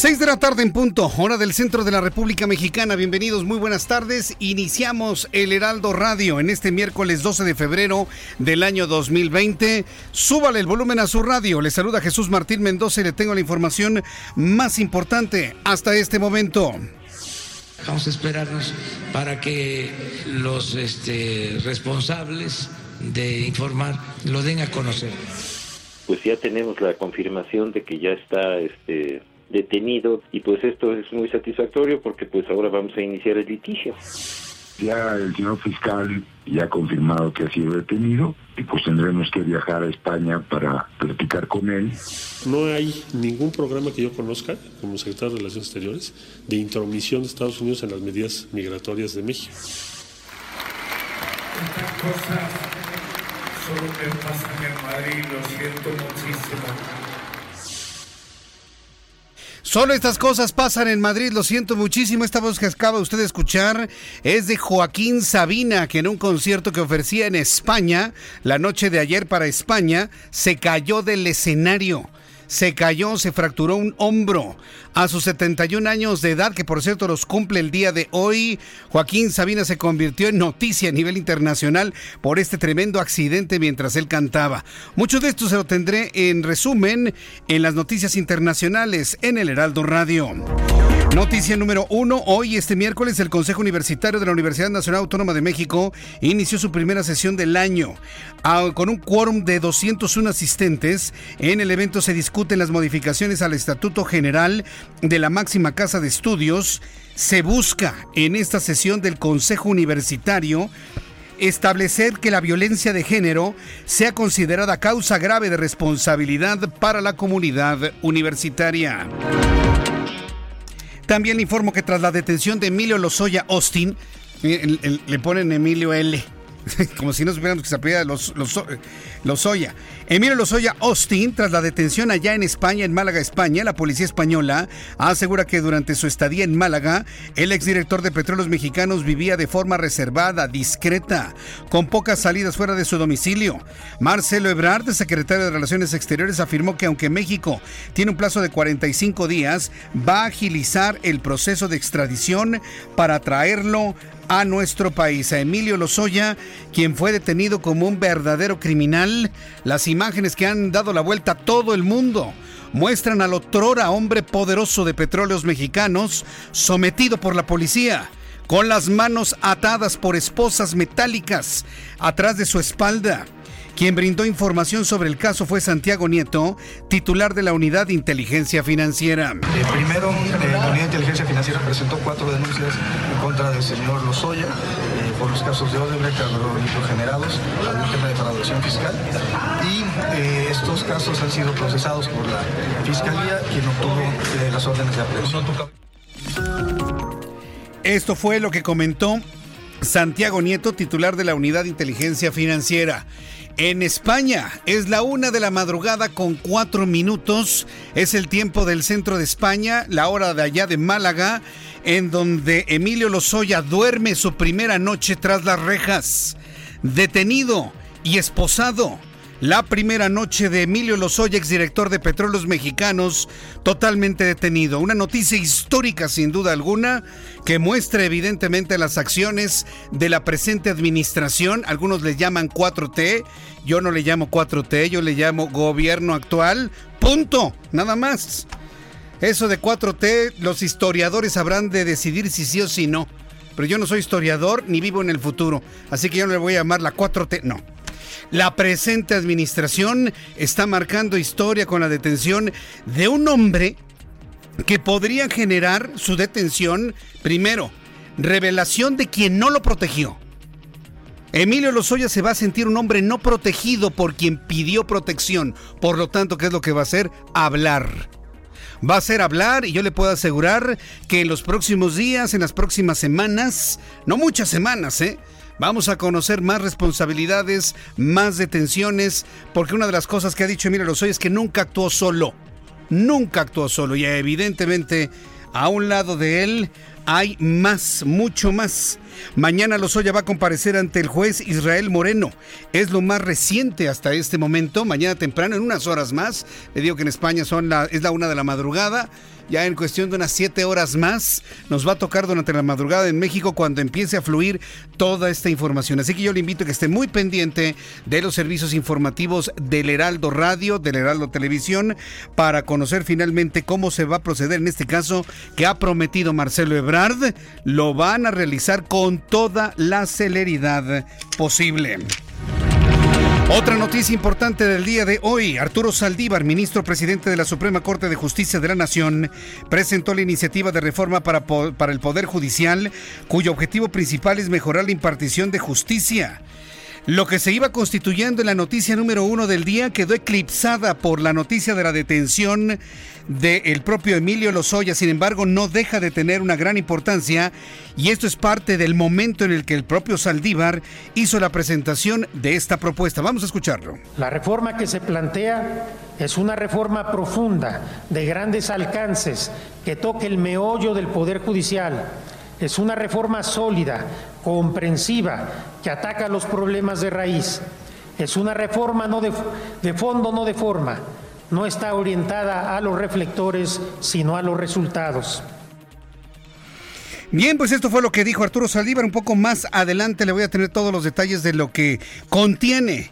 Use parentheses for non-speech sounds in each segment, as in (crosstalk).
Seis de la tarde en punto, hora del centro de la República Mexicana. Bienvenidos, muy buenas tardes. Iniciamos el Heraldo Radio en este miércoles 12 de febrero del año 2020. Súbale el volumen a su radio. Le saluda Jesús Martín Mendoza y le tengo la información más importante hasta este momento. Vamos a esperarnos para que los este, responsables de informar lo den a conocer. Pues ya tenemos la confirmación de que ya está este, detenido y pues esto es muy satisfactorio porque pues ahora vamos a iniciar el litigio. Ya el señor fiscal ya ha confirmado que ha sido detenido y pues tendremos que viajar a España para platicar con él. No hay ningún programa que yo conozca como secretario de Relaciones Exteriores de intromisión de Estados Unidos en las medidas migratorias de México. Estas cosas solo me pasan en Madrid, lo siento muchísimo. Solo estas cosas pasan en Madrid, lo siento muchísimo. Esta voz que acaba usted de escuchar es de Joaquín Sabina, que en un concierto que ofrecía en España, la noche de ayer para España, se cayó del escenario se cayó, se fracturó un hombro. A sus 71 años de edad, que por cierto los cumple el día de hoy, Joaquín Sabina se convirtió en noticia a nivel internacional por este tremendo accidente mientras él cantaba. Mucho de esto se lo tendré en resumen en las noticias internacionales en el Heraldo Radio. Noticia número uno. Hoy, este miércoles, el Consejo Universitario de la Universidad Nacional Autónoma de México inició su primera sesión del año. Con un quórum de 201 asistentes, en el evento se discuten las modificaciones al Estatuto General de la máxima casa de estudios. Se busca en esta sesión del Consejo Universitario establecer que la violencia de género sea considerada causa grave de responsabilidad para la comunidad universitaria. También le informo que tras la detención de Emilio Lozoya Austin, eh, le ponen Emilio L. (laughs) Como si no supiéramos que se apellida los, los, Lozoya. Emilio Lozoya Austin, tras la detención allá en España, en Málaga, España, la policía española asegura que durante su estadía en Málaga, el exdirector de Petróleos Mexicanos vivía de forma reservada, discreta, con pocas salidas fuera de su domicilio. Marcelo Ebrard, secretario de Relaciones Exteriores, afirmó que aunque México tiene un plazo de 45 días, va a agilizar el proceso de extradición para traerlo a nuestro país, a Emilio Lozoya, quien fue detenido como un verdadero criminal. Las imágenes que han dado la vuelta a todo el mundo muestran al otrora hombre poderoso de petróleos mexicanos sometido por la policía con las manos atadas por esposas metálicas atrás de su espalda. Quien brindó información sobre el caso fue Santiago Nieto, titular de la Unidad de Inteligencia Financiera. Eh, primero, eh, la Unidad de Inteligencia Financiera presentó cuatro denuncias en contra del señor Lozoya eh, por los casos de Odebrecht, generados al tema de fraudación fiscal. Y estos casos han sido procesados por la Fiscalía, quien obtuvo las órdenes de aprehensión. Esto fue lo que comentó Santiago Nieto, titular de la Unidad de Inteligencia Financiera. En España es la una de la madrugada con cuatro minutos. Es el tiempo del centro de España, la hora de allá de Málaga, en donde Emilio Lozoya duerme su primera noche tras las rejas. Detenido y esposado la primera noche de Emilio Lozoya, exdirector de Petróleos Mexicanos, totalmente detenido. Una noticia histórica, sin duda alguna, que muestra evidentemente las acciones de la presente administración. Algunos le llaman 4T, yo no le llamo 4T, yo le llamo gobierno actual. Punto, nada más. Eso de 4T, los historiadores habrán de decidir si sí o si no. Pero yo no soy historiador ni vivo en el futuro, así que yo no le voy a llamar la 4T, no. La presente administración está marcando historia con la detención de un hombre que podría generar su detención, primero, revelación de quien no lo protegió. Emilio Lozoya se va a sentir un hombre no protegido por quien pidió protección. Por lo tanto, ¿qué es lo que va a hacer? Hablar. Va a ser hablar y yo le puedo asegurar que en los próximos días, en las próximas semanas, no muchas semanas, ¿eh? Vamos a conocer más responsabilidades, más detenciones, porque una de las cosas que ha dicho Emilio Lozoya es que nunca actuó solo. Nunca actuó solo y evidentemente a un lado de él hay más, mucho más. Mañana Lozoya va a comparecer ante el juez Israel Moreno. Es lo más reciente hasta este momento. Mañana temprano, en unas horas más. Le digo que en España es la una de la madrugada ya en cuestión de unas siete horas más, nos va a tocar durante la madrugada en México cuando empiece a fluir toda esta información. Así que yo le invito a que esté muy pendiente de los servicios informativos del Heraldo Radio, del Heraldo Televisión, para conocer finalmente cómo se va a proceder en este caso que ha prometido Marcelo Ebrard. Lo van a realizar con toda la celeridad posible. Otra noticia importante del día de hoy, Arturo Saldívar, ministro presidente de la Suprema Corte de Justicia de la Nación, presentó la iniciativa de reforma para, para el Poder Judicial, cuyo objetivo principal es mejorar la impartición de justicia. Lo que se iba constituyendo en la noticia número uno del día quedó eclipsada por la noticia de la detención del propio Emilio Lozoya. Sin embargo, no deja de tener una gran importancia y esto es parte del momento en el que el propio Saldívar hizo la presentación de esta propuesta. Vamos a escucharlo. La reforma que se plantea es una reforma profunda, de grandes alcances, que toque el meollo del Poder Judicial es una reforma sólida, comprensiva, que ataca los problemas de raíz. Es una reforma no de, de fondo, no de forma. No está orientada a los reflectores, sino a los resultados. Bien, pues esto fue lo que dijo Arturo Saldívar. Un poco más adelante le voy a tener todos los detalles de lo que contiene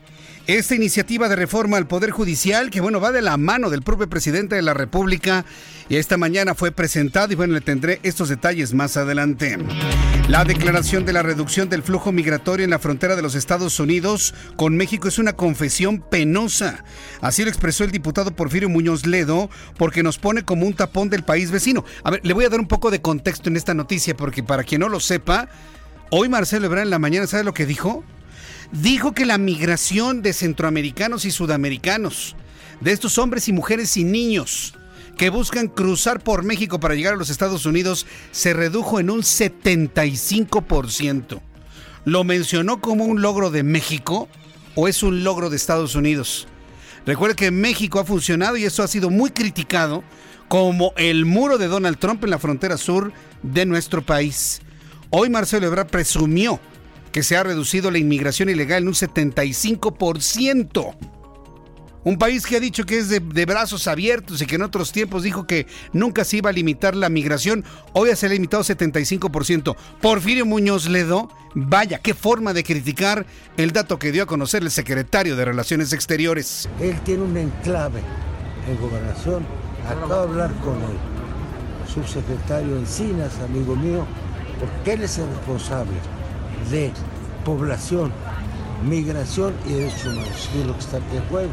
esta iniciativa de reforma al Poder Judicial, que bueno, va de la mano del propio presidente de la República y esta mañana fue presentado y bueno, le tendré estos detalles más adelante. La declaración de la reducción del flujo migratorio en la frontera de los Estados Unidos con México es una confesión penosa. Así lo expresó el diputado Porfirio Muñoz Ledo, porque nos pone como un tapón del país vecino. A ver, le voy a dar un poco de contexto en esta noticia, porque para quien no lo sepa, hoy Marcelo Ebrard en la mañana, ¿sabe lo que dijo? Dijo que la migración de centroamericanos y sudamericanos, de estos hombres y mujeres y niños que buscan cruzar por México para llegar a los Estados Unidos, se redujo en un 75%. ¿Lo mencionó como un logro de México o es un logro de Estados Unidos? Recuerde que México ha funcionado y eso ha sido muy criticado como el muro de Donald Trump en la frontera sur de nuestro país. Hoy Marcelo Ebrard presumió que se ha reducido la inmigración ilegal en un 75%. Un país que ha dicho que es de, brazos abiertos y que en otros tiempos dijo que nunca se iba a limitar la migración, hoy se ha limitado 75%. Porfirio Muñoz Ledo, vaya, qué forma de criticar el dato que dio a conocer el secretario de Relaciones Exteriores. Él tiene un enclave en gobernación. Acabo de hablar con el subsecretario Encinas, amigo mío, porque él es el responsable de población, migración y derechos humanos. Y lo que está en juego,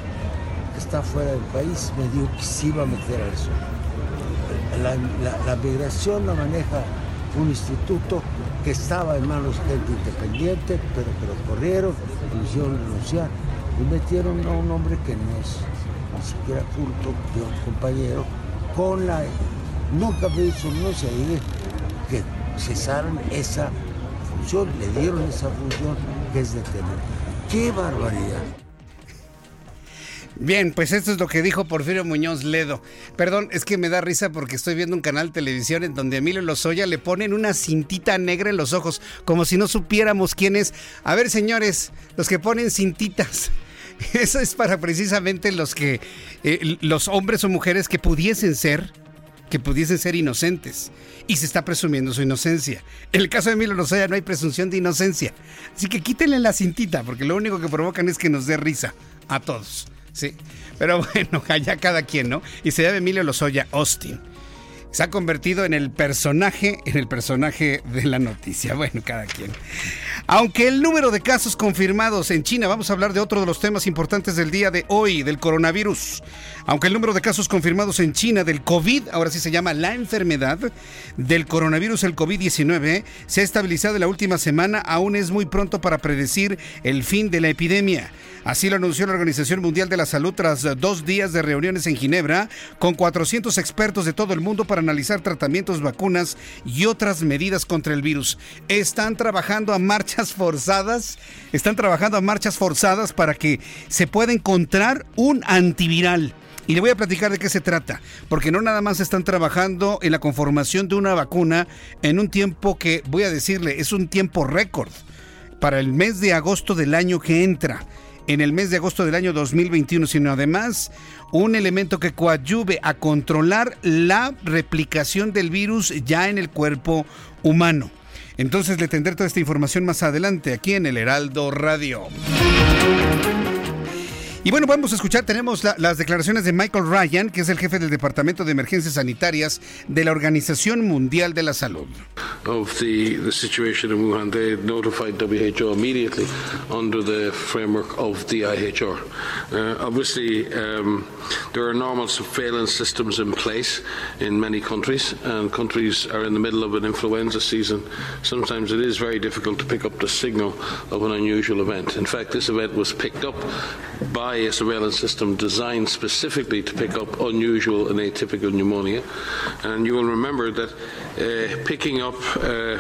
está fuera del país, me dijo que se iba a meter a eso. La, migración la maneja un instituto que estaba en manos de gente independiente, pero que lo corrieron, lo hicieron renunciar y metieron a un hombre que no es ni siquiera culto, de un compañero, con la... Nunca me hizo, no se diga que cesaron esa le dieron esa función que es detener. ¡Qué barbaridad! Bien, pues esto es lo que dijo Porfirio Muñoz Ledo. Perdón, es que me da risa porque estoy viendo un canal de televisión en donde a Emilio Lozoya le ponen una cintita negra en los ojos, como si no supiéramos quién es. A ver, señores, los que ponen cintitas. (laughs) Eso es para precisamente los que, eh, los hombres o mujeres que pudiesen ser, que pudiesen ser inocentes y se está presumiendo su inocencia. En el caso de Emilio Lozoya no hay presunción de inocencia. Así que quítenle la cintita, porque lo único que provocan es que nos dé risa a todos. Sí. Pero (laughs) bueno, allá cada quien, ¿no? Y se llama Emilio Lozoya Austin. Se ha convertido en el personaje, en el personaje de la noticia. (laughs) Bueno, cada quien. Aunque el número de casos confirmados en China, vamos a hablar de otro de los temas importantes del día de hoy, del coronavirus. Aunque el número de casos confirmados en China del COVID, ahora sí se llama la enfermedad del coronavirus, el COVID-19, se ha estabilizado en la última semana, aún es muy pronto para predecir el fin de la epidemia. Así lo anunció la Organización Mundial de la Salud tras dos días de reuniones en Ginebra con 400 expertos de todo el mundo para analizar tratamientos, vacunas y otras medidas contra el virus. Están trabajando a marchas forzadas, están trabajando a marchas forzadas para que se pueda encontrar un antiviral. Y le voy a platicar de qué se trata, porque no nada más están trabajando en la conformación de una vacuna en un tiempo que, voy a decirle, es un tiempo récord para el mes de agosto del año que entra en el mes de agosto del año 2021, sino además un elemento que coadyuve a controlar la replicación del virus ya en el cuerpo humano. Entonces le tendré toda esta información más adelante aquí en el Heraldo Radio. Y bueno, vamos a escuchar, tenemos la, las declaraciones de Michael Ryan, que es el jefe del Departamento de Emergencias Sanitarias de la Organización Mundial de la Salud. Of the, the situation in Wuhan, they notified WHO immediately under the framework of the IHR. Uh, obviously, um, there are normal surveillance systems in place in many countries, and countries are in the middle of an influenza season. Sometimes it is very difficult to pick up the signal of an unusual event. In fact, this event was picked up by a surveillance system designed specifically to pick up unusual and atypical pneumonia. And you will remember that uh, picking up uh,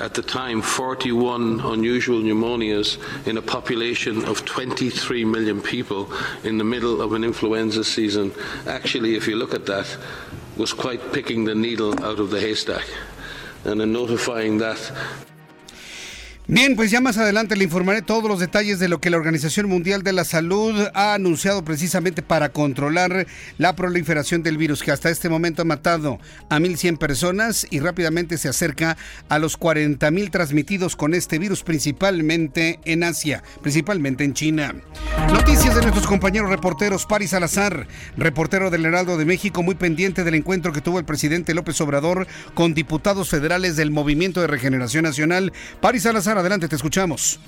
at the time 41 unusual pneumonias in a population of 23 million people in the middle of an influenza season, actually, if you look at that, was quite picking the needle out of the haystack. And in notifying that, Bien, pues ya más adelante le informaré todos los detalles de lo que la Organización Mundial de la Salud ha anunciado precisamente para controlar la proliferación del virus que hasta este momento ha matado a 1.100 personas y rápidamente se acerca a los 40.000 transmitidos con este virus principalmente en Asia, principalmente en China. Noticias de nuestros compañeros reporteros, Paris Salazar, reportero del Heraldo de México, muy pendiente del encuentro que tuvo el presidente López Obrador con diputados federales del Movimiento de Regeneración Nacional. Paris Salazar, adelante, te escuchamos.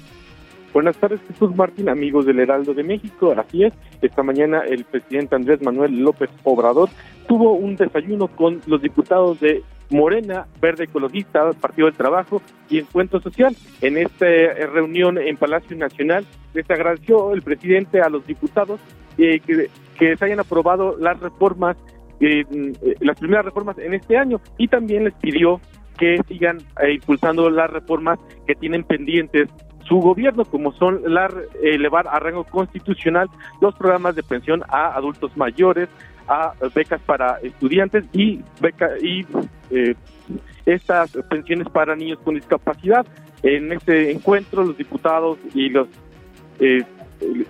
Buenas tardes, Jesús Martín, amigos del Heraldo de México. Así es, esta mañana el presidente Andrés Manuel López Obrador tuvo un desayuno con los diputados de Morena, Verde Ecologista, Partido del Trabajo y Encuentro Social. En esta reunión en Palacio Nacional les agradeció el presidente a los diputados eh, que, que se hayan aprobado las reformas, eh, eh, las primeras reformas en este año y también les pidió que sigan eh, impulsando las reformas que tienen pendientes su gobierno, como son la elevar a rango constitucional los programas de pensión a adultos mayores, a becas para estudiantes y beca y eh, estas pensiones para niños con discapacidad. En este encuentro, los diputados y los eh,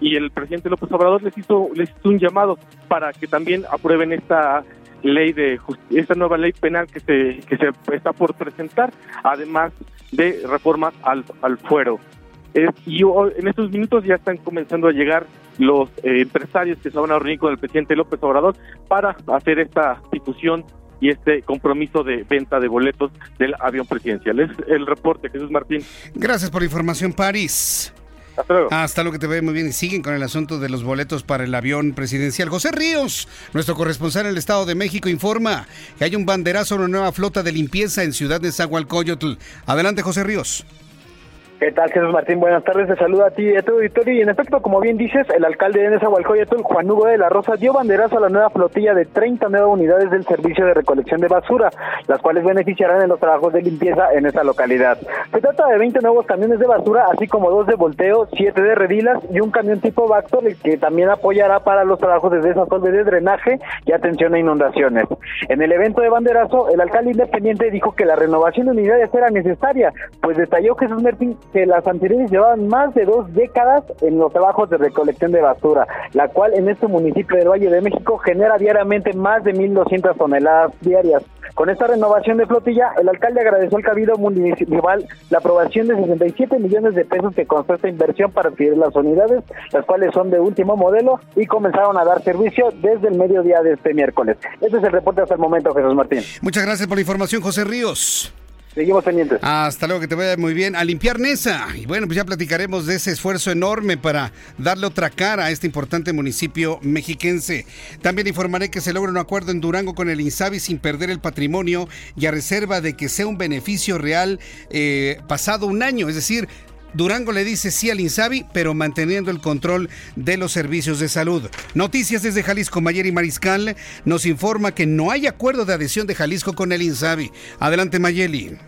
y el presidente López Obrador les hizo les hizo un llamado para que también aprueben esta ley de esta nueva ley penal que se que se está por presentar, además de reformas al, al fuero. Eh, y en estos minutos ya están comenzando a llegar los eh, empresarios que se van a reunir con el presidente López Obrador para hacer esta difusión y este compromiso de venta de boletos del avión presidencial. Es el reporte, Jesús Martín. Gracias por la información, París. Hasta luego. Hasta luego que te ve muy bien y siguen con el asunto de los boletos para el avión presidencial. José Ríos, nuestro corresponsal en el Estado de México, informa que hay un banderazo en una nueva flota de limpieza en Ciudad de Zahualcoyotl. Adelante, José Ríos. ¿Qué tal, Jesús Martín? Buenas tardes, te saluda a ti y a tu auditorio. Y en efecto, como bien dices, el alcalde de Nezahualcóyotl, Juan Hugo de la Rosa, dio banderazo a la nueva flotilla de 30 nuevas unidades del servicio de recolección de basura, las cuales beneficiarán en los trabajos de limpieza en esta localidad. Se trata de 20 nuevos camiones de basura, así como dos de volteo, siete de redilas y un camión tipo Vactor, el que también apoyará para los trabajos de desasolve de drenaje y atención a inundaciones. En el evento de banderazo, el alcalde independiente dijo que la renovación de unidades era necesaria, pues detalló Jesús Martín que las anteriores llevaban más de dos décadas en los trabajos de recolección de basura, la cual en este municipio del Valle de México genera diariamente más de 1.200 toneladas diarias. Con esta renovación de flotilla, el alcalde agradeció al Cabildo Municipal la aprobación de 67 millones de pesos que constó esta inversión para adquirir las unidades, las cuales son de último modelo y comenzaron a dar servicio desde el mediodía de este miércoles. Este es el reporte hasta el momento, Jesús Martín. Muchas gracias por la información, José Ríos. Seguimos pendientes. Hasta luego, que te vaya muy bien. A limpiar Nesa. Y bueno, pues ya platicaremos de ese esfuerzo enorme para darle otra cara a este importante municipio mexiquense. También informaré que se logra un acuerdo en Durango con el INSABI sin perder el patrimonio y a reserva de que sea un beneficio real eh, pasado un año. Es decir, Durango le dice sí al INSABI, pero manteniendo el control de los servicios de salud. Noticias desde Jalisco, Mayeri Mariscal nos informa que no hay acuerdo de adhesión de Jalisco con el INSABI. Adelante, Mayeli.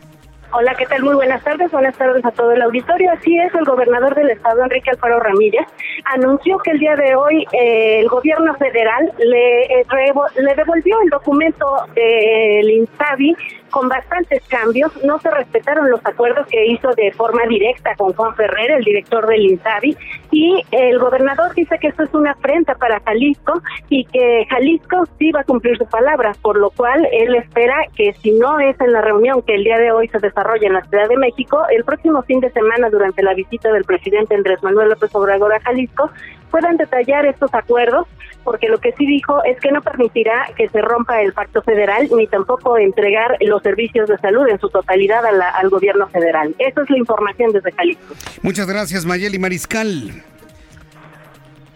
Hola, ¿qué tal? Muy buenas tardes. Buenas tardes a todo el auditorio. Así es, el gobernador del estado, Enrique Alfaro Ramírez, anunció que el día de hoy eh, el gobierno federal le, eh, le devolvió el documento del INSABI con bastantes cambios. No se respetaron los acuerdos que hizo de forma directa con Juan Ferrer, el director del INSABI, y el gobernador dice que esto es una afrenta para Jalisco y que Jalisco sí va a cumplir su palabra, por lo cual él espera que si no es en la reunión que el día de hoy se desarrolla en la Ciudad de México, el próximo fin de semana durante la visita del presidente Andrés Manuel López Obrador a Jalisco, puedan detallar estos acuerdos, porque lo que sí dijo es que no permitirá que se rompa el pacto federal ni tampoco entregar los servicios de salud en su totalidad al gobierno federal. Esa es la información desde Jalisco. Muchas gracias, Mayeli Mariscal.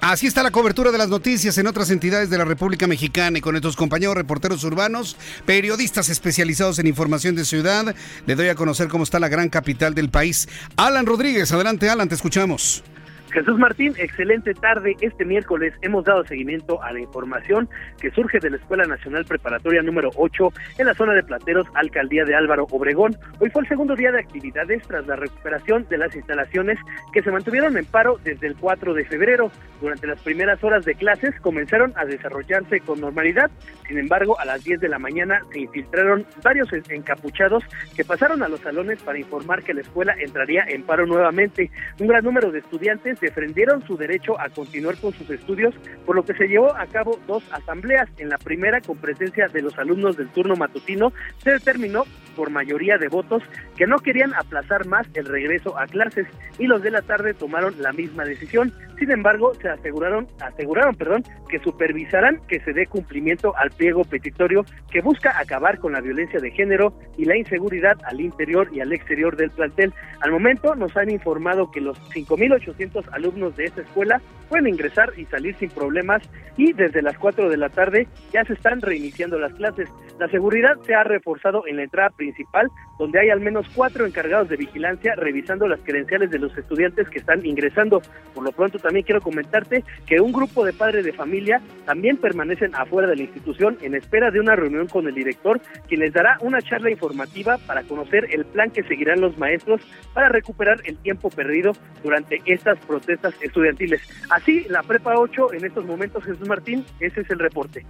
Así está la cobertura de las noticias en otras entidades de la República Mexicana y con estos compañeros reporteros urbanos, periodistas especializados en información de ciudad. Le doy a conocer cómo está la gran capital del país. Alan Rodríguez, adelante Alan, te escuchamos. Jesús Martín, excelente tarde. Este miércoles hemos dado seguimiento a la información que surge de la Escuela Nacional Preparatoria número 8 en la zona de Plateros, Alcaldía de Álvaro Obregón. Hoy fue el segundo día de actividades tras la recuperación de las instalaciones que se mantuvieron en paro desde el 4 de febrero. Durante las primeras horas de clases comenzaron a desarrollarse con normalidad. Sin embargo, a las 10 de la mañana se infiltraron varios encapuchados que pasaron a los salones para informar que la escuela entraría en paro nuevamente. Un gran número de estudiantes defendieron su derecho a continuar con sus estudios, por lo que se llevó a cabo dos asambleas. En la primera, con presencia de los alumnos del turno matutino, se determinó por mayoría de votos que no querían aplazar más el regreso a clases y los de la tarde tomaron la misma decisión. Sin embargo, se aseguraron, aseguraron, perdón, que supervisarán que se dé cumplimiento al pliego petitorio que busca acabar con la violencia de género y la inseguridad al interior y al exterior del plantel. Al momento nos han informado que los 5.800 alumnos de esta escuela pueden ingresar y salir sin problemas y desde las 4 de la tarde ya se están reiniciando las clases. La seguridad se ha reforzado en la entrada principal, donde hay al menos cuatro encargados de vigilancia revisando las credenciales de los estudiantes que están ingresando. Por lo pronto también quiero comentarte que un grupo de padres de familia también permanecen afuera de la institución en espera de una reunión con el director, quien les dará una charla informativa para conocer el plan que seguirán los maestros para recuperar el tiempo perdido durante estas protestas estudiantiles. Así, la Prepa 8 en estos momentos, Jesús Martín, ese es el reporte.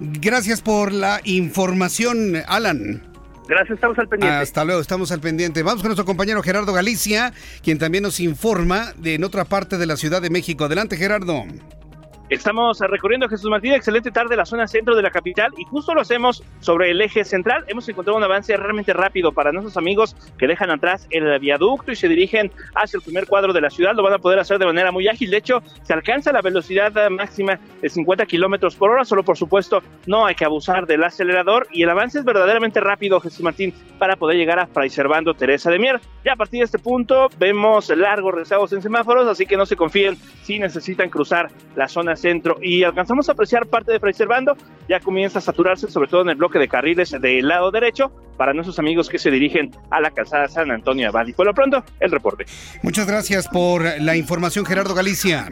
Gracias por la información, Alan. Gracias, estamos al pendiente. Hasta luego, estamos al pendiente. Vamos con nuestro compañero Gerardo Galicia, quien también nos informa de en otra parte de la Ciudad de México. Adelante, Gerardo. Estamos recorriendo Jesús Martín, excelente tarde la zona centro de la capital y justo lo hacemos sobre el eje central. Hemos encontrado un avance realmente rápido para nuestros amigos que dejan atrás el viaducto y se dirigen hacia el primer cuadro de la ciudad. Lo van a poder hacer de manera muy ágil. De hecho, se alcanza la velocidad máxima de 50 kilómetros por hora. Solo, por supuesto, no hay que abusar del acelerador y el avance es verdaderamente rápido, Jesús Martín, para poder llegar a Fray Servando Teresa de Mier. Ya a partir de este punto vemos largos rezagos en semáforos, así que no se confíen si necesitan cruzar la zona centro y alcanzamos a apreciar parte de Fray Servando, ya comienza a saturarse sobre todo en el bloque de carriles del lado derecho para nuestros amigos que se dirigen a la calzada San Antonio Abad. Y por lo pronto, el reporte. Muchas gracias por la información, Gerardo Galicia.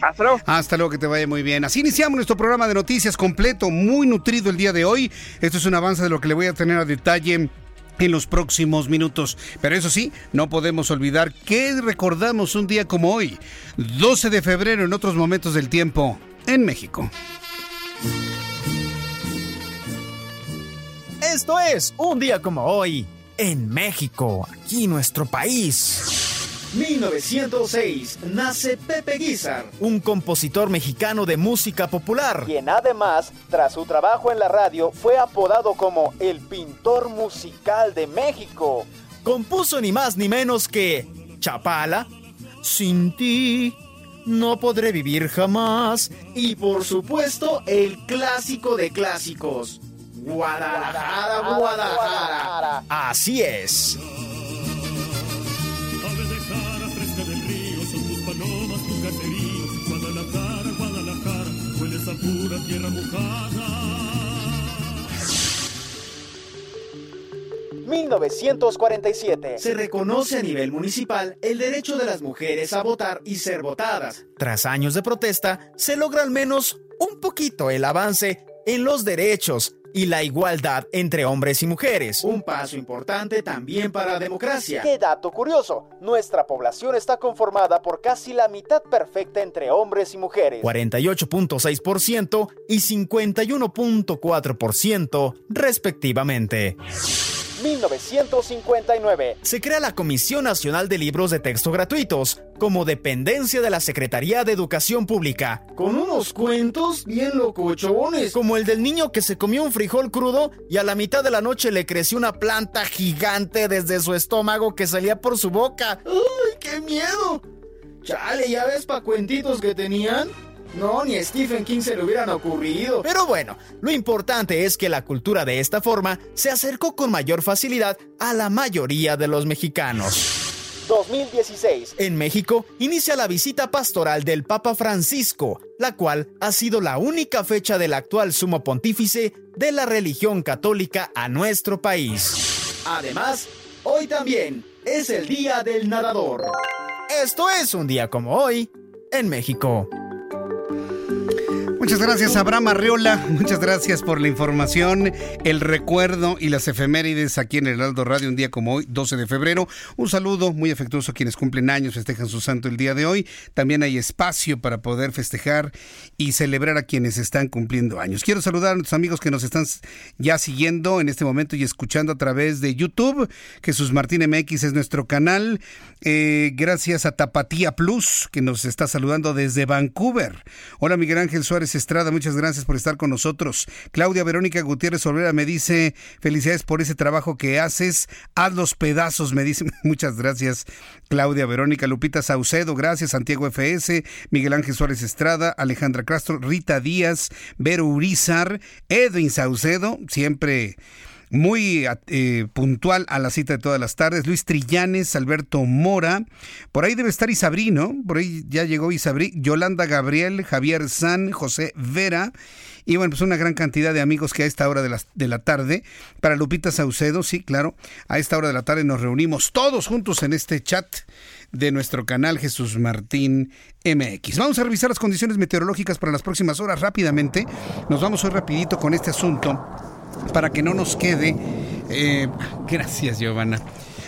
Hasta luego. Hasta luego, que te vaya muy bien. Así iniciamos nuestro programa de noticias completo, muy nutrido el día de hoy. Esto es un avance de lo que le voy a tener a detalle en los próximos minutos. Pero eso sí, no podemos olvidar que recordamos un día como hoy, 12 de febrero en otros momentos del tiempo, en México. Esto es un día como hoy, en México, aquí nuestro país. 1906 nace Pepe Guizar, un compositor mexicano de música popular. Quien además, tras su trabajo en la radio, fue apodado como el pintor musical de México. Compuso ni más ni menos que Chapala, Sin ti, No podré vivir jamás y por supuesto el clásico de clásicos, Guadalajara, Guadalajara. Así es. Pura tierra mojada. 1947. Se reconoce a nivel municipal el derecho de las mujeres a votar y ser votadas. Tras años de protesta, se logra al menos un poquito el avance en los derechos y la igualdad entre hombres y mujeres. Un paso importante también para la democracia. Qué dato curioso. Nuestra población está conformada por casi la mitad perfecta entre hombres y mujeres. 48.6% y 51.4% respectivamente. 1959. Se crea la Comisión Nacional de Libros de Texto Gratuitos como dependencia de la Secretaría de Educación Pública, con unos cuentos bien locochones, como el del niño que se comió un frijol crudo y a la mitad de la noche le creció una planta gigante desde su estómago que salía por su boca. ¡Ay, qué miedo! Chale, ¿ya ves pa' cuentitos que tenían? No, ni a Stephen King se le hubieran ocurrido. Pero bueno, lo importante es que la cultura de esta forma se acercó con mayor facilidad a la mayoría de los mexicanos. 2016. En México inicia la visita pastoral del Papa Francisco, la cual ha sido la única fecha del actual sumo pontífice de la religión católica a nuestro país. Además, hoy también es el Día del Nadador. Esto es un día como hoy en México. Muchas gracias, Abraham Arreola. Muchas gracias por la información, el recuerdo y las efemérides aquí en el Heraldo Radio, un día como hoy, 12 de febrero. Un saludo muy afectuoso a quienes cumplen años, festejan su santo el día de hoy. También hay espacio para poder festejar y celebrar a quienes están cumpliendo años. Quiero saludar a nuestros amigos que nos están ya siguiendo en este momento y escuchando a través de YouTube. Jesús Martín MX es nuestro canal. Eh, gracias a Tapatía Plus, que nos está saludando desde Vancouver. Hola, Miguel Ángel Suárez Estrada, muchas gracias por estar con nosotros. Claudia Verónica Gutiérrez Olvera me dice, felicidades por ese trabajo que haces, haz los pedazos, me dice, (laughs) muchas gracias Claudia Verónica, Lupita Saucedo, gracias Santiago FS, Miguel Ángel Suárez Estrada, Alejandra Castro, Rita Díaz, Vero Urizar, Edwin Saucedo, siempre muy eh, puntual a la cita de todas las tardes. Luis Trillanes, Alberto Mora, por ahí debe estar Isabrí, ¿no? Por ahí ya llegó Isabrí, Yolanda Gabriel, Javier San, José Vera. Y bueno, pues una gran cantidad de amigos que a esta hora de la, de la tarde, para Lupita Saucedo, sí, claro, a esta hora de la tarde nos reunimos todos juntos en este chat de nuestro canal Jesús Martín MX. Vamos a revisar las condiciones meteorológicas para las próximas horas rápidamente. Nos vamos hoy rapidito con este asunto para que no nos quede, eh, gracias Giovanna,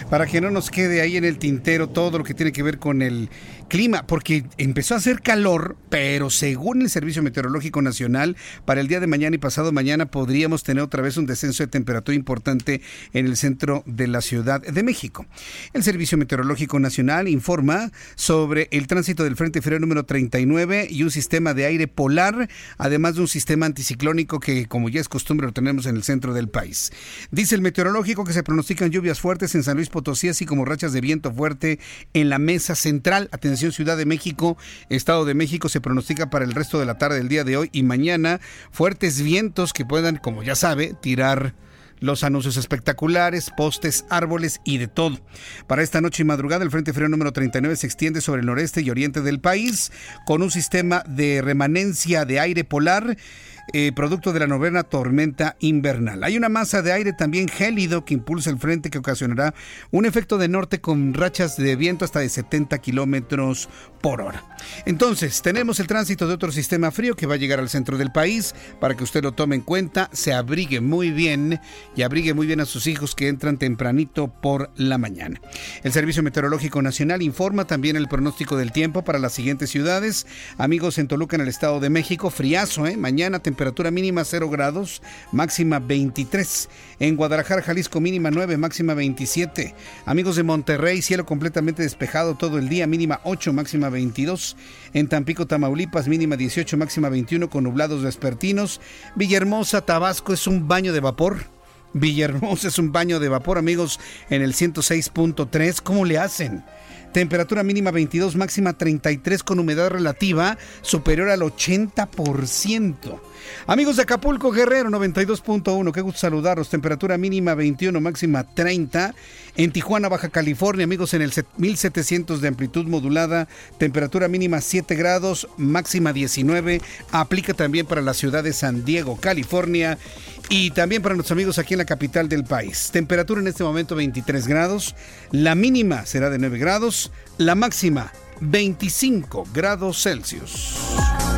para que no nos quede ahí en el tintero todo lo que tiene que ver con el clima, porque empezó a hacer calor, pero según el Servicio Meteorológico Nacional, para el día de mañana y pasado mañana podríamos tener otra vez un descenso de temperatura importante en el centro de la Ciudad de México. El Servicio Meteorológico Nacional informa sobre el tránsito del Frente Frío número 39 y un sistema de aire polar, además de un sistema anticiclónico que, como ya es costumbre, lo tenemos en el centro del país. Dice el meteorológico que se pronostican lluvias fuertes en San Luis Potosí, así como rachas de viento fuerte en la mesa central. Atención Ciudad de México, Estado de México, se pronostica para el resto de la tarde del día de hoy y mañana fuertes vientos que puedan, como ya sabe, tirar los anuncios espectaculares, postes, árboles y de todo. Para esta noche y madrugada, el Frente Frío número 39 se extiende sobre el noreste y oriente del país con un sistema de remanencia de aire polar eh, producto de la novena tormenta invernal. Hay una masa de aire también gélido que impulsa el frente que ocasionará un efecto de norte con rachas de viento hasta de 70 kilómetros por hora. Entonces, tenemos el tránsito de otro sistema frío que va a llegar al centro del país para que usted lo tome en cuenta, se abrigue muy bien y abrigue muy bien a sus hijos que entran tempranito por la mañana. El Servicio Meteorológico Nacional informa también el pronóstico del tiempo para las siguientes ciudades. Amigos en Toluca, en el Estado de México, friazo, ¿eh? Mañana temperatura mínima 0 grados, máxima 23. En Guadalajara, Jalisco, mínima 9, máxima 27. Amigos de Monterrey, cielo completamente despejado todo el día, mínima 8, máxima 22. En Tampico, Tamaulipas, mínima 18, máxima 21 con nublados vespertinos. Villahermosa, Tabasco es un baño de vapor. Villahermosa es un baño de vapor, amigos, en el 106.3. ¿Cómo le hacen? temperatura mínima 22, máxima 33 con humedad relativa superior al 80%. Amigos de Acapulco, Guerrero 92.1, qué gusto saludaros. Temperatura mínima 21, máxima 30. En Tijuana, Baja California, amigos en el 1700 de amplitud modulada, temperatura mínima 7 grados, máxima 19. Aplica también para la ciudad de San Diego, California. Y también para nuestros amigos aquí en la capital del país. Temperatura en este momento 23 grados. La mínima será de 9 grados. La máxima 25 grados Celsius.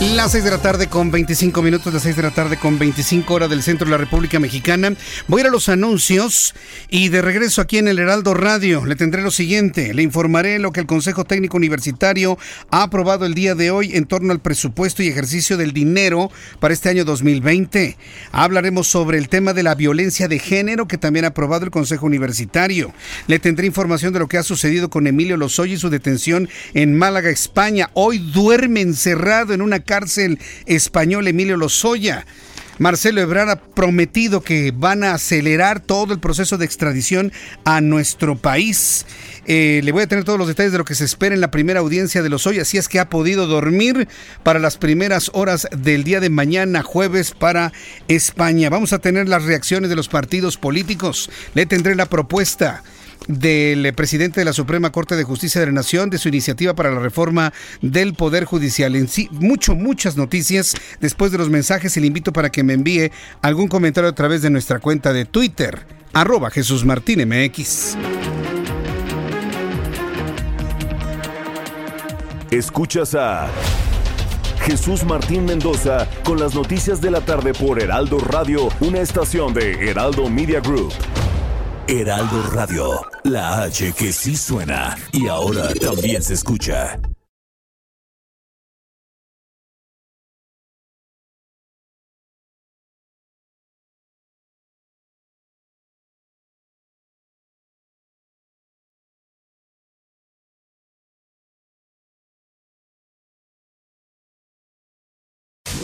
Las 6 de la tarde con 25 minutos, las 6 de la tarde con 25 horas del centro de la República Mexicana. Voy a ir a los anuncios y de regreso aquí en el Heraldo Radio le tendré lo siguiente. Le informaré lo que el Consejo Técnico Universitario ha aprobado el día de hoy en torno al presupuesto y ejercicio del dinero para este año 2020. Hablaremos sobre el tema de la violencia de género que también ha aprobado el Consejo Universitario. Le tendré información de lo que ha sucedido con Emilio Lozoya y su detención en Málaga, España. Hoy duerme encerrado en una cárcel español Emilio Lozoya. Marcelo Ebrard ha prometido que van a acelerar todo el proceso de extradición a nuestro país. Eh, le voy a tener todos los detalles de lo que se espera en la primera audiencia de Lozoya, si es que ha podido dormir para las primeras horas del día de mañana, jueves, para España. Vamos a tener las reacciones de los partidos políticos. Le tendré la propuesta del presidente de la Suprema Corte de Justicia de la Nación, de su iniciativa para la reforma del Poder Judicial. En sí, mucho, muchas noticias después de los mensajes le invito para que me envíe algún comentario a través de nuestra cuenta de Twitter, arroba Jesús Martín MX. Escuchas a Jesús Martín Mendoza con las noticias de la tarde por Heraldo Radio, una estación de Heraldo Media Group. Heraldo Radio, la H que sí suena y ahora también se escucha.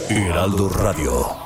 Heraldo Radio.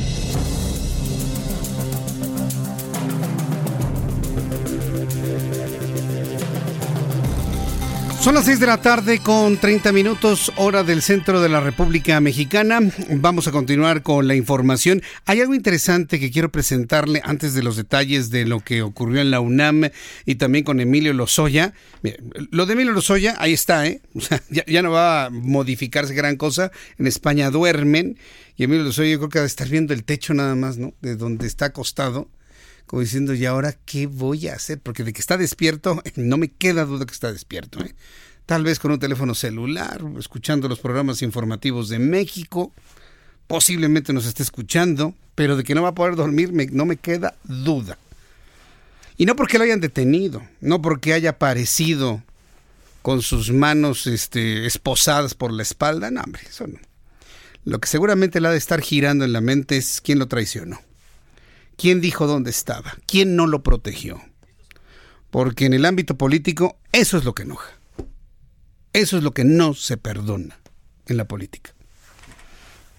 Son las 6 de la tarde con 30 minutos hora del centro de la República Mexicana. Vamos a continuar con la información. Hay algo interesante que quiero presentarle antes de los detalles de lo que ocurrió en la UNAM y también con Emilio Lozoya. Mira, lo de Emilio Lozoya, ahí está, ¿eh? (laughs) O sea, ya, no va a modificarse gran cosa. En España duermen y Emilio Lozoya yo creo que va a estar viendo el techo nada más, ¿no? De donde está acostado como diciendo, ¿y ahora qué voy a hacer? Porque de que está despierto, (laughs) no me queda duda que está despierto. ¿eh? Tal vez con un teléfono celular, escuchando los programas informativos de México, posiblemente nos esté escuchando, pero de que no va a poder dormir no me queda duda. Y no porque lo hayan detenido, no porque haya aparecido con sus manos este, esposadas por la espalda, no, hombre, eso no. Lo que seguramente le ha de estar girando en la mente es quién lo traicionó. ¿Quién dijo dónde estaba? ¿Quién no lo protegió? Porque en el ámbito político eso es lo que enoja. Eso es lo que no se perdona en la política.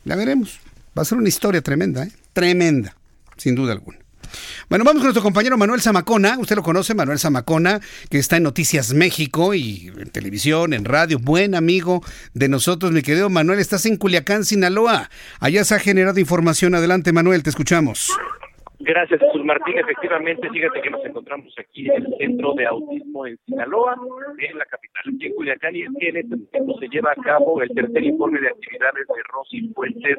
La veremos. Va a ser una historia tremenda, ¿eh? Tremenda, sin duda alguna. Bueno, vamos con nuestro compañero Manuel Zamacona. Usted lo conoce, Manuel Zamacona, que está en Noticias México y en televisión, en radio. Buen amigo de nosotros, mi querido Manuel. Estás en Culiacán, Sinaloa. Allá se ha generado información. Adelante, Manuel, te escuchamos. Gracias, Jesús Martín. Efectivamente, fíjate que nos encontramos aquí en el Centro de Autismo en Sinaloa, en la capital, aquí en Culiacán, y es que en este momento se lleva a cabo el tercer informe de actividades de Rosy Fuentes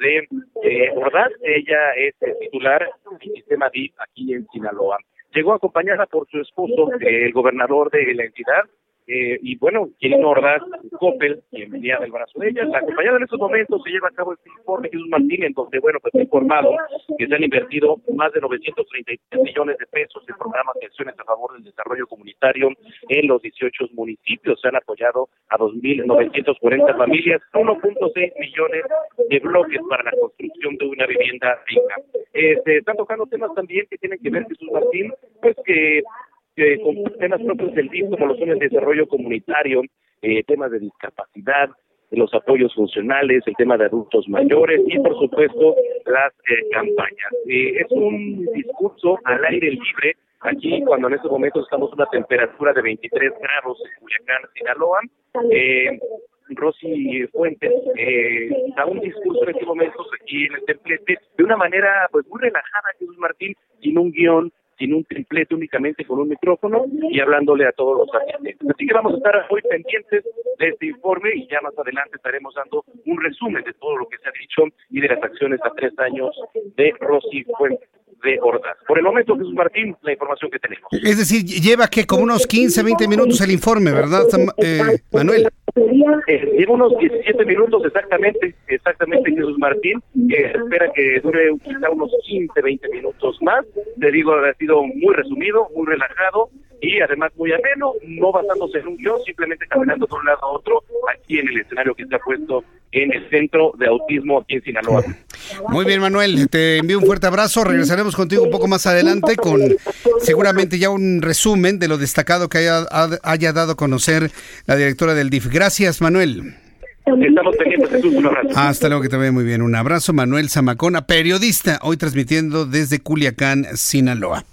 de eh, Ordaz. Ella es titular del sistema DIP aquí en Sinaloa. Llegó acompañada por su esposo, el gobernador de la entidad, eh, y bueno, Kirin Ordaz, Coppel, quien venía del brazo de ella. La compañía en estos momentos se lleva a cabo este informe Jesús Martín, en donde, bueno, pues informado que se han invertido más de 933 millones de pesos en programas de acciones a favor del desarrollo comunitario en los 18 municipios. Se han apoyado a 2.940 familias, 1.6 millones de bloques para la construcción de una vivienda digna. Eh, se están tocando temas también que tienen que ver, Jesús Martín, pues que con temas propios del DIF, como lo son el desarrollo comunitario, eh, temas de discapacidad, los apoyos funcionales, el tema de adultos mayores y, por supuesto, las eh, campañas. Eh, es un discurso al aire libre. Aquí, cuando en estos momentos estamos a una temperatura de 23 grados en Culiacán, Sinaloa, eh, Rosy Fuentes eh, da un discurso en estos momentos aquí en el templete de una manera pues muy relajada, Jesús Martín, sin un guion, sin un triplete, únicamente con un micrófono y hablándole a todos los asistentes. Así que vamos a estar hoy pendientes de este informe y ya más adelante estaremos dando un resumen de todo lo que se ha dicho y de las acciones a tres años de Rosy Fuentes de Ordaz. Por el momento, Jesús Martín, la información que tenemos. Es decir, lleva que como unos 15, 20 minutos el informe, ¿verdad, eh, Manuel? Eh, unos 17 minutos exactamente, exactamente Jesús Martín, que espera que dure quizá unos 15, 20 minutos más. Te digo, ha sido muy resumido, muy relajado y además muy ameno, no basándose en un guion, simplemente caminando de un lado a otro aquí en el escenario que se ha puesto en el centro de autismo aquí en Sinaloa. Muy bien, Manuel, te envío un fuerte abrazo. Regresaremos contigo un poco más adelante con seguramente ya un resumen de lo destacado que haya, haya dado a conocer la directora del DIF. Gracias, Manuel. Estamos pendientes, Jesús. Un abrazo. Hasta luego, que te vaya muy bien. Un abrazo, Manuel Zamacona, periodista, hoy transmitiendo desde Culiacán, Sinaloa.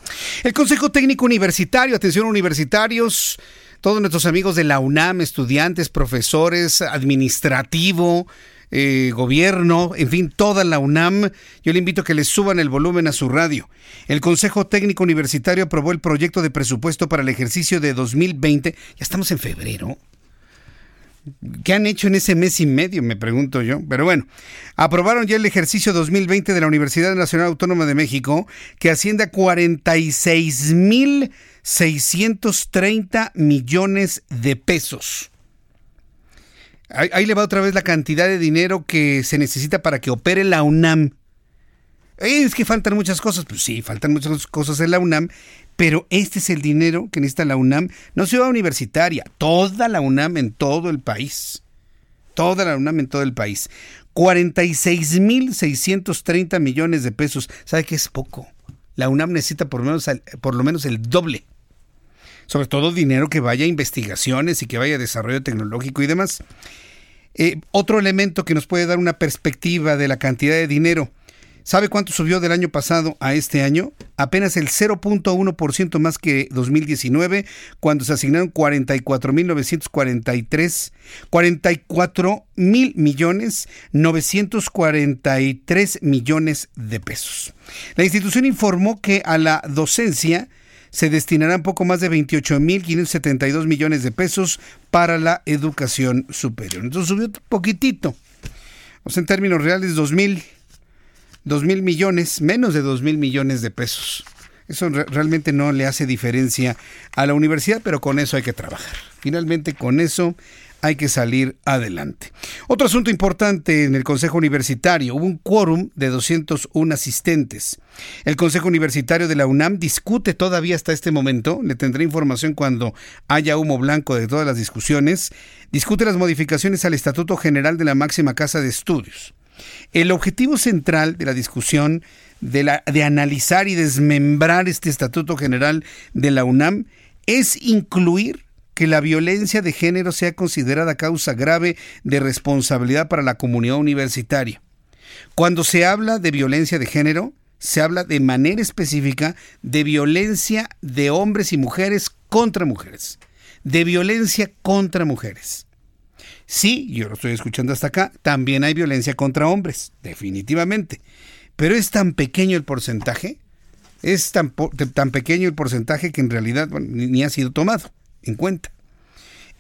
El Consejo Técnico Universitario, atención universitarios, todos nuestros amigos de la UNAM, estudiantes, profesores, administrativo, eh, gobierno, en fin, toda la UNAM, yo le invito a que le suban el volumen a su radio. El Consejo Técnico Universitario aprobó el proyecto de presupuesto para el ejercicio de 2020. Ya estamos en febrero. ¿Qué han hecho en ese mes y medio? Me pregunto yo. Pero bueno, aprobaron ya el ejercicio 2020 de la Universidad Nacional Autónoma de México, que asciende a 46.630 millones de pesos. Ahí, ahí, le va otra vez la cantidad de dinero que se necesita para que opere la UNAM. Es que faltan muchas cosas. Pues sí, faltan muchas cosas en la UNAM, pero este es el dinero que necesita la UNAM, no ciudad universitaria, toda la UNAM en todo el país. Toda la UNAM en todo el país. 46.630 millones de pesos. ¿Sabe qué es poco? La UNAM necesita por por lo menos el doble. Sobre todo dinero que vaya a investigaciones y que vaya a desarrollo tecnológico y demás. Eh, otro elemento que nos puede dar una perspectiva de la cantidad de dinero. ¿Sabe cuánto subió del año pasado a este año? Apenas el 0.1% más que 2019, cuando se asignaron 44.943, 44 mil millones 943 millones de pesos. La institución informó que a la docencia se destinarán poco más de 28.572 millones de pesos para la educación superior. Entonces subió un poquitito. O sea, en términos reales, 2.000 2 mil millones, menos de 2 mil millones de pesos. Eso re realmente no le hace diferencia a la universidad, pero con eso hay que trabajar. Finalmente con eso hay que salir adelante. Otro asunto importante en el Consejo Universitario, hubo un quórum de 201 asistentes. El Consejo Universitario de la UNAM discute todavía hasta este momento, le tendré información cuando haya humo blanco de todas las discusiones, discute las modificaciones al Estatuto General de la máxima casa de estudios. El objetivo central de la discusión de, la, de analizar y desmembrar este Estatuto General de la UNAM es incluir que la violencia de género sea considerada causa grave de responsabilidad para la comunidad universitaria. Cuando se habla de violencia de género, se habla de manera específica de violencia de hombres y mujeres contra mujeres, de violencia contra mujeres. Sí, yo lo estoy escuchando hasta acá, también hay violencia contra hombres, definitivamente. Pero es tan pequeño el porcentaje, es tan, tan pequeño el porcentaje que en realidad ni, ha sido tomado en cuenta.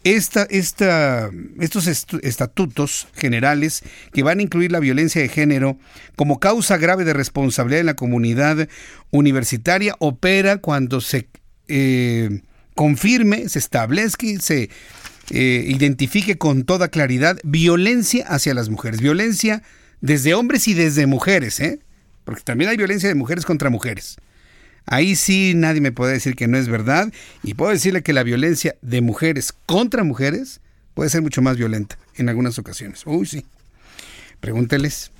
Esta, esta, estos estatutos generales que van a incluir la violencia de género como causa grave de responsabilidad en la comunidad universitaria opera cuando se... Eh, confirme, se establezca y se eh, identifique con toda claridad violencia hacia las mujeres, violencia desde hombres y desde mujeres, ¿eh? porque también hay violencia de mujeres contra mujeres. Ahí sí nadie me puede decir que no es verdad y puedo decirle que la violencia de mujeres contra mujeres puede ser mucho más violenta en algunas ocasiones. Uy, sí. Pregúnteles.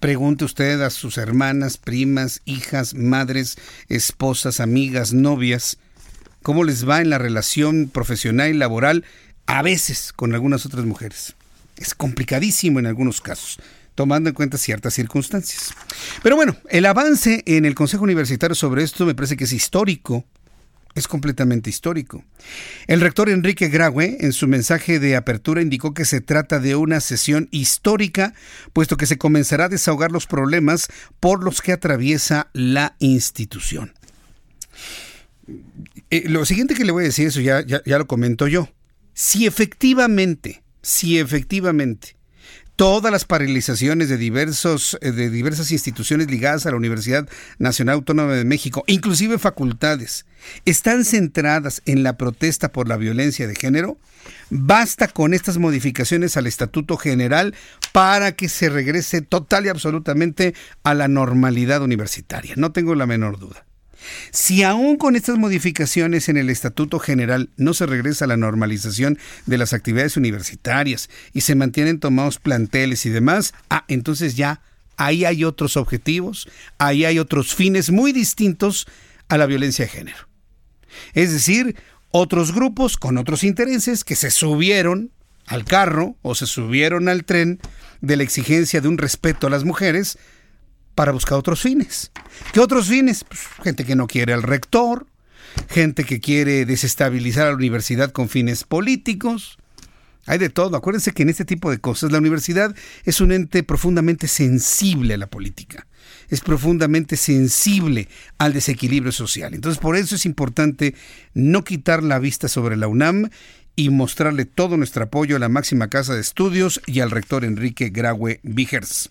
Pregunte usted a sus hermanas, primas, hijas, madres, esposas, amigas, novias, cómo les va en la relación profesional y laboral, a veces con algunas otras mujeres. Es complicadísimo en algunos casos tomando en cuenta ciertas circunstancias. Pero bueno, el avance en el Consejo Universitario sobre esto me parece que es histórico. Es completamente histórico. El rector Enrique Graue, en su mensaje de apertura, indicó que se trata de una sesión histórica, puesto que se comenzará a desahogar los problemas por los que atraviesa la institución. Eh, lo siguiente que le voy a decir, eso ya, ya, ya lo comento yo. Si efectivamente, si efectivamente todas las paralizaciones de, diversos, eh, de diversas instituciones ligadas a la Universidad Nacional Autónoma de México, inclusive facultades, están centradas en la protesta por la violencia de género, basta con estas modificaciones al Estatuto General para que se regrese total y absolutamente a la normalidad universitaria. No tengo la menor duda. Si aún con estas modificaciones en el Estatuto General no se regresa a la normalización de las actividades universitarias y se mantienen tomados planteles y demás, ah, entonces ya ahí hay otros objetivos, ahí hay otros fines muy distintos a la violencia de género. Es decir, otros grupos con otros intereses que se subieron al carro o se subieron al tren de la exigencia de un respeto a las mujeres para buscar otros fines. ¿Qué otros fines? Pues, gente que no quiere al rector, gente que quiere desestabilizar a la universidad con fines políticos. Hay de todo. Acuérdense que en este tipo de cosas la universidad es un ente profundamente sensible a la política. Es profundamente sensible al desequilibrio social. Entonces por eso es importante no quitar la vista sobre la UNAM y mostrarle todo nuestro apoyo a la máxima casa de estudios y al rector Enrique Graue Vigers.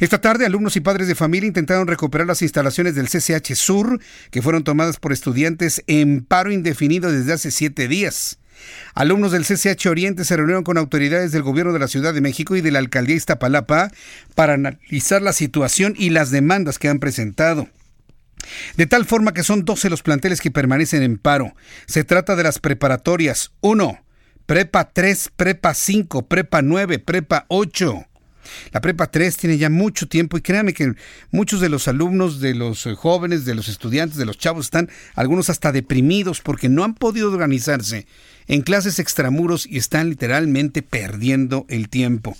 Esta tarde, alumnos y padres de familia intentaron recuperar las instalaciones del CCH Sur, que fueron tomadas por estudiantes en paro indefinido desde hace siete días. Alumnos del CCH Oriente se reunieron con autoridades del gobierno de la Ciudad de México y de la alcaldía Iztapalapa para analizar la situación y las demandas que han presentado. De tal forma que son 12 los planteles que permanecen en paro. Se trata de las preparatorias 1, Prepa 3, Prepa 5, Prepa 9, Prepa 8. La Prepa 3 tiene ya mucho tiempo y créanme que muchos de los alumnos, de los eh, jóvenes, de los estudiantes, de los chavos están algunos hasta deprimidos porque no han podido organizarse en clases extramuros y están literalmente perdiendo el tiempo.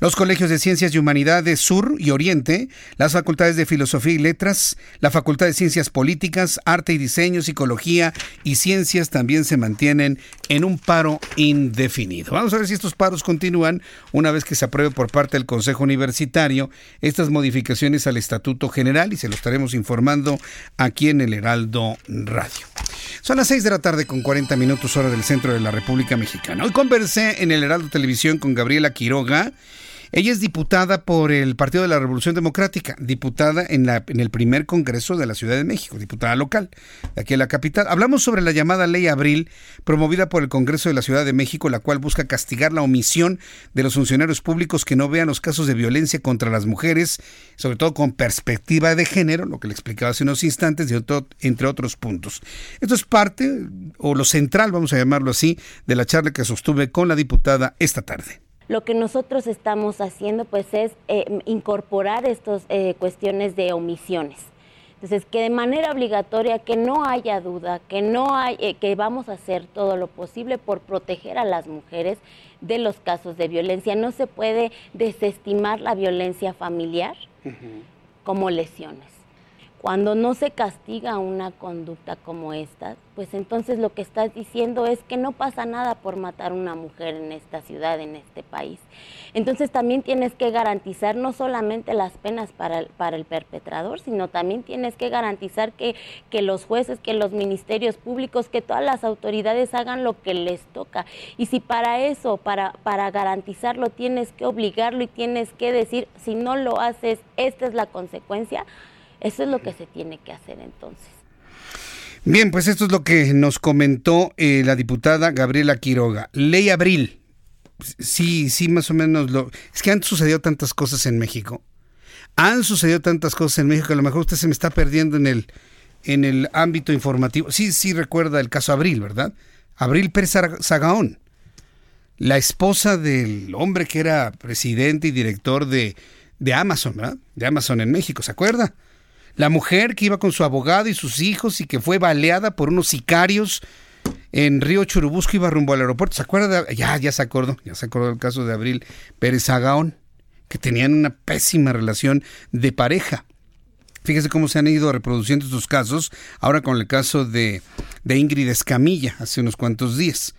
Los colegios de Ciencias y Humanidades Sur y Oriente, las facultades de Filosofía y Letras, la Facultad de Ciencias Políticas, Arte y Diseño, Psicología y Ciencias también se mantienen en un paro indefinido. Vamos a ver si estos paros continúan una vez que se apruebe por parte del Consejo Universitario estas modificaciones al Estatuto General y se lo estaremos informando aquí en el Heraldo Radio. Son las 6 de la tarde con 40 minutos hora del centro de la República Mexicana. Hoy conversé en el Heraldo Televisión con Gabriela Quiroga, ella es diputada por el Partido de la Revolución Democrática, diputada en, la, en el primer Congreso de la Ciudad de México, diputada local, de aquí en la capital. Hablamos sobre la llamada Ley Abril, promovida por el Congreso de la Ciudad de México, la cual busca castigar la omisión de los funcionarios públicos que no vean los casos de violencia contra las mujeres, sobre todo con perspectiva de género, lo que le explicaba hace unos instantes, entre otros puntos. Esto es parte, o lo central, vamos a llamarlo así, de la charla que sostuve con la diputada esta tarde. Lo que nosotros estamos haciendo pues es eh, incorporar estas eh, cuestiones de omisiones. Entonces, que de manera obligatoria, que no haya duda, que, no hay, eh, que vamos a hacer todo lo posible por proteger a las mujeres de los casos de violencia. No se puede desestimar la violencia familiar como lesiones. Cuando no se castiga una conducta como esta, pues entonces lo que estás diciendo es que no pasa nada por matar una mujer en esta ciudad, en este país. Entonces también tienes que garantizar no solamente las penas para el, para el perpetrador, sino también tienes que garantizar que, que los jueces, que los ministerios públicos, que todas las autoridades hagan lo que les toca. Y si para eso, para, para garantizarlo, tienes que obligarlo y tienes que decir, si no lo haces, esta es la consecuencia, eso es lo que se tiene que hacer entonces. Bien, pues esto es lo que nos comentó eh, la diputada Gabriela Quiroga. Ley Abril. Sí, sí, más o menos lo... Es que han sucedido tantas cosas en México. Han sucedido tantas cosas en México que a lo mejor usted se me está perdiendo en el, en el ámbito informativo. Sí, sí recuerda el caso Abril, ¿verdad? Abril Pérez Sagaón, la esposa del hombre que era presidente y director de, de Amazon, ¿verdad? De Amazon en México, ¿se acuerda? La mujer que iba con su abogado y sus hijos y que fue baleada por unos sicarios en Río Churubusco, iba rumbo al aeropuerto. ¿Se acuerda? ya, ya se acordó, ya se acordó del caso de Abril Pérez Agaón, que tenían una pésima relación de pareja. Fíjese cómo se han ido reproduciendo estos casos, ahora con el caso de, de Ingrid Escamilla, hace unos cuantos días.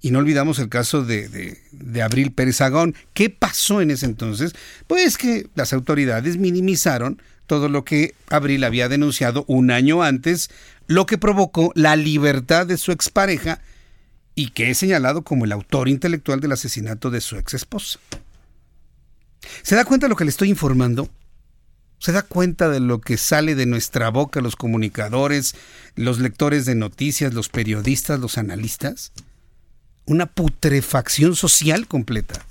Y no olvidamos el caso de, de, de, Abril Pérez Agón. ¿Qué pasó en ese entonces? Pues que las autoridades minimizaron todo lo que Abril había denunciado un año antes, lo que provocó la libertad de su expareja y que es señalado como el autor intelectual del asesinato de su ex esposa. ¿Se da cuenta de lo que le estoy informando? ¿Se da cuenta de lo que sale de nuestra boca los comunicadores, los lectores de noticias, los periodistas, los analistas? Una putrefacción social completa.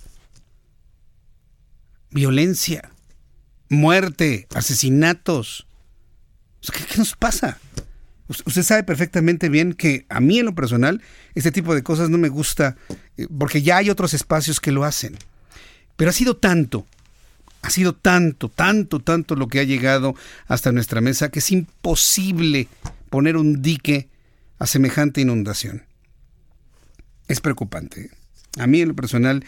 Violencia, muerte, asesinatos. ¿Qué, nos pasa? Usted sabe perfectamente bien que a mí en lo personal este tipo de cosas no me gusta eh, porque ya hay otros espacios que lo hacen. Pero ha sido tanto, ha sido tanto, tanto, tanto lo que ha llegado hasta nuestra mesa que es imposible poner un dique a semejante inundación. Es preocupante. A mí en lo personal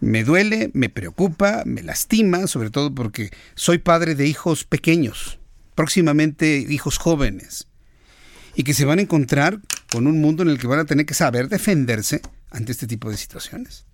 me duele, me preocupa, me lastima, sobre todo porque soy padre de hijos pequeños, próximamente hijos jóvenes, y que se van a encontrar con un mundo en el que van a tener que saber defenderse ante este tipo de situaciones.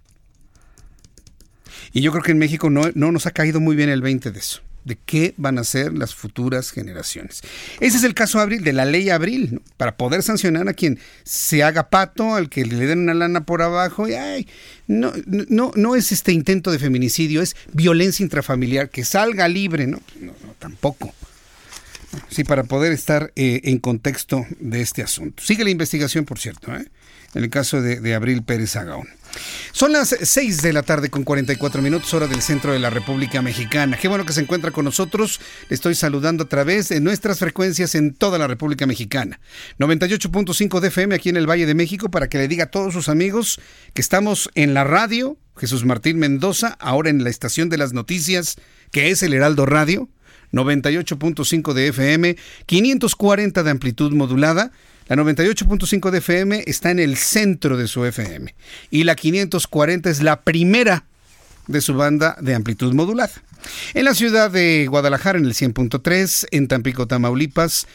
Y yo creo que en México no, no nos ha caído muy bien el 20 de eso de qué van a ser las futuras generaciones. Ese es el caso Abril, de la ley Abril, para poder sancionar a quien se haga pato, al que le den una lana por abajo. Y, ay, no, no, no es este intento de feminicidio, es violencia intrafamiliar, que salga libre, no, no, tampoco. Sí, para poder estar eh, en contexto de este asunto. Sigue la investigación, por cierto, ¿eh? en el caso de, de Abril Pérez Agaón. Son las 6 de la tarde con 44 minutos, hora del centro de la República Mexicana. Qué bueno que se encuentra con nosotros. Le estoy saludando a través de nuestras frecuencias en toda la República Mexicana. 98.5 de FM aquí en el Valle de México para que le diga a todos sus amigos que estamos en la radio. Jesús Martín Mendoza, ahora en la estación de las noticias, que es el Heraldo Radio. 98.5 de FM, 540 de amplitud modulada la 98.5 de FM está en el centro de su FM y la 540 es la primera de su banda de amplitud modulada. En la ciudad de Guadalajara en el 100.3, en Tampico, Tamaulipas,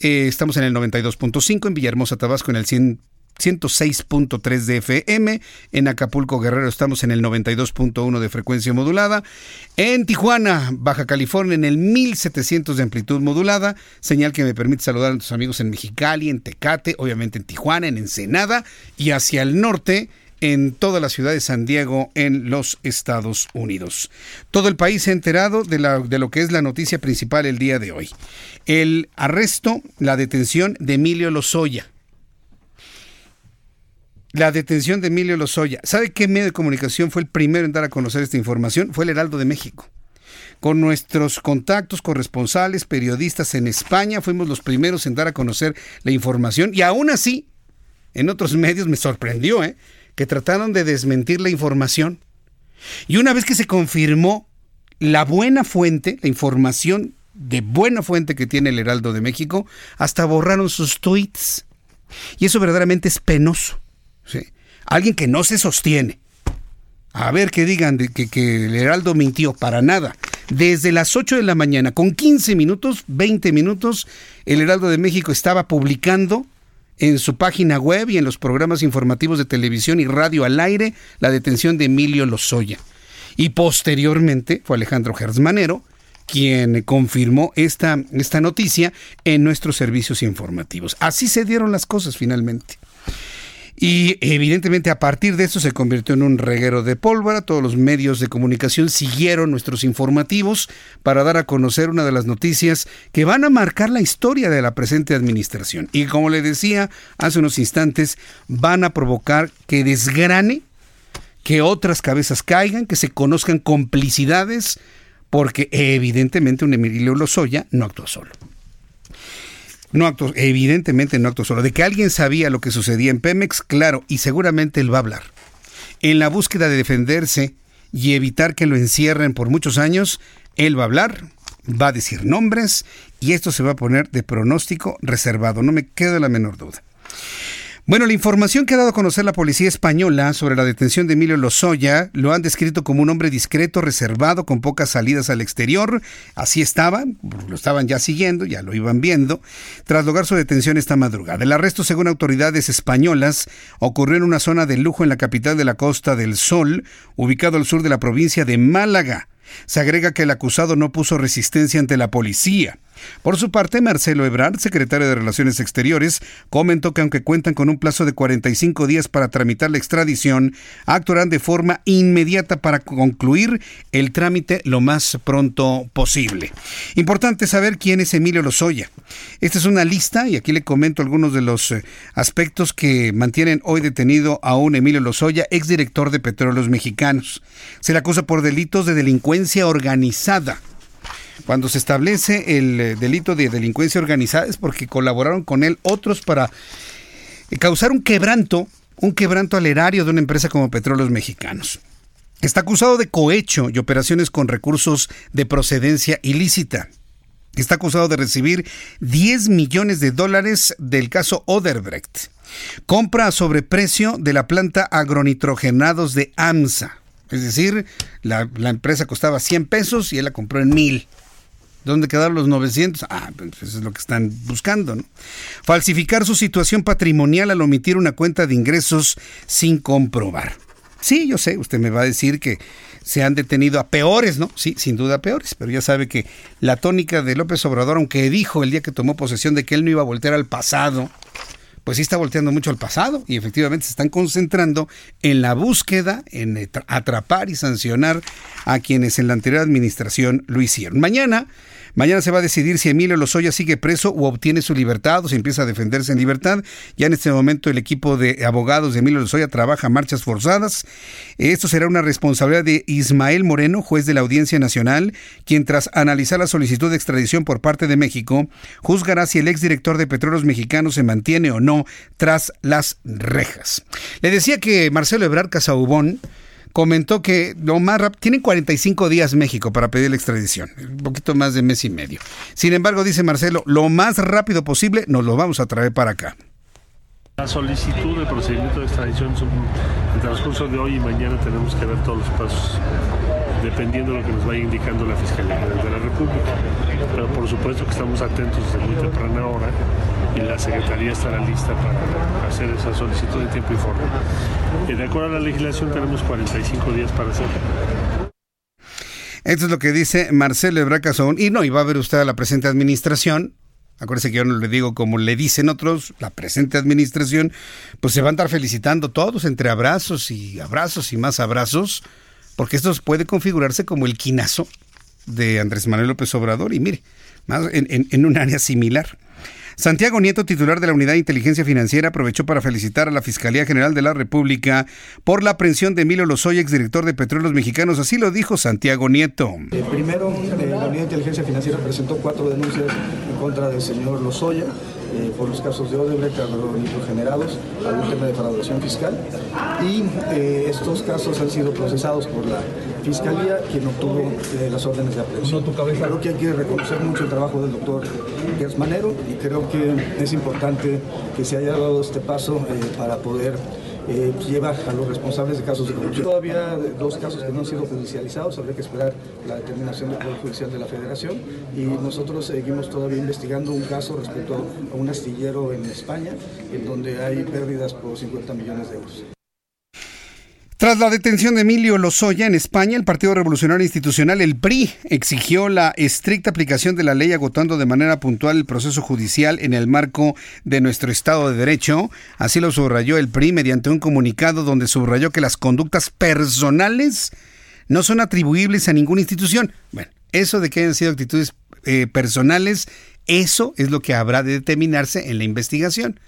eh, estamos en el 92.5, en Villahermosa, Tabasco en el 100 106.3 de FM. En Acapulco, Guerrero, estamos en el 92.1 de frecuencia modulada. En Tijuana, Baja California, en el 1700 de amplitud modulada. Señal que me permite saludar a nuestros amigos en Mexicali, en Tecate, obviamente en Tijuana, en Ensenada y hacia el norte en toda la ciudad de San Diego en los Estados Unidos. Todo el país se ha enterado de, de, lo que es la noticia principal el día de hoy. El arresto, la detención de Emilio Lozoya, la detención de Emilio Lozoya. ¿Sabe qué medio de comunicación fue el primero en dar a conocer esta información? Fue el Heraldo de México. Con nuestros contactos corresponsales, periodistas en España, fuimos los primeros en dar a conocer la información y aún así, en otros medios me sorprendió, ¿eh? que trataron de desmentir la información. Y una vez que se confirmó la buena fuente, la información de buena fuente que tiene el Heraldo de México, hasta borraron sus tweets. Y eso verdaderamente es penoso. Alguien que no se sostiene. A ver que digan de que, el Heraldo mintió, para nada. Desde las 8 de la mañana, con 15 minutos, 20 minutos, el Heraldo de México estaba publicando en su página web y en los programas informativos de televisión y radio al aire la detención de Emilio Lozoya. Y posteriormente fue Alejandro Gersmanero quien confirmó esta, esta noticia en nuestros servicios informativos. Así se dieron las cosas finalmente. Y evidentemente a partir de eso se convirtió en un reguero de pólvora. Todos los medios de comunicación siguieron nuestros informativos para dar a conocer una de las noticias que van a marcar la historia de la presente administración. Y como le decía hace unos instantes, van a provocar que desgrane, que otras cabezas caigan, que se conozcan complicidades, porque evidentemente un Emilio Lozoya no actuó solo. No actuó, evidentemente no actuó solo. De que alguien sabía lo que sucedía en Pemex, claro, y seguramente él va a hablar. En la búsqueda de defenderse y evitar que lo encierren por muchos años, él va a hablar, va a decir nombres y esto se va a poner de pronóstico reservado, no me queda la menor duda. Bueno, la información que ha dado a conocer la policía española sobre la detención de Emilio Lozoya lo han descrito como un hombre discreto, reservado, con pocas salidas al exterior. Así estaban, lo estaban ya siguiendo, ya lo iban viendo, tras lograr su detención esta madrugada. El arresto, según autoridades españolas, ocurrió en una zona de lujo en la capital de la Costa del Sol, ubicado al sur de la provincia de Málaga. Se agrega que el acusado no puso resistencia ante la policía. Por su parte, Marcelo Ebrard, secretario de Relaciones Exteriores, comentó que aunque cuentan con un plazo de 45 días para tramitar la extradición, actuarán de forma inmediata para concluir el trámite lo más pronto posible. Importante saber quién es Emilio Lozoya. Esta es una lista y aquí le comento algunos de los eh, aspectos que mantienen hoy detenido a un Emilio Lozoya, exdirector de Petróleos Mexicanos. Se le acusa por delitos de delincuencia organizada cuando se establece el eh, delito de delincuencia organizada es porque colaboraron con él otros para eh, causar un quebranto, un quebranto al erario de una empresa como Petróleos Mexicanos. Está acusado de cohecho y operaciones con recursos de procedencia ilícita. Está acusado de recibir 10 millones de dólares del caso Oderbrecht. Compra a sobreprecio de la planta agronitrogenados de AMSA. Es decir, la, la empresa costaba 100 pesos y él la compró en 1000. ¿Dónde quedaron los 900? Ah, pues eso es lo que están buscando, ¿no? Falsificar su situación patrimonial al omitir una cuenta de ingresos sin comprobar. Sí, yo sé, usted me va a decir que se han detenido a peores, ¿no? Sí, sin duda a peores, pero ya sabe que la tónica de López Obrador, aunque dijo el día que tomó posesión de que él no iba a voltear al pasado, pues sí está volteando mucho al pasado y efectivamente se están concentrando en la búsqueda, en atrapar y sancionar a quienes en la anterior administración lo hicieron. Mañana Mañana se va a decidir si Emilio Lozoya sigue preso o obtiene su libertad o si empieza a defenderse en libertad. Ya en este momento el equipo de abogados de Emilio Lozoya trabaja marchas forzadas. Esto será una responsabilidad de Ismael Moreno, juez de la Audiencia Nacional, quien tras analizar la solicitud de extradición por parte de México, juzgará si el exdirector de Petróleos Mexicanos se mantiene o no tras las rejas. Le decía que Marcelo Ebrard Casaubón comentó que lo más rápido, tienen 45 días México para pedir la extradición, un poquito más de mes y medio. Sin embargo, dice Marcelo, lo más rápido posible nos lo vamos a traer para acá. La solicitud de procedimiento de extradición en el transcurso de hoy y mañana tenemos que ver todos los pasos, dependiendo de lo que nos vaya indicando la Fiscalía de la República. Pero por supuesto que estamos atentos desde muy temprana hora y la Secretaría estará lista para hacer esa solicitud en tiempo y forma. Y de acuerdo a la legislación tenemos 45 días para hacerlo. Esto es lo que dice Marcelo Ebracazón. Y no, y va a ver usted a la presente administración. Acuérdese que yo no le digo como le dicen otros, la presente administración, pues se van a estar felicitando todos entre abrazos y abrazos y más abrazos, porque esto puede configurarse como el quinazo de Andrés Manuel López Obrador. Y mire, más en, en un área similar. Santiago Nieto, titular de la Unidad de Inteligencia Financiera, aprovechó para felicitar a la Fiscalía General de la República por la aprehensión de Emilio Lozoya, exdirector de Petróleos Mexicanos. Así lo dijo Santiago Nieto. Eh, primero, eh, la Unidad de Inteligencia Financiera presentó cuatro denuncias en contra del señor Lozoya. Eh, por los casos de Odebrecht, generados, algún tema de defraudación fiscal. Y eh, estos casos han sido procesados por la Fiscalía, quien obtuvo eh, las órdenes de aprehensión. Creo que hay que reconocer mucho el trabajo del doctor Gers Manero y creo que es importante que se haya dado este paso para poder eh, pues, lleva a los responsables de casos de corrupción. Todavía dos casos que no han sido judicializados, habría que esperar la determinación del Poder Judicial de la Federación y nosotros seguimos todavía investigando un caso respecto a un astillero en España, en donde hay pérdidas por 50 millones de euros. Tras la detención de Emilio Lozoya en España, el Partido Revolucionario Institucional, el PRI, exigió la estricta aplicación de la ley agotando de manera puntual el proceso judicial en el marco de nuestro Estado de Derecho. Así lo subrayó el PRI mediante un comunicado donde subrayó que las conductas personales no son atribuibles a ninguna institución. Bueno, eso de que hayan sido actitudes eh, personales, eso es lo que habrá de determinarse en la investigación.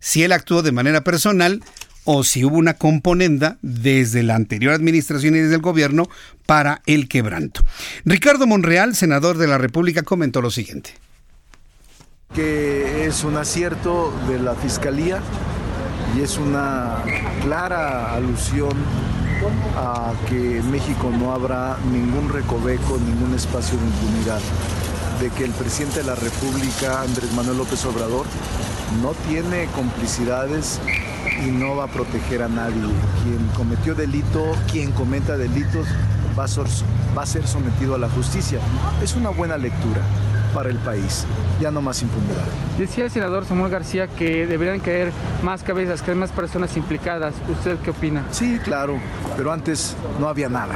Si él actuó de manera personal, o si hubo una componenda desde la anterior administración y desde el gobierno para el quebranto. Ricardo Monreal, senador de la República, comentó lo siguiente. Que es un acierto de la Fiscalía y es una clara alusión a que en México no habrá ningún recoveco, ningún espacio de impunidad de que el presidente de la República, Andrés Manuel López Obrador, no tiene complicidades y no va a proteger a nadie. Quien cometió delito, quien cometa delitos, va a, ser, sometido a la justicia. Es una buena lectura para el país. Ya no más impunidad. Decía el senador Samuel García que deberían caer más cabezas, que hay más personas implicadas. ¿Usted qué opina? Sí, claro, pero antes no había nada.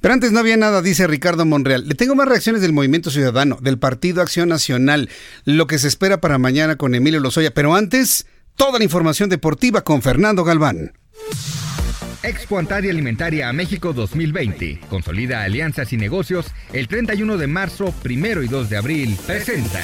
Pero antes no había nada, dice Ricardo Monreal. Le tengo más reacciones del Movimiento Ciudadano, del Partido Acción Nacional, lo que se espera para mañana con Emilio Lozoya. Pero antes, toda la información deportiva con Fernando Galván. Expo Antaria Alimentaria a México 2020. Consolida alianzas y negocios el 31 de marzo, primero y 2 de abril. Presenta.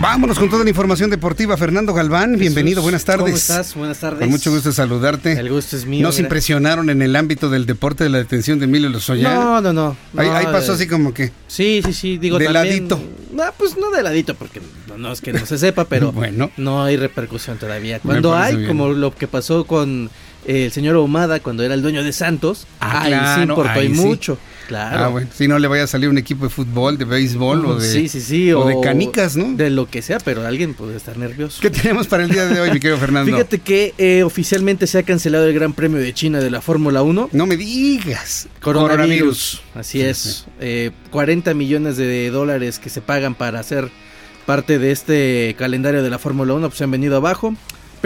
Vámonos con toda la información deportiva. Fernando Galván, bienvenido, buenas tardes. ¿Cómo estás? Buenas tardes. Con mucho gusto saludarte. El gusto es mío. ¿Nos impresionaron en el ámbito del deporte de la detención de Emilio Lozoya? No, no, no. ahí, no, pasó eh, así como que. Sí, sí, sí. Digo, de también- ladito. No, pues no de ladito, porque no, no es que no se sepa, pero (laughs) Bueno. no hay repercusión todavía. Cuando hay, bien. como lo que pasó con eh, el señor Ahumada cuando era el dueño de Santos, Ah, ahí sí importó y ahí sí. mucho. Claro. Ah, bueno, si no le vaya a salir un equipo de fútbol, de béisbol o de, sí, sí, sí. o de canicas, ¿no? De lo que sea, pero alguien puede estar nervioso. ¿Qué tenemos para el día de hoy, mi querido Fernando? Fíjate que eh, oficialmente se ha cancelado el Gran Premio de China de la Fórmula 1. No me digas. Coronavirus. Así es. Eh, 40 millones de dólares que se pagan para hacer parte de este calendario de la Fórmula 1 pues se han venido abajo.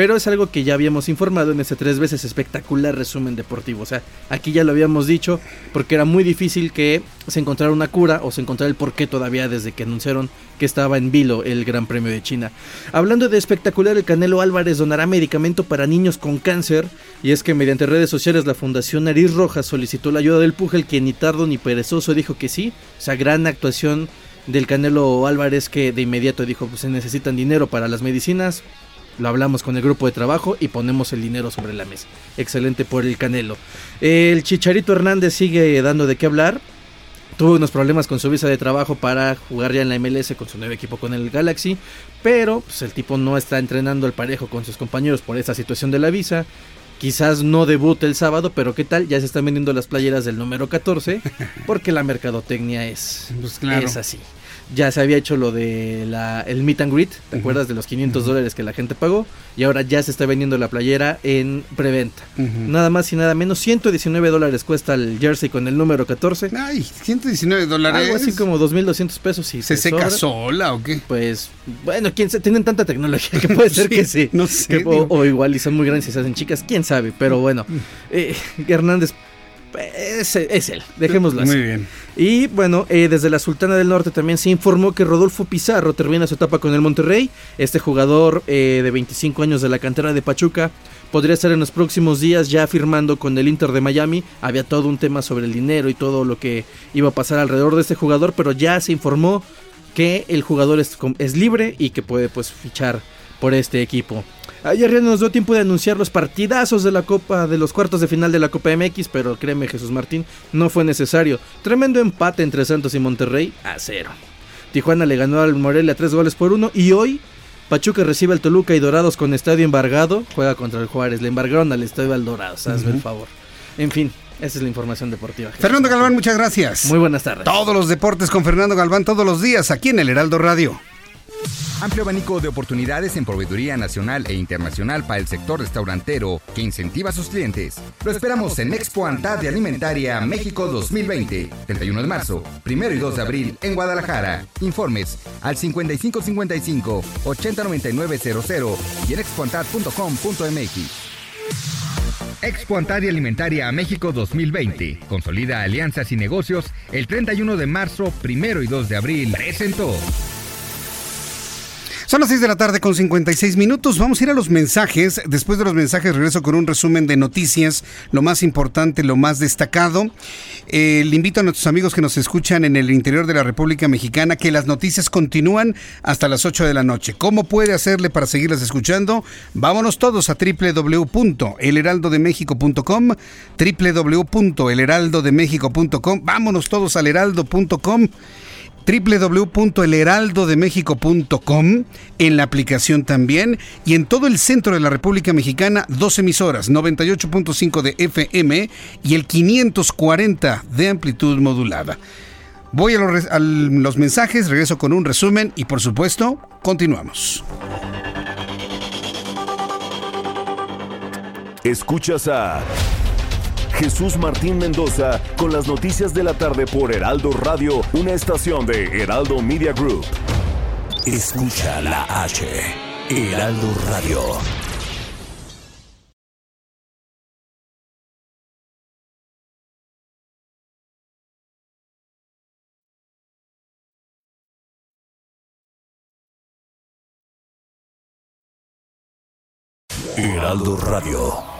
Pero es algo que ya habíamos informado en ese tres veces espectacular resumen deportivo. O sea, aquí ya lo habíamos dicho porque era muy difícil que se encontrara una cura o se encontrara el porqué todavía desde que anunciaron que estaba en vilo el Gran Premio de China. Hablando de espectacular, el Canelo Álvarez donará medicamento para niños con cáncer. Y es que mediante redes sociales la Fundación Nariz Roja solicitó la ayuda del Pugel, quien ni tardo ni perezoso dijo que sí. O sea, gran actuación del Canelo Álvarez que de inmediato dijo pues se necesitan dinero para las medicinas. Lo hablamos con el grupo de trabajo y ponemos el dinero sobre la mesa. Excelente por el Canelo. El Chicharito Hernández sigue dando de qué hablar. Tuvo unos problemas con su visa de trabajo para jugar ya en la MLS con su nuevo equipo con el Galaxy. Pero pues, el tipo no está entrenando al parejo con sus compañeros por esa situación de la visa. Quizás no debute el sábado, pero ¿qué tal? Ya se están vendiendo las playeras del número 14 porque la mercadotecnia es, Pues claro. es así. Ya se había hecho lo de la, el meet and greet, ¿te acuerdas de los 500 dólares que la gente pagó? Y ahora ya se está vendiendo la playera en preventa. Nada más y nada menos, 119 dólares cuesta el jersey con el número 14. Ay, 119 dólares. Algo así como 2.200 pesos y ¿Se seca sobra. sola o qué? Pues, bueno, quién sabe, tienen tanta tecnología que puede (laughs) ser Sí, que sí. no sé, Que- o, o igual y son muy grandes y se hacen chicas, quién sabe. Pero bueno, eh, Hernández es, es él, dejémoslo así. Muy bien. Y bueno, eh, desde la Sultana del Norte también se informó que Rodolfo Pizarro termina su etapa con el Monterrey. Este jugador eh, de 25 años de la cantera de Pachuca podría estar en los próximos días ya firmando con el Inter de Miami. Había todo un tema sobre el dinero y todo lo que iba a pasar alrededor de este jugador, pero ya se informó que el jugador es, es libre y que puede pues fichar por este equipo. Ayer ya nos dio tiempo de anunciar los partidazos de la Copa, de los cuartos de final de la Copa MX, pero créeme Jesús Martín, no fue necesario. Tremendo empate entre Santos y Monterrey a cero. Tijuana le ganó al Morelia tres goles por uno y hoy Pachuca recibe al Toluca y Dorados con estadio embargado, juega contra el Juárez, le embargaron al estadio al Dorados, hazme el favor. En fin, esa es la información deportiva. Fernando Galván, muchas gracias. Muy buenas tardes. Todos los deportes con Fernando Galván todos los días aquí en el Heraldo Radio. Amplio abanico de oportunidades en proveeduría nacional e internacional para el sector restaurantero que incentiva a sus clientes. Lo esperamos en Expo Antadia Alimentaria México 2020, 31 de marzo, 1 y 2 de abril en Guadalajara. Informes al 5555 809900 y en expoantad.com.mx. Expo Alimentaria México 2020. Consolida alianzas y negocios el 31 de marzo, primero y 2 de abril. Presentó. Son las 6 de la tarde con 56 minutos. Vamos a ir a los mensajes. Después de los mensajes regreso con un resumen de noticias, lo más importante, lo más destacado. Eh, le invito a nuestros amigos que nos escuchan en el interior de la República Mexicana que las noticias continúan hasta las 8 de la noche. ¿Cómo puede hacerle para seguirlas escuchando? Vámonos todos a www.elheraldodemexico.com www.elheraldodemexico.com Vámonos todos al heraldo.com www.elheraldodemexico.com, en la aplicación también y en todo el centro de la República Mexicana, dos emisoras, 98.5 de FM y el 540 de amplitud modulada. Voy a los, a los mensajes, regreso con un resumen y por supuesto, continuamos. Escuchas a Jesús Martín Mendoza con las noticias de la tarde por Heraldo Radio, una estación de Heraldo Media Group. Escucha la H, Heraldo Radio. Heraldo Radio.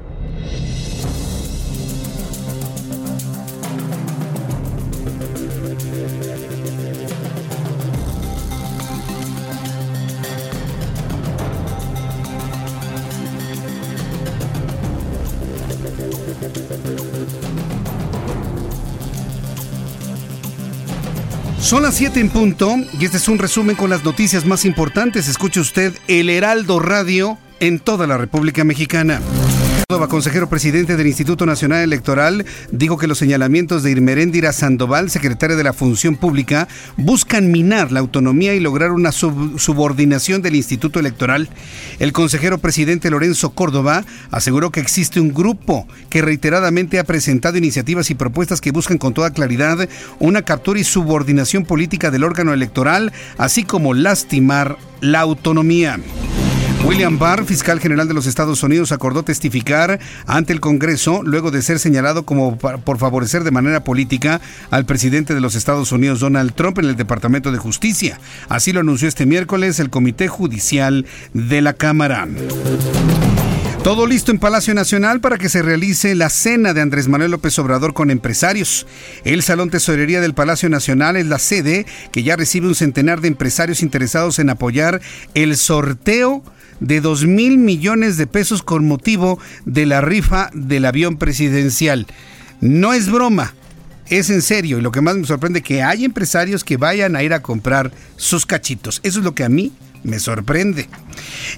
Son las 7 en punto y este es un resumen con las noticias más importantes. Escuche usted el Heraldo Radio en toda la República Mexicana. Consejero presidente del Instituto Nacional Electoral, dijo que los señalamientos de Irmeréndira Sandoval, secretaria de la Función Pública, buscan minar la autonomía y lograr una sub subordinación del Instituto Electoral. El consejero presidente Lorenzo Córdoba aseguró que existe un grupo que reiteradamente ha presentado iniciativas y propuestas que buscan con toda claridad una captura y subordinación política del órgano electoral, así como lastimar la autonomía. William Barr, fiscal general de los Estados Unidos, acordó testificar ante el Congreso luego de ser señalado como por favorecer de manera política al presidente de los Estados Unidos, Donald Trump, en el Departamento de Justicia. Así lo anunció este miércoles el Comité Judicial de la Cámara. Todo listo en Palacio Nacional para que se realice la cena de Andrés Manuel López Obrador con empresarios. El Salón Tesorería del Palacio Nacional es la sede que ya recibe un centenar de empresarios interesados en apoyar el sorteo de 2 mil millones de pesos con motivo de la rifa del avión presidencial. No es broma, es en serio. Y lo que más me sorprende que hay empresarios que vayan a ir a comprar sus cachitos. Eso es lo que a mí me sorprende.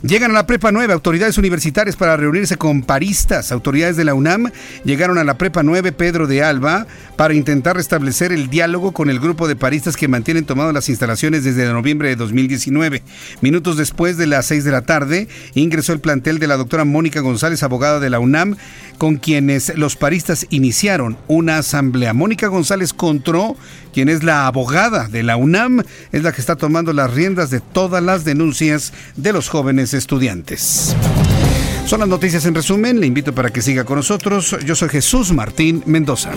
Llegan a la Prepa 9 autoridades universitarias para reunirse con paristas. Autoridades de la UNAM llegaron a la Prepa 9 Pedro de Alba para intentar restablecer el diálogo con el grupo de paristas que mantienen tomado las instalaciones desde noviembre de 2019. Minutos después de las 6 de la tarde, ingresó el plantel de la doctora Mónica González, abogada de la UNAM, con quienes los paristas iniciaron una asamblea. Mónica González Contró, quien es la abogada de la UNAM, es la que está tomando las riendas de todas las denuncias de los jóvenes estudiantes. Son las noticias en resumen, le invito para que siga con nosotros. Yo soy Jesús Martín Mendoza.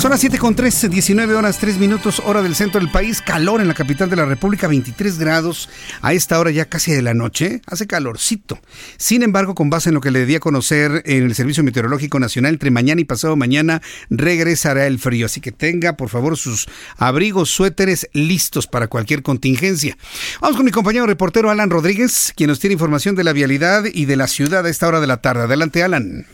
Son las 7 con 13, 19 horas 3 minutos, hora del centro del país. Calor en la capital de la República, 23 grados. A esta hora ya casi de la noche, hace calorcito. Sin embargo, con base en lo que le di a conocer en el Servicio Meteorológico Nacional, entre mañana y pasado mañana regresará el frío. Así que tenga, por favor, sus abrigos, suéteres listos para cualquier contingencia. Vamos con mi compañero reportero Alan Rodríguez, quien nos tiene información de la vialidad y de la ciudad a esta hora de la tarde. Adelante, Alan.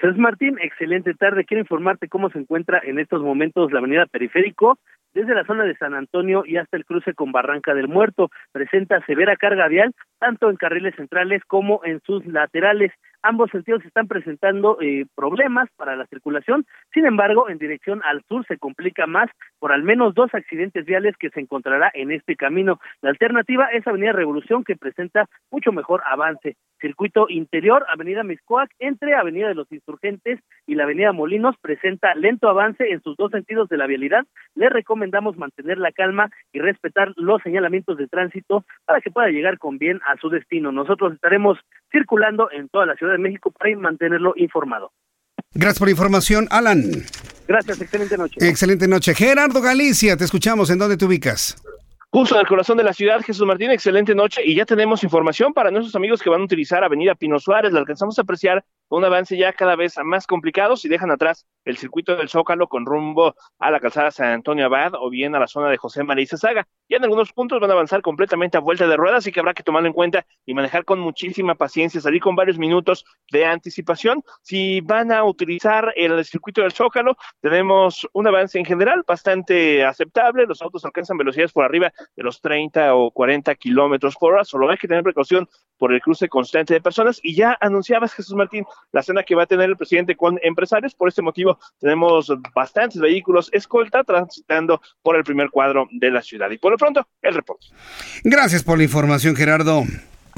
Jesús Martín, excelente tarde. Quiero informarte cómo se encuentra en estos momentos la avenida Periférico, desde la zona de San Antonio y hasta el cruce con Barranca del Muerto. Presenta severa carga vial, tanto en carriles centrales como en sus laterales. Ambos sentidos están presentando eh, problemas para la circulación. Sin embargo, en dirección al sur se complica más por al menos dos accidentes viales que se encontrará en este camino. La alternativa es Avenida Revolución, que presenta mucho mejor avance. Circuito interior, Avenida Miscoac, entre Avenida de los Insurgentes y la Avenida Molinos, presenta lento avance en sus dos sentidos de la vialidad. Le recomendamos mantener la calma y respetar los señalamientos de tránsito para que pueda llegar con bien a su destino. Nosotros estaremos circulando en toda la Ciudad de México para mantenerlo informado. Gracias por la información, Alan. Gracias, excelente noche. Excelente noche. Gerardo Galicia, te escuchamos. ¿En dónde te ubicas? Justo en el corazón de la ciudad, Jesús Martín, excelente noche y ya tenemos información para nuestros amigos que van a utilizar Avenida Pino Suárez, la alcanzamos a apreciar un avance ya cada vez más complicado si dejan atrás el circuito del Zócalo con rumbo a la calzada San Antonio Abad o bien a la zona de José María Saga. Ya en algunos puntos van a avanzar completamente a vuelta de ruedas, así que habrá que tomarlo en cuenta y manejar con muchísima paciencia, salir con varios minutos de anticipación. Si van a utilizar el circuito del Zócalo, tenemos un avance en general bastante aceptable, los autos alcanzan velocidades por arriba de los 30 o 40 kilómetros por hora, solo hay que tener precaución por el cruce constante de personas y ya anunciabas Jesús Martín la cena que va a tener el presidente con empresarios. Por este motivo, tenemos bastantes vehículos escolta transitando por el primer cuadro de la ciudad. Y por lo pronto, el reporte. Gracias por la información, Gerardo.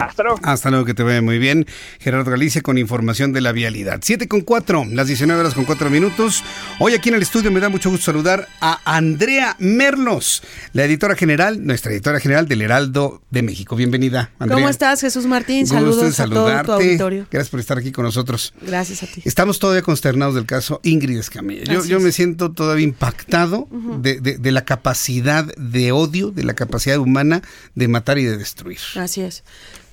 Hasta luego. Hasta luego, que te vaya muy bien. Gerardo Galicia con información de la vialidad. 7 con 4, las 19 horas con 4 minutos. Hoy aquí en el estudio me da mucho gusto saludar a Andrea Merlos, la editora general, nuestra editora general del Heraldo de México. Bienvenida, Andrea. ¿Cómo estás, Jesús Martín? Saludos a todo tu auditorio. Gracias por estar aquí con nosotros. Gracias a ti. Estamos todavía consternados del caso Ingrid Escamilla. Yo, yo me siento todavía impactado uh -huh. de, de, de la capacidad de odio, de la capacidad humana de matar y de destruir. Así es.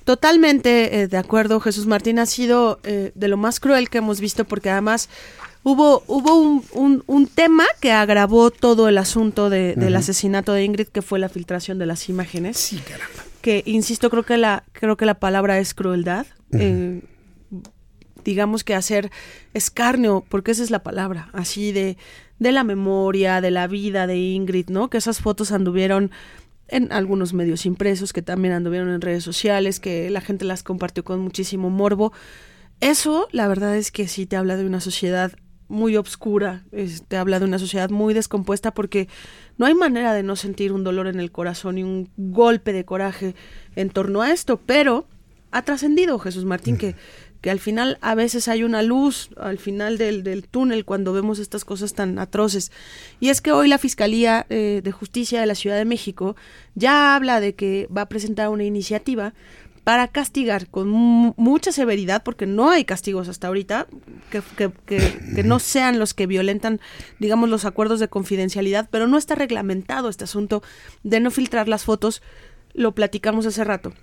Totalmente eh, de acuerdo, Jesús Martín ha sido eh, de lo más cruel que hemos visto porque además hubo, hubo un, un, un tema que agravó todo el asunto de, del uh -huh. asesinato de Ingrid, que fue la filtración de las imágenes. Sí, caramba. Que, insisto, creo que la, creo que la palabra es crueldad. Uh -huh. eh, digamos que hacer escarnio, porque esa es la palabra, así de, de la memoria, de la vida de Ingrid, ¿no? Que esas fotos anduvieron en algunos medios impresos que también anduvieron en redes sociales, que la gente las compartió con muchísimo morbo. Eso, la verdad es que sí te habla de una sociedad muy obscura, es, te habla de una sociedad muy descompuesta porque no hay manera de no sentir un dolor en el corazón y un golpe de coraje en torno a esto, pero ha trascendido Jesús Martín que que al final a veces hay una luz al final del, del, túnel cuando vemos estas cosas tan atroces. Y es que hoy la Fiscalía eh, de Justicia de la Ciudad de México ya habla de que va a presentar una iniciativa para castigar con mucha severidad, porque no hay castigos hasta ahorita, que, que, que, que, no sean los que violentan, digamos, los acuerdos de confidencialidad, pero no está reglamentado este asunto de no filtrar las fotos, lo platicamos hace rato.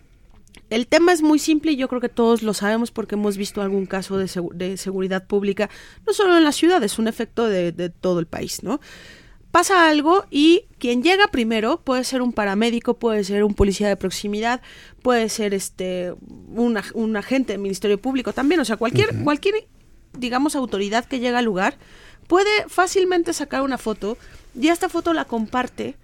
El tema es muy simple y yo creo que todos lo sabemos porque hemos visto algún caso de, seg de seguridad pública, no solo en la ciudad, es un efecto de, de, todo el país, ¿no? Pasa algo y quien llega primero puede ser un paramédico, puede ser un policía de proximidad, puede ser este un, un agente del Ministerio Público también, o sea, cualquier, uh -huh. cualquier, digamos, autoridad que llega al lugar puede fácilmente sacar una foto y esta foto la comparte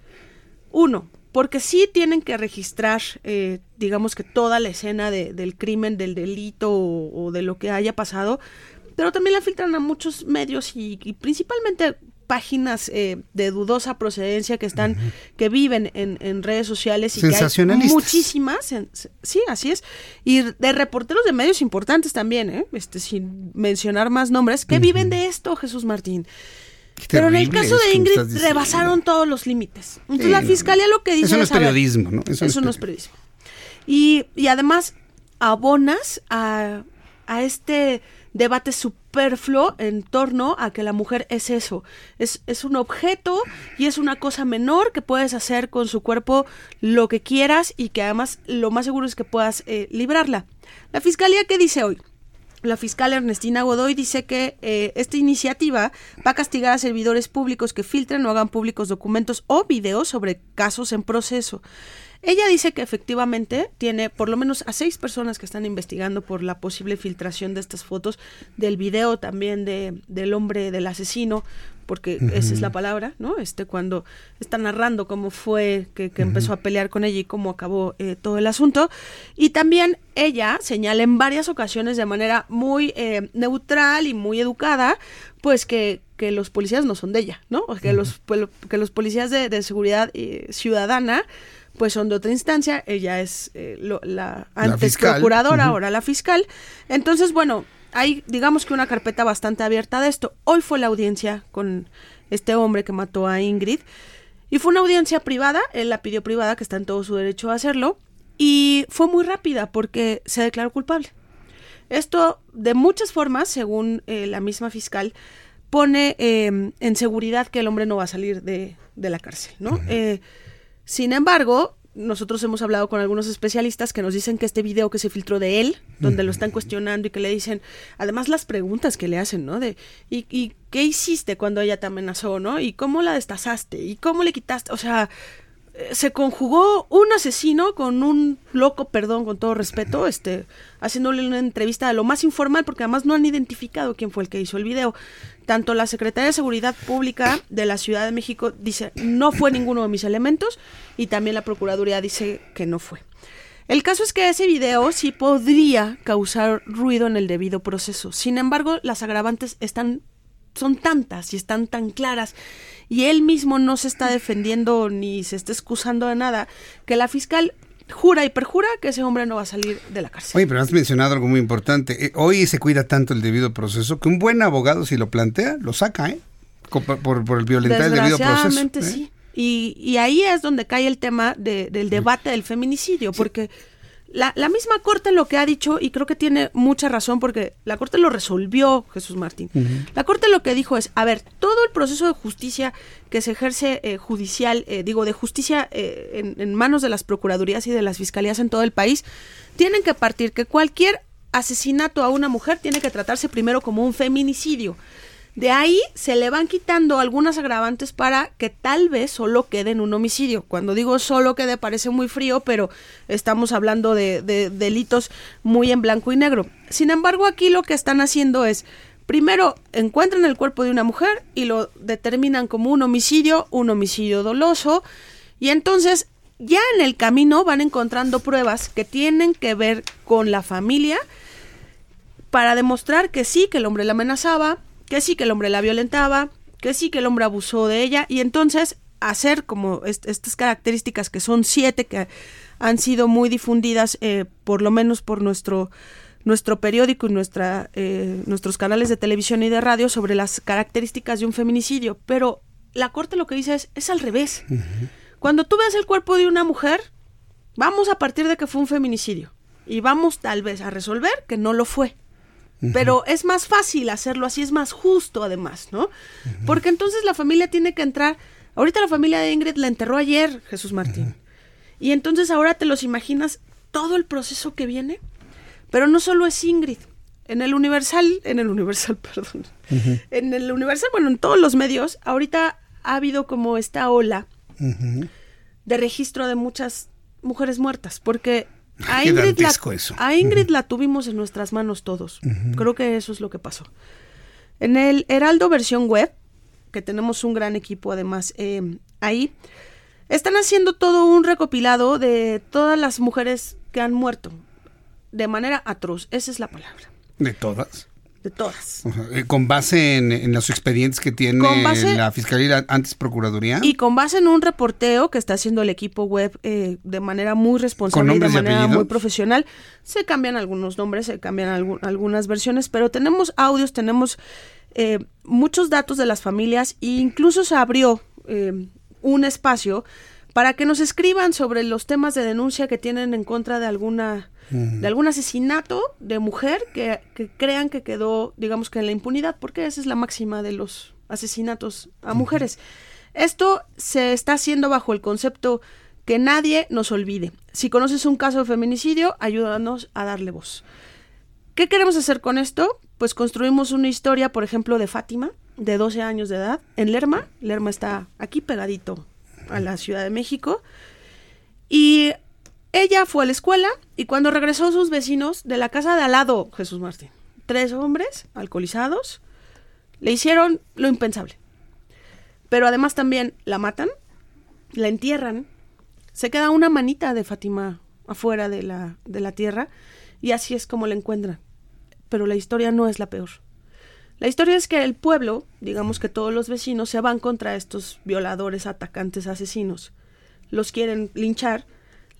uno, porque sí tienen que registrar, eh, digamos que toda la escena de, del crimen, del delito o, o, de lo que haya pasado, pero también la filtran a muchos medios y, y principalmente páginas eh, de dudosa procedencia que están, uh -huh. que viven en, en, redes sociales y que hay muchísimas, en, sí, así es, y de reporteros de medios importantes también, ¿eh? este, sin mencionar más nombres, que uh -huh. viven de esto, Jesús Martín. Pero en el caso de Ingrid rebasaron todos los límites. Entonces sí, la fiscalía lo que dice eso no es, es periodismo, ¿no? Eso, eso no es periodismo. Y, y además abonas a, a este debate superfluo en torno a que la mujer es eso, es, es un objeto y es una cosa menor que puedes hacer con su cuerpo lo que quieras y que además lo más seguro es que puedas eh, librarla. La fiscalía, ¿qué dice hoy? La fiscal Ernestina Godoy dice que eh, esta iniciativa va a castigar a servidores públicos que filtren o hagan públicos documentos o videos sobre casos en proceso. Ella dice que efectivamente tiene por lo menos a seis personas que están investigando por la posible filtración de estas fotos, del video también de, del hombre, del asesino, porque esa es la palabra, ¿no? Este, cuando está narrando cómo fue que, que empezó a pelear con ella y cómo acabó eh, todo el asunto. Y también ella señala en varias ocasiones de manera muy eh, neutral y muy educada, pues que, que los policías no son de ella, ¿no? O que, los, pues, que los policías de, de seguridad eh, ciudadana pues son de otra instancia, ella es eh, lo- la antes fiscal. procuradora, Ujú. ahora la fiscal. Entonces, bueno, hay digamos que una carpeta bastante abierta de esto. Hoy fue la audiencia con este hombre que mató a Ingrid y fue una audiencia privada, él la pidió privada, que está en todo su derecho a hacerlo, y fue muy rápida porque se declaró culpable. Esto, de muchas formas, según eh, la misma fiscal, pone eh, en seguridad que el hombre no va a salir de, de la cárcel, ¿no? Eh, sin embargo, nosotros hemos hablado con algunos especialistas que nos dicen que este video que se filtró de él, donde lo están cuestionando y que le dicen, además las preguntas que le hacen, ¿no? De, ¿y, y qué hiciste cuando ella te amenazó, ¿no? ¿Y cómo la destazaste? ¿Y cómo le quitaste? O sea, eh, se conjugó un asesino con un loco, perdón, con todo respeto, este, haciéndole una entrevista de lo más informal, porque además no han identificado quién fue el que hizo el video. Tanto la Secretaría de Seguridad Pública de la Ciudad de México dice no fue ninguno de mis elementos y también la Procuraduría dice que no fue. El caso es que ese video sí podría causar ruido en el debido proceso. Sin embargo, las agravantes están son tantas y están tan claras y él mismo no se está defendiendo ni se está excusando de nada que la fiscal jura y perjura que ese hombre no va a salir de la cárcel. Oye, pero has mencionado algo muy importante. Eh, hoy se cuida tanto el debido proceso que un buen abogado, si lo plantea, lo saca, ¿eh? Por, por el violentar el debido proceso. Desgraciadamente ¿eh? sí. Y, y ahí es donde cae el tema de- del debate del feminicidio, porque la, la misma Corte lo que ha dicho, y creo que tiene mucha razón, porque la Corte lo resolvió, Jesús Martín. La Corte lo que dijo es, a ver, todo el proceso de justicia que se ejerce eh, judicial, eh, digo, de justicia eh, en, en manos de las procuradurías y de las fiscalías en todo el país, tienen que partir que cualquier asesinato a una mujer tiene que tratarse primero como un feminicidio. De ahí se le van quitando algunas agravantes para que tal vez solo quede en un homicidio. Cuando digo solo quede parece muy frío, pero estamos hablando de, de delitos muy en blanco y negro. Sin embargo, aquí lo que están haciendo es, primero encuentran el cuerpo de una mujer y lo determinan como un homicidio, un homicidio doloso, y entonces ya en el camino van encontrando pruebas que tienen que ver con la familia para demostrar que sí, que el hombre la amenazaba, que sí, que el hombre la violentaba, que sí, que el hombre abusó de ella, y entonces hacer como est- estas características que son siete que han sido muy difundidas, eh, por lo menos por nuestro nuestro periódico y nuestra, eh, nuestros canales de televisión y de radio sobre las características de un feminicidio. Pero la corte lo que dice es, es al revés. Cuando tú ves el cuerpo de una mujer, vamos a partir de que fue un feminicidio. Y vamos tal vez a resolver que no lo fue. Pero es más fácil hacerlo así, es más justo además, ¿no? Porque entonces la familia tiene que entrar. Ahorita la familia de Ingrid la enterró ayer, Jesús Martín. Y entonces ahora te los imaginas todo el proceso que viene. Pero no solo es Ingrid. En el Universal, en el Universal, (laughs) perdón. En el Universal, bueno, en todos los medios, ahorita ha habido como esta ola de registro de muchas mujeres muertas, porque a Ingrid, la, dantesco eso. a Ingrid la tuvimos en nuestras manos todos. Creo que eso es lo que pasó. En el Heraldo versión web, que tenemos un gran equipo además eh, ahí, están haciendo todo un recopilado de todas las mujeres que han muerto de manera atroz. Esa es la palabra. De todas. De todas. Eh, Con base en, en los expedientes que tiene base- la Fiscalía antes Procuraduría. Y con base en un reporteo que está haciendo el equipo web eh, de manera muy responsable y de manera muy profesional, se cambian algunos nombres, se cambian algu- algunas versiones, pero tenemos audios, tenemos eh, muchos datos de las familias e incluso se abrió eh, un espacio para que nos escriban sobre los temas de denuncia que tienen en contra de alguna de algún asesinato de mujer que, que crean que quedó, digamos que en la impunidad, porque esa es la máxima de los asesinatos a mujeres. Esto se está haciendo bajo el concepto que nadie nos olvide. Si conoces un caso de feminicidio, ayúdanos a darle voz. ¿Qué queremos hacer con esto? Pues construimos una historia, por ejemplo, de Fátima, de 12 años de edad, en Lerma. Lerma está aquí pegadito a la Ciudad de México. Y ella fue a la escuela y cuando regresó sus vecinos de la casa de al lado, Jesús Martín, tres hombres alcoholizados, le hicieron lo impensable. Pero además también la matan, la entierran, se queda una manita de Fátima afuera de la, de la tierra y así es como la encuentran. Pero la historia no es la peor. La historia es que el pueblo, digamos que todos los vecinos, se van contra estos violadores, atacantes, asesinos. Los quieren linchar.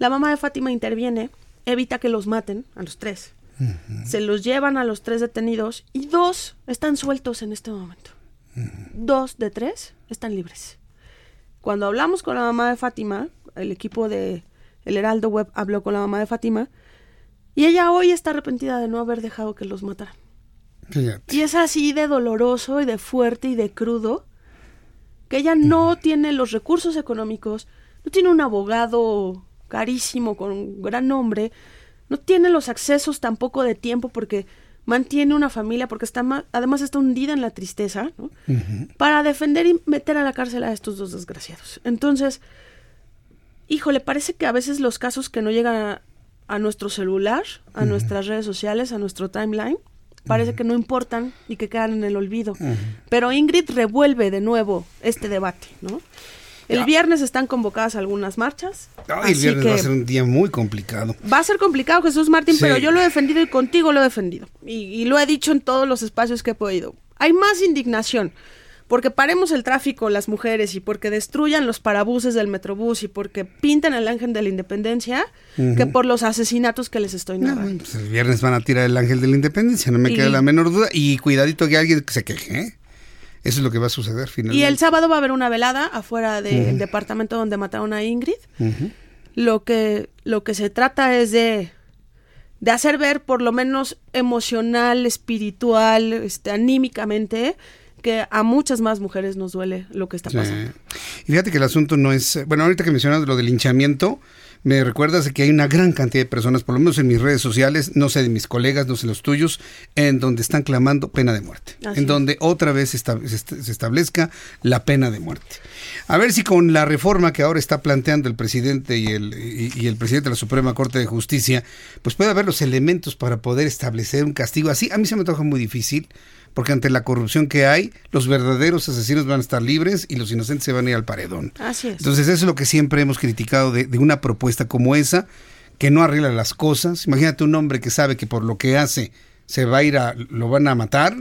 La mamá de Fátima interviene, evita que los maten, a los tres. Se los llevan a los tres detenidos y dos están sueltos en este momento. Dos de tres están libres. Cuando hablamos con la mamá de Fátima, el equipo de El Heraldo Web habló con la mamá de Fátima y ella hoy está arrepentida de no haber dejado que los mataran. Fíjate. Y es así de doloroso y de fuerte y de crudo que ella no tiene los recursos económicos, no tiene un abogado carísimo con un gran nombre, no tiene los accesos tampoco de tiempo porque mantiene una familia, porque está además está hundida en la tristeza, ¿no? para defender y meter a la cárcel a estos dos desgraciados. Entonces, híjole, parece que a veces los casos que no llegan a, a nuestro celular, a nuestras redes sociales, a nuestro timeline, parece que no importan y que quedan en el olvido. Pero Ingrid revuelve de nuevo este debate, ¿no? El viernes están convocadas algunas marchas. Ay, el viernes va a ser un día muy complicado. va a ser complicado, Jesús Martín, Sí. pero yo lo he defendido y contigo lo he defendido. Y, y lo he dicho en todos los espacios que he podido. Hay más indignación porque paremos el tráfico las mujeres y porque destruyan los parabuses del Metrobús y porque pinten el ángel de la independencia que por los asesinatos que les estoy narrando. Pues el viernes van a tirar el ángel de la independencia, no me Y- queda la menor duda. Y cuidadito que alguien se queje. ¿eh? Eso es lo que va a suceder finalmente. Y el sábado va a haber una velada afuera del departamento donde mataron a Ingrid. Lo que, lo que se trata es de, de hacer ver, por lo menos emocional, espiritual, este, anímicamente, que a muchas más mujeres nos duele lo que está Sí. pasando. Y fíjate que el asunto no es. Bueno, ahorita que mencionas lo del linchamiento, me recuerdas de que hay una gran cantidad de personas, por lo menos en mis redes sociales, no sé de mis colegas, no sé los tuyos, en donde están clamando pena de muerte. Así en es. donde otra vez esta- se establezca la pena de muerte. A ver si con la reforma que ahora está planteando el presidente y el, y, y el presidente de la Suprema Corte de Justicia, pues puede haber los elementos para poder establecer un castigo así. A mí se me toca muy difícil, porque ante la corrupción que hay, los verdaderos asesinos van a estar libres y los inocentes se van a ir al paredón. Así es. Entonces eso es lo que siempre hemos criticado de, de una propuesta como esa, que no arregla las cosas. Imagínate un hombre que sabe que por lo que hace se va a ir a, lo van a matar,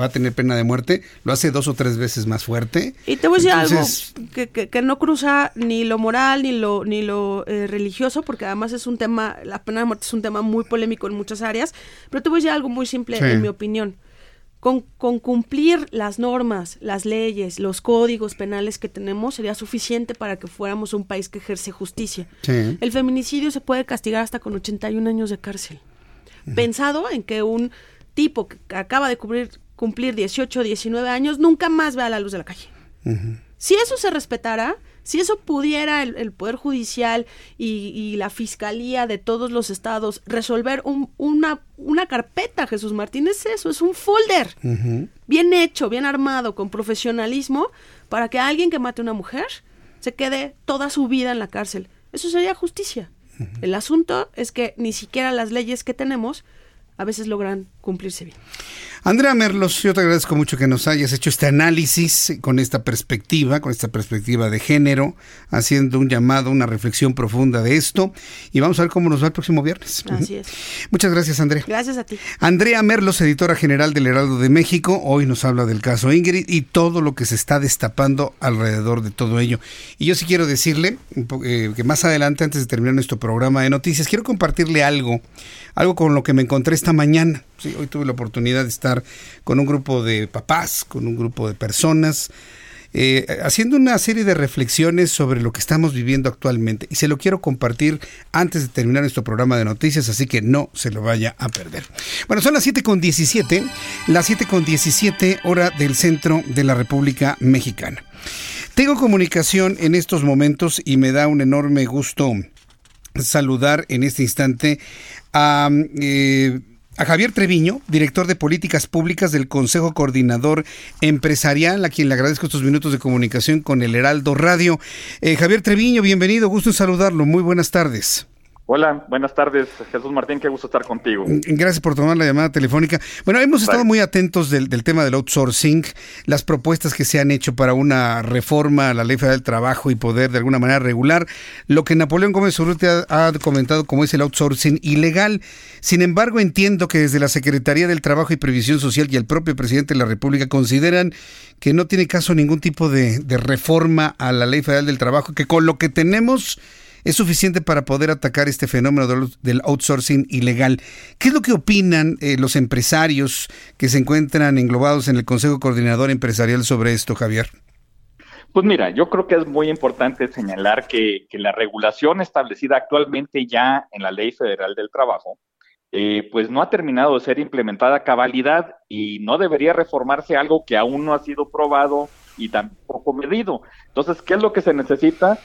va a tener pena de muerte, lo hace dos o tres veces más fuerte. Y te voy a decir Entonces, algo que, que- que no cruza ni lo moral ni lo ni lo eh, religioso, porque además es un tema, la pena de muerte es un tema muy polémico en muchas áreas, pero te voy a decir algo muy simple Sí. en mi opinión. Con, con cumplir las normas, las leyes, los códigos penales que tenemos sería suficiente para que fuéramos un país que ejerce justicia. Sí. El feminicidio se puede castigar hasta con 81 años de cárcel. Pensado en que un tipo que acaba de cumplir, cumplir 18 o 19 años nunca más vea la luz de la calle. Si eso se respetara, si eso pudiera el, el Poder Judicial y, y la Fiscalía de todos los estados resolver un- una, una carpeta, Jesús Martín, es eso, es un folder bien hecho, bien armado, con profesionalismo, para que alguien que mate a una mujer se quede toda su vida en la cárcel. Eso sería justicia. El asunto es que ni siquiera las leyes que tenemos a veces logran cumplirse bien. Andrea Merlos, yo te agradezco mucho que nos hayas hecho este análisis con esta perspectiva, con esta perspectiva de género, haciendo un llamado, una reflexión profunda de esto. Y vamos a ver cómo nos va el próximo viernes. Así es. Muchas gracias, Andrea. Gracias a ti. Andrea Merlos, editora general del Heraldo de México, hoy nos habla del caso Ingrid y todo lo que se está destapando alrededor de todo ello. Y yo sí quiero decirle eh, que más adelante, antes de terminar nuestro programa de noticias, quiero compartirle algo, algo con lo que me encontré esta mañana. Sí, hoy tuve la oportunidad de estar con un grupo de papás, con un grupo de personas, eh, haciendo una serie de reflexiones sobre lo que estamos viviendo actualmente. Y se lo quiero compartir antes de terminar nuestro programa de noticias, así que no se lo vaya a perder. Bueno, son las 7 con 17, las 7 con 17 hora del centro de la República Mexicana. Tengo comunicación en estos momentos y me da un enorme gusto saludar en este instante a eh, a Javier Treviño, director de políticas públicas del Consejo Coordinador Empresarial, a quien le agradezco estos minutos de comunicación con el Heraldo Radio. Eh, Javier Treviño, bienvenido, gusto en saludarlo, muy buenas tardes. Hola, buenas tardes, Jesús Martín, qué gusto estar contigo. Gracias por tomar la llamada telefónica. Bueno, hemos estado muy atentos del, tema del outsourcing, las propuestas que se han hecho para una reforma a la Ley Federal del Trabajo y poder de alguna manera regular lo que Napoleón Gómez Urrutia ha, comentado como es el outsourcing ilegal. Sin embargo, entiendo que desde la Secretaría del Trabajo y Previsión Social y el propio presidente de la República consideran que no tiene caso ningún tipo de, de reforma a la Ley Federal del Trabajo, que con lo que tenemos es suficiente para poder atacar este fenómeno del outsourcing ilegal. ¿Qué es lo que opinan eh, los empresarios que se encuentran englobados en el Consejo Coordinador Empresarial sobre esto, Javier? Pues mira, yo creo que es muy importante señalar que, la regulación establecida actualmente ya en la Ley Federal del Trabajo, eh, pues no ha terminado de ser implementada a cabalidad y no debería reformarse algo que aún no ha sido probado y tampoco medido. Entonces, ¿qué es lo que se necesita?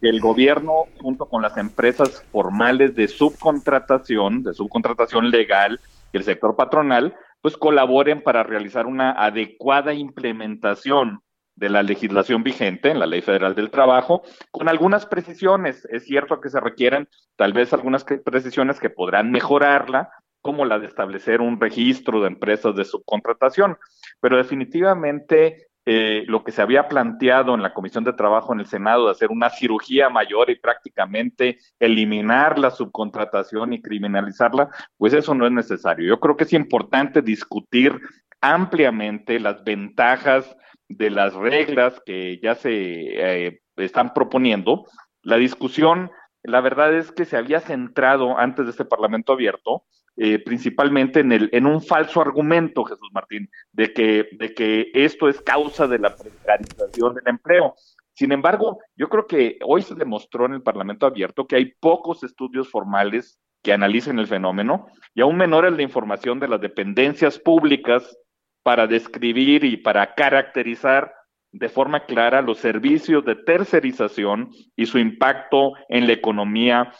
Que el gobierno, junto con las empresas formales de subcontratación, de subcontratación legal y el sector patronal, pues colaboren para realizar una adecuada implementación de la legislación vigente en la Ley Federal del Trabajo, con algunas precisiones. Es cierto que se requieren tal vez algunas precisiones que podrán mejorarla, como la de establecer un registro de empresas de subcontratación, pero definitivamente eh, lo que se había planteado en la Comisión de Trabajo en el Senado de hacer una cirugía mayor y prácticamente eliminar la subcontratación y criminalizarla, pues eso no es necesario. Yo creo que es importante discutir ampliamente las ventajas de las reglas que ya se eh, están proponiendo. La discusión, la verdad es que se había centrado antes de este Parlamento abierto eh, principalmente en, el, en un falso argumento, Jesús Martín, de que, de que esto es causa de la precarización del empleo. Sin embargo, yo creo que hoy se demostró en el Parlamento abierto que hay pocos estudios formales que analicen el fenómeno y aún menor es la información de las dependencias públicas para describir y para caracterizar de forma clara los servicios de tercerización y su impacto en la economía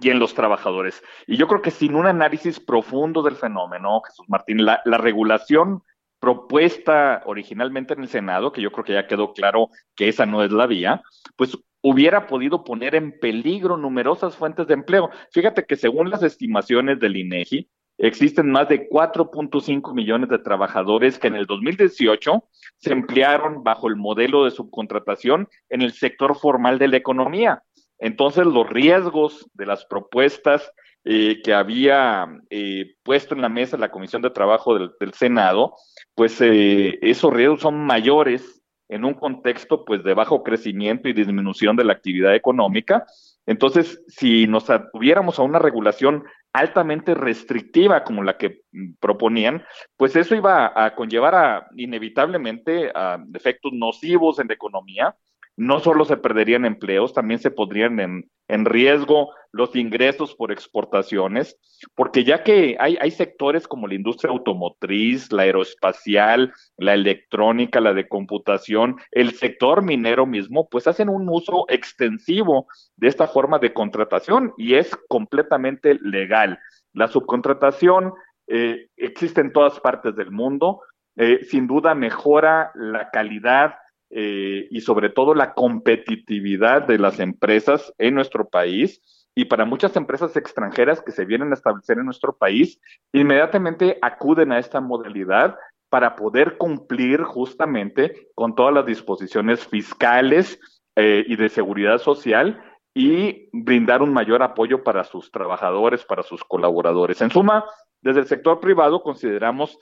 y en los trabajadores. Y yo creo que sin un análisis profundo del fenómeno, Jesús Martín, la, regulación propuesta originalmente en el Senado, que yo creo que ya quedó claro que esa no es la vía, pues hubiera podido poner en peligro numerosas fuentes de empleo. Fíjate que según las estimaciones del INEGI, existen más de 4.5 millones de trabajadores que en el 2018 se emplearon bajo el modelo de subcontratación en el sector formal de la economía. Entonces, los riesgos de las propuestas eh, que había eh, puesto en la mesa la Comisión de Trabajo del, Senado, pues eh, esos riesgos son mayores en un contexto pues de bajo crecimiento y disminución de la actividad económica. Entonces, si nos atuviéramos a una regulación altamente restrictiva como la que mm, proponían, pues eso iba a conllevar a, inevitablemente a efectos nocivos en la economía, no solo se perderían empleos, también se pondrían en, riesgo los ingresos por exportaciones, porque ya que hay, hay, sectores como la industria automotriz, la aeroespacial, la electrónica, la de computación, el sector minero mismo, pues hacen un uso extensivo de esta forma de contratación y es completamente legal. La subcontratación eh, existe en todas partes del mundo, eh, sin duda mejora la calidad eh, y sobre todo la competitividad de las empresas en nuestro país y para muchas empresas extranjeras que se vienen a establecer en nuestro país, inmediatamente acuden a esta modalidad para poder cumplir justamente con todas las disposiciones fiscales eh, y de seguridad social y brindar un mayor apoyo para sus trabajadores, para sus colaboradores. En suma, desde el sector privado consideramos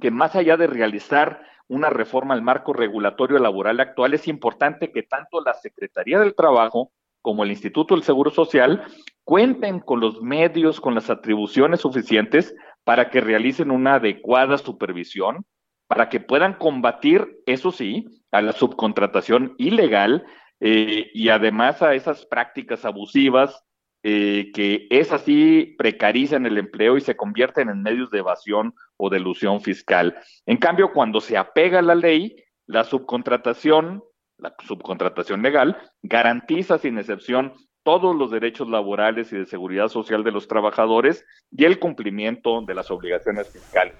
que más allá de realizar una reforma al marco regulatorio laboral actual, es importante que tanto la Secretaría del Trabajo como el Instituto del Seguro Social cuenten con los medios, con las atribuciones suficientes para que realicen una adecuada supervisión, para que puedan combatir, eso sí, a la subcontratación ilegal eh, y además a esas prácticas abusivas eh, que es así precarizan el empleo y se convierten en medios de evasión o de elusión fiscal. En cambio, cuando se apega a la ley, la subcontratación, la subcontratación legal, garantiza sin excepción todos los derechos laborales y de seguridad social de los trabajadores y el cumplimiento de las obligaciones fiscales.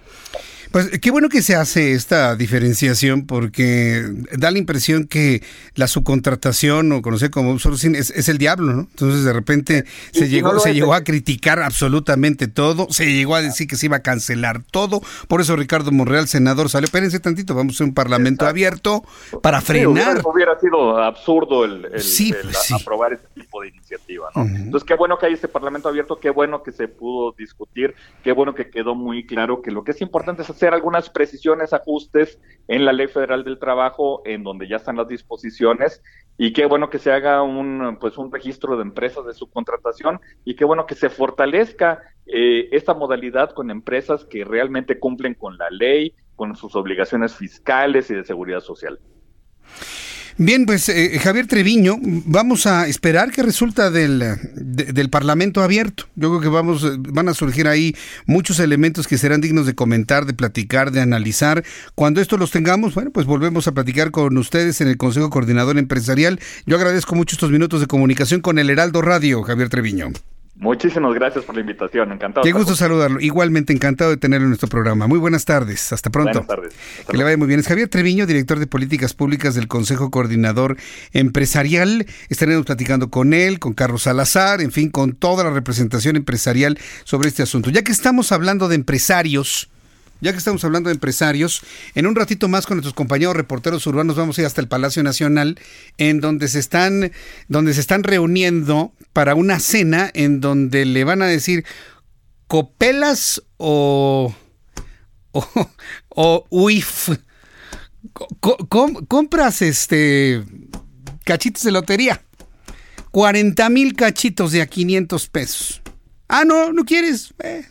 Pues qué bueno que se hace esta diferenciación porque da la impresión que la subcontratación o conocer como outsourcing es, es, el diablo, ¿no? Entonces de repente se llegó, se llegó a criticar absolutamente todo, se llegó a decir que se iba a cancelar todo, por eso Ricardo Monreal, senador, salió, espérense tantito, vamos a hacer un parlamento abierto para frenar. Sí, hubiera, sido absurdo el, pues aprobar este tipo de iniciativa, ¿no? Entonces qué bueno que hay este parlamento abierto, qué bueno que se pudo discutir, qué bueno que quedó muy claro que lo que es importante es hacer algunas precisiones, ajustes en la Ley Federal del Trabajo, en donde ya están las disposiciones, y qué bueno que se haga un, pues, un registro de empresas de subcontratación, y qué bueno que se fortalezca eh, esta modalidad con empresas que realmente cumplen con la ley, con sus obligaciones fiscales y de seguridad social. Bien, pues eh, Javier Treviño, vamos a esperar qué resulta del, del Parlamento abierto. Yo creo que vamos, van a surgir ahí muchos elementos que serán dignos de comentar, de platicar, de analizar. Cuando esto los tengamos, bueno, pues volvemos a platicar con ustedes en el Consejo Coordinador Empresarial. Yo agradezco mucho estos minutos de comunicación con el Heraldo Radio, Javier Treviño. Muchísimas gracias por la invitación, encantado. Qué gusto saludarlo. Igualmente encantado de tenerlo en nuestro programa. Muy buenas tardes, hasta pronto. Buenas tardes. que le vaya muy bien. Es Javier Treviño, director de Políticas Públicas del Consejo Coordinador Empresarial. Estaremos platicando con él, con Carlos Salazar, en fin, con toda la representación empresarial sobre este asunto. Ya que estamos hablando de empresarios, ya que estamos hablando de empresarios, en un ratito más con nuestros compañeros reporteros urbanos vamos a ir hasta el Palacio Nacional, en donde se están, donde se están reuniendo para una cena en donde le van a decir copelas o o, o uif. compras este cachitos de lotería. 40 mil cachitos de a 500 pesos. Ah, no, no quieres. Eh,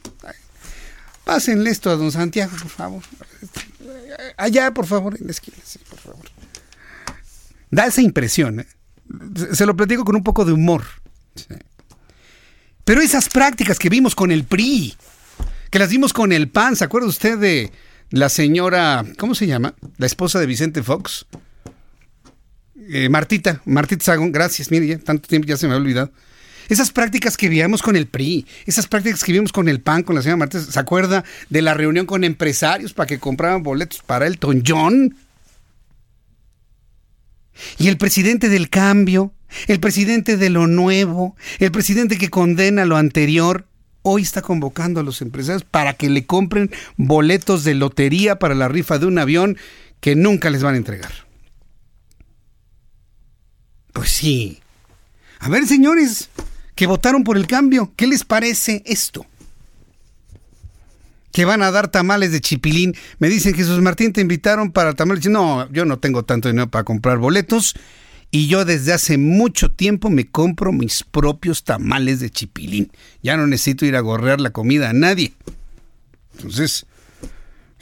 Pásenle esto a don Santiago, por favor. Allá, por favor, en la esquina, sí, por favor. Da esa impresión, ¿eh? Se lo platico con un poco de humor. Pero esas prácticas que vimos con el PRI, que las vimos con el PAN, ¿se acuerda usted de la señora, ¿cómo se llama? La esposa de Vicente Fox. Eh, Martita, Martita Sagón, gracias, mire, ya tanto tiempo ya se me ha olvidado. Esas prácticas que vivimos con el PRI, esas prácticas que vivimos con el PAN, con la señora Martínez, ¿se acuerda de la reunión con empresarios para que compraban boletos para el John? Y el presidente del cambio, el presidente de lo nuevo, el presidente que condena lo anterior, hoy está convocando a los empresarios para que le compren boletos de lotería para la rifa de un avión que nunca les van a entregar. Pues sí. A ver, señores, que votaron por el cambio. ¿Qué les parece esto? Que van a dar tamales de chipilín. Me dicen, Jesús Martín, te invitaron para tamales. No, yo no tengo tanto dinero para comprar boletos. Y yo desde hace mucho tiempo me compro mis propios tamales de chipilín. Ya no necesito ir a gorrear la comida a nadie. Entonces,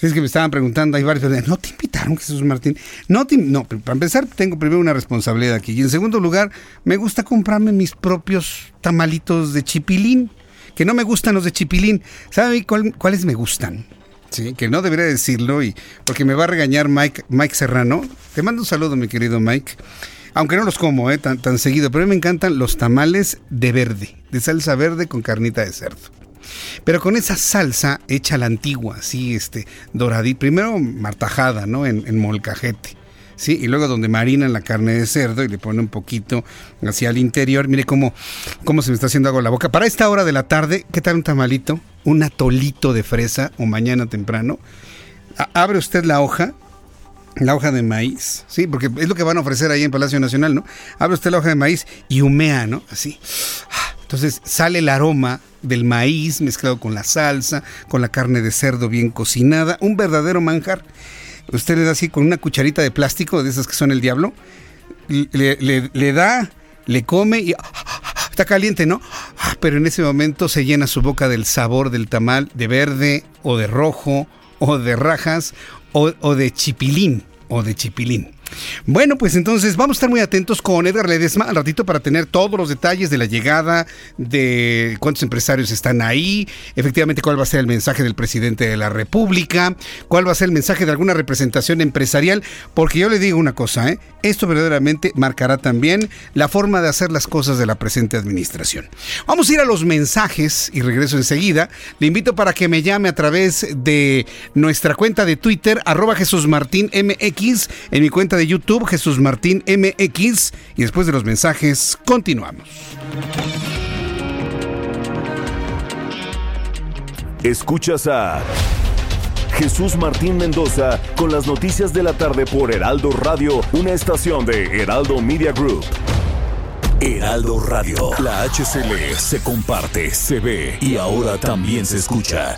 es que me estaban preguntando, hay varios, ¿no te invitaron Jesús Martín? No, no, para empezar tengo primero una responsabilidad aquí. Y en segundo lugar, me gusta comprarme mis propios tamalitos de chipilín, que no me gustan los de chipilín. ¿Sabe cuáles me gustan? Sí, que no debería decirlo, y porque me va a regañar Mike, Mike Serrano. Te mando un saludo, mi querido Mike. Aunque no los como eh, tan, tan seguido, pero a mí me encantan los tamales de verde, de salsa verde con carnita de cerdo. Pero con esa salsa hecha a la antigua, así, este, doradita, primero martajada, ¿no? En, molcajete. ¿sí? Y luego donde marinan la carne de cerdo y le pone un poquito hacia el interior. Mire cómo, cómo se me está haciendo agua la boca. Para esta hora de la tarde, ¿qué tal un tamalito? Un atolito de fresa o mañana temprano. abre usted la hoja, la hoja de maíz, sí, porque es lo que van a ofrecer ahí en Palacio Nacional, ¿no? Abre usted la hoja de maíz y humea, ¿no? Así. Entonces sale el aroma del maíz mezclado con la salsa, con la carne de cerdo bien cocinada, un verdadero manjar. Usted le da así con una cucharita de plástico, de esas que son el diablo, le, da, le come y está caliente, ¿no? Pero en ese momento se llena su boca del sabor del tamal de verde o de rojo o de rajas o, o de chipilín o de chipilín. Bueno, pues entonces vamos a estar muy atentos con Edgar Ledesma al ratito para tener todos los detalles de la llegada, de cuántos empresarios están ahí, efectivamente cuál va a ser el mensaje del presidente de la República, cuál va a ser el mensaje de alguna representación empresarial, porque yo le digo una cosa, ¿eh? esto verdaderamente marcará también la forma de hacer las cosas de la presente administración. Vamos a ir a los mensajes y regreso enseguida. Le invito para que me llame a través de nuestra cuenta de Twitter, arroba Jesús Martín MX, en mi cuenta de YouTube, Jesús Martín MX, y después de los mensajes, continuamos. Escuchas a Jesús Martín Mendoza con las noticias de la tarde por Heraldo Radio, una estación de Heraldo Media Group. Heraldo Radio, la HCL se comparte, se ve y ahora también se escucha.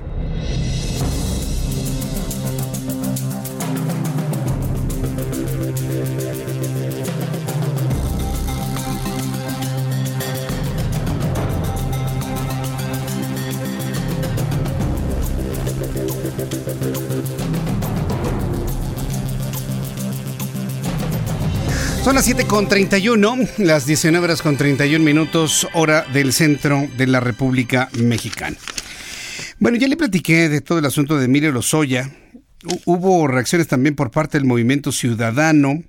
Las 7 con 31, las 19 horas con 31 minutos, hora del centro de la República Mexicana. Bueno, ya le platiqué de todo el asunto de Emilio Lozoya. Hubo reacciones también por parte del movimiento ciudadano.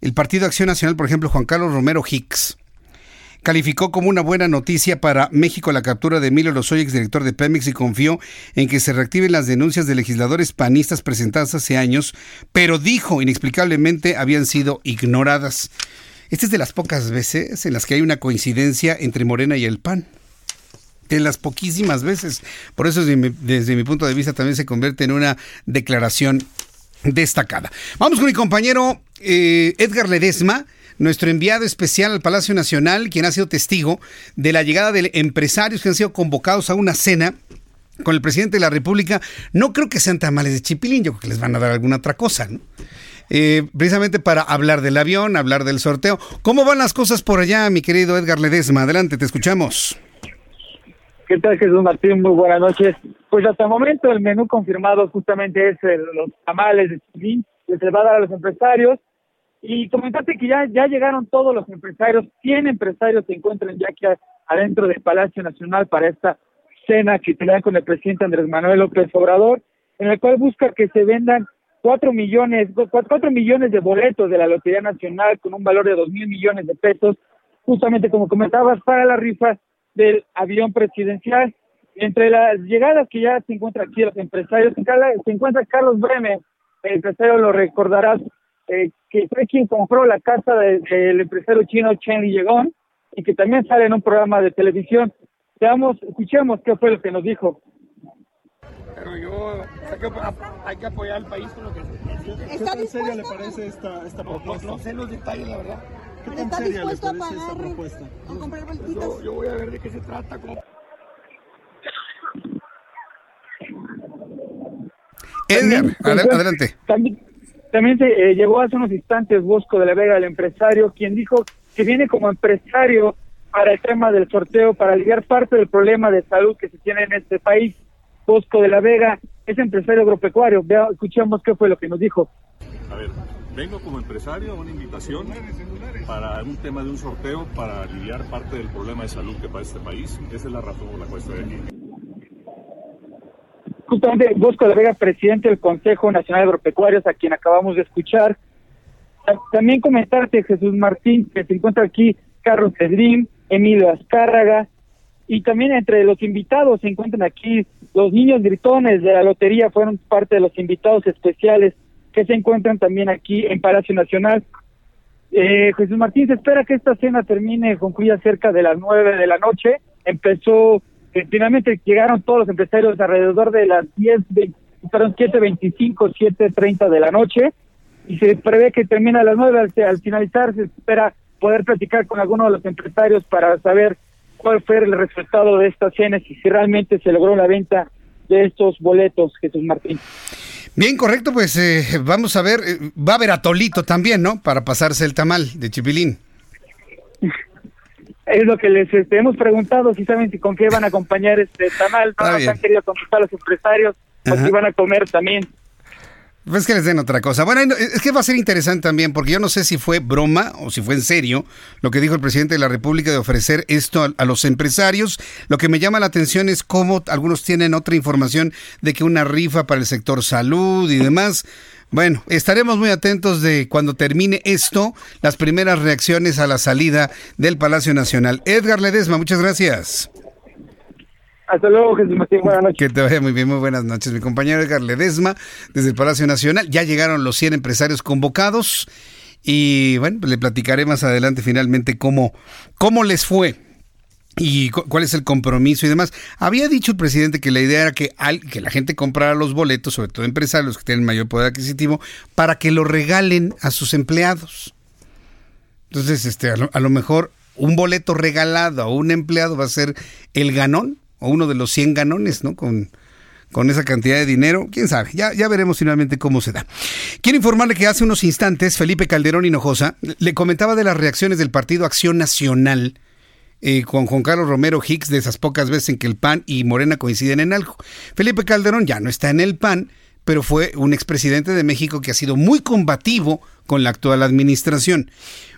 El Partido Acción Nacional, por ejemplo, Juan Carlos Romero Hicks, calificó como una buena noticia para México la captura de Emilio Lozoya, exdirector de Pemex, y confió en que se reactiven las denuncias de legisladores panistas presentadas hace años, pero dijo inexplicablemente habían sido ignoradas. Esta es de las pocas veces en las que hay una coincidencia entre Morena y el PAN. De las poquísimas veces. Por eso, desde mi, punto de vista, también se convierte en una declaración destacada. Vamos con mi compañero eh, Edgar Ledesma nuestro enviado especial al Palacio Nacional, quien ha sido testigo de la llegada de empresarios que han sido convocados a una cena con el presidente de la República. No creo que sean tamales de chipilín, yo creo que les van a dar alguna otra cosa, ¿no? Eh, precisamente para hablar del avión, hablar del sorteo. ¿Cómo van las cosas por allá, mi querido Edgar Ledesma? Adelante, te escuchamos. ¿Qué tal, Jesús Martín? Muy buenas noches. Pues hasta el momento el menú confirmado justamente es el, los tamales de chipilín que se va a dar a los empresarios y comentarte que ya, ya llegaron todos los empresarios, 100 empresarios se encuentran ya aquí adentro del Palacio Nacional para esta cena que tendrán con el presidente Andrés Manuel López Obrador, en el cual busca que se vendan cuatro millones, cuatro millones de boletos de la Lotería Nacional con un valor de dos mil millones de pesos, justamente como comentabas, para la rifa del avión presidencial. Entre las llegadas que ya se encuentra aquí los empresarios, se encuentra Carlos Bremer, el empresario lo recordarás, eh, que fue quien compró la casa del empresario chino Chen Liyegong y que también sale en un programa de televisión. Veamos, escuchemos qué fue lo que nos dijo. Pero yo, hay que, hay que apoyar al país con lo que ¿Qué tan seria le parece esta, esta propuesta? No, sé los detalles, la verdad. ¿Qué tan seria le parece esta propuesta? ¿O comprar yo, yo voy a ver de qué se trata. Cómo... Edgar, adelante. También, también se eh, llegó hace unos instantes Bosco de la Vega, el empresario, quien dijo que viene como empresario para el tema del sorteo, para aliviar parte del problema de salud que se tiene en este país. Bosco de la Vega es empresario agropecuario. Vea, escuchemos qué fue lo que nos dijo. A ver, vengo como empresario a una invitación para un tema de un sorteo para aliviar parte del problema de salud que padece este país. Esa es la razón por la cual estoy aquí justamente Bosco de Vega, presidente del Consejo Nacional de Agropecuarios, a quien acabamos de escuchar. También comentarte, Jesús Martín, que se encuentra aquí Carlos Cedrín, Emilio Azcárraga, y también entre los invitados se encuentran aquí los niños gritones de la lotería, fueron parte de los invitados especiales que se encuentran también aquí en Palacio Nacional. Eh, Jesús Martín, se espera que esta cena termine, concluya cerca de las nueve de la noche. Empezó finalmente llegaron todos los empresarios alrededor de las 10, 20, perdón, 7.25, 7.30 de la noche y se prevé que termina a las 9. Al, al, finalizar se espera poder platicar con algunos de los empresarios para saber cuál fue el resultado de estas cenas y si realmente se logró la venta de estos boletos, Jesús Martín. Bien, correcto, pues eh, vamos a ver, eh, va a haber atolito también, ¿no? Para pasarse el tamal de chipilín. (laughs) Es lo que les este, hemos preguntado, si saben si con qué van a acompañar este tamal, no nos han querido contestar los empresarios, o si van a comer también. Pues que les den otra cosa. Bueno, es que va a ser interesante también, porque yo no sé si fue broma o si fue en serio lo que dijo el presidente de la República de ofrecer esto a, a, los empresarios. Lo que me llama la atención es cómo algunos tienen otra información de que una rifa para el sector salud y demás. Bueno, estaremos muy atentos de cuando termine esto, las primeras reacciones a la salida del Palacio Nacional. Edgar Ledesma, muchas gracias. Hasta luego, Jesús Martín. Buenas noches. Que te vaya muy bien, muy buenas noches. Mi compañero Edgar Ledesma, desde el Palacio Nacional. Ya llegaron los 100 empresarios convocados y bueno, pues le platicaré más adelante finalmente cómo, cómo les fue y cuál es el compromiso y demás. Había dicho el presidente que la idea era que, que la gente comprara los boletos, sobre todo empresarios que tienen mayor poder adquisitivo, para que lo regalen a sus empleados. Entonces, este, a lo, a lo mejor un boleto regalado a un empleado va a ser el ganón o uno de los 100 ganones, ¿no? Con, con esa cantidad de dinero, quién sabe, ya, ya veremos finalmente cómo se da. Quiero informarle que hace unos instantes Felipe Calderón Hinojosa le comentaba de las reacciones del Partido Acción Nacional con Juan Carlos Romero Hicks de esas pocas veces en que el PAN y Morena coinciden en algo. Felipe Calderón ya no está en el PAN, pero fue un expresidente de México que ha sido muy combativo con la actual administración.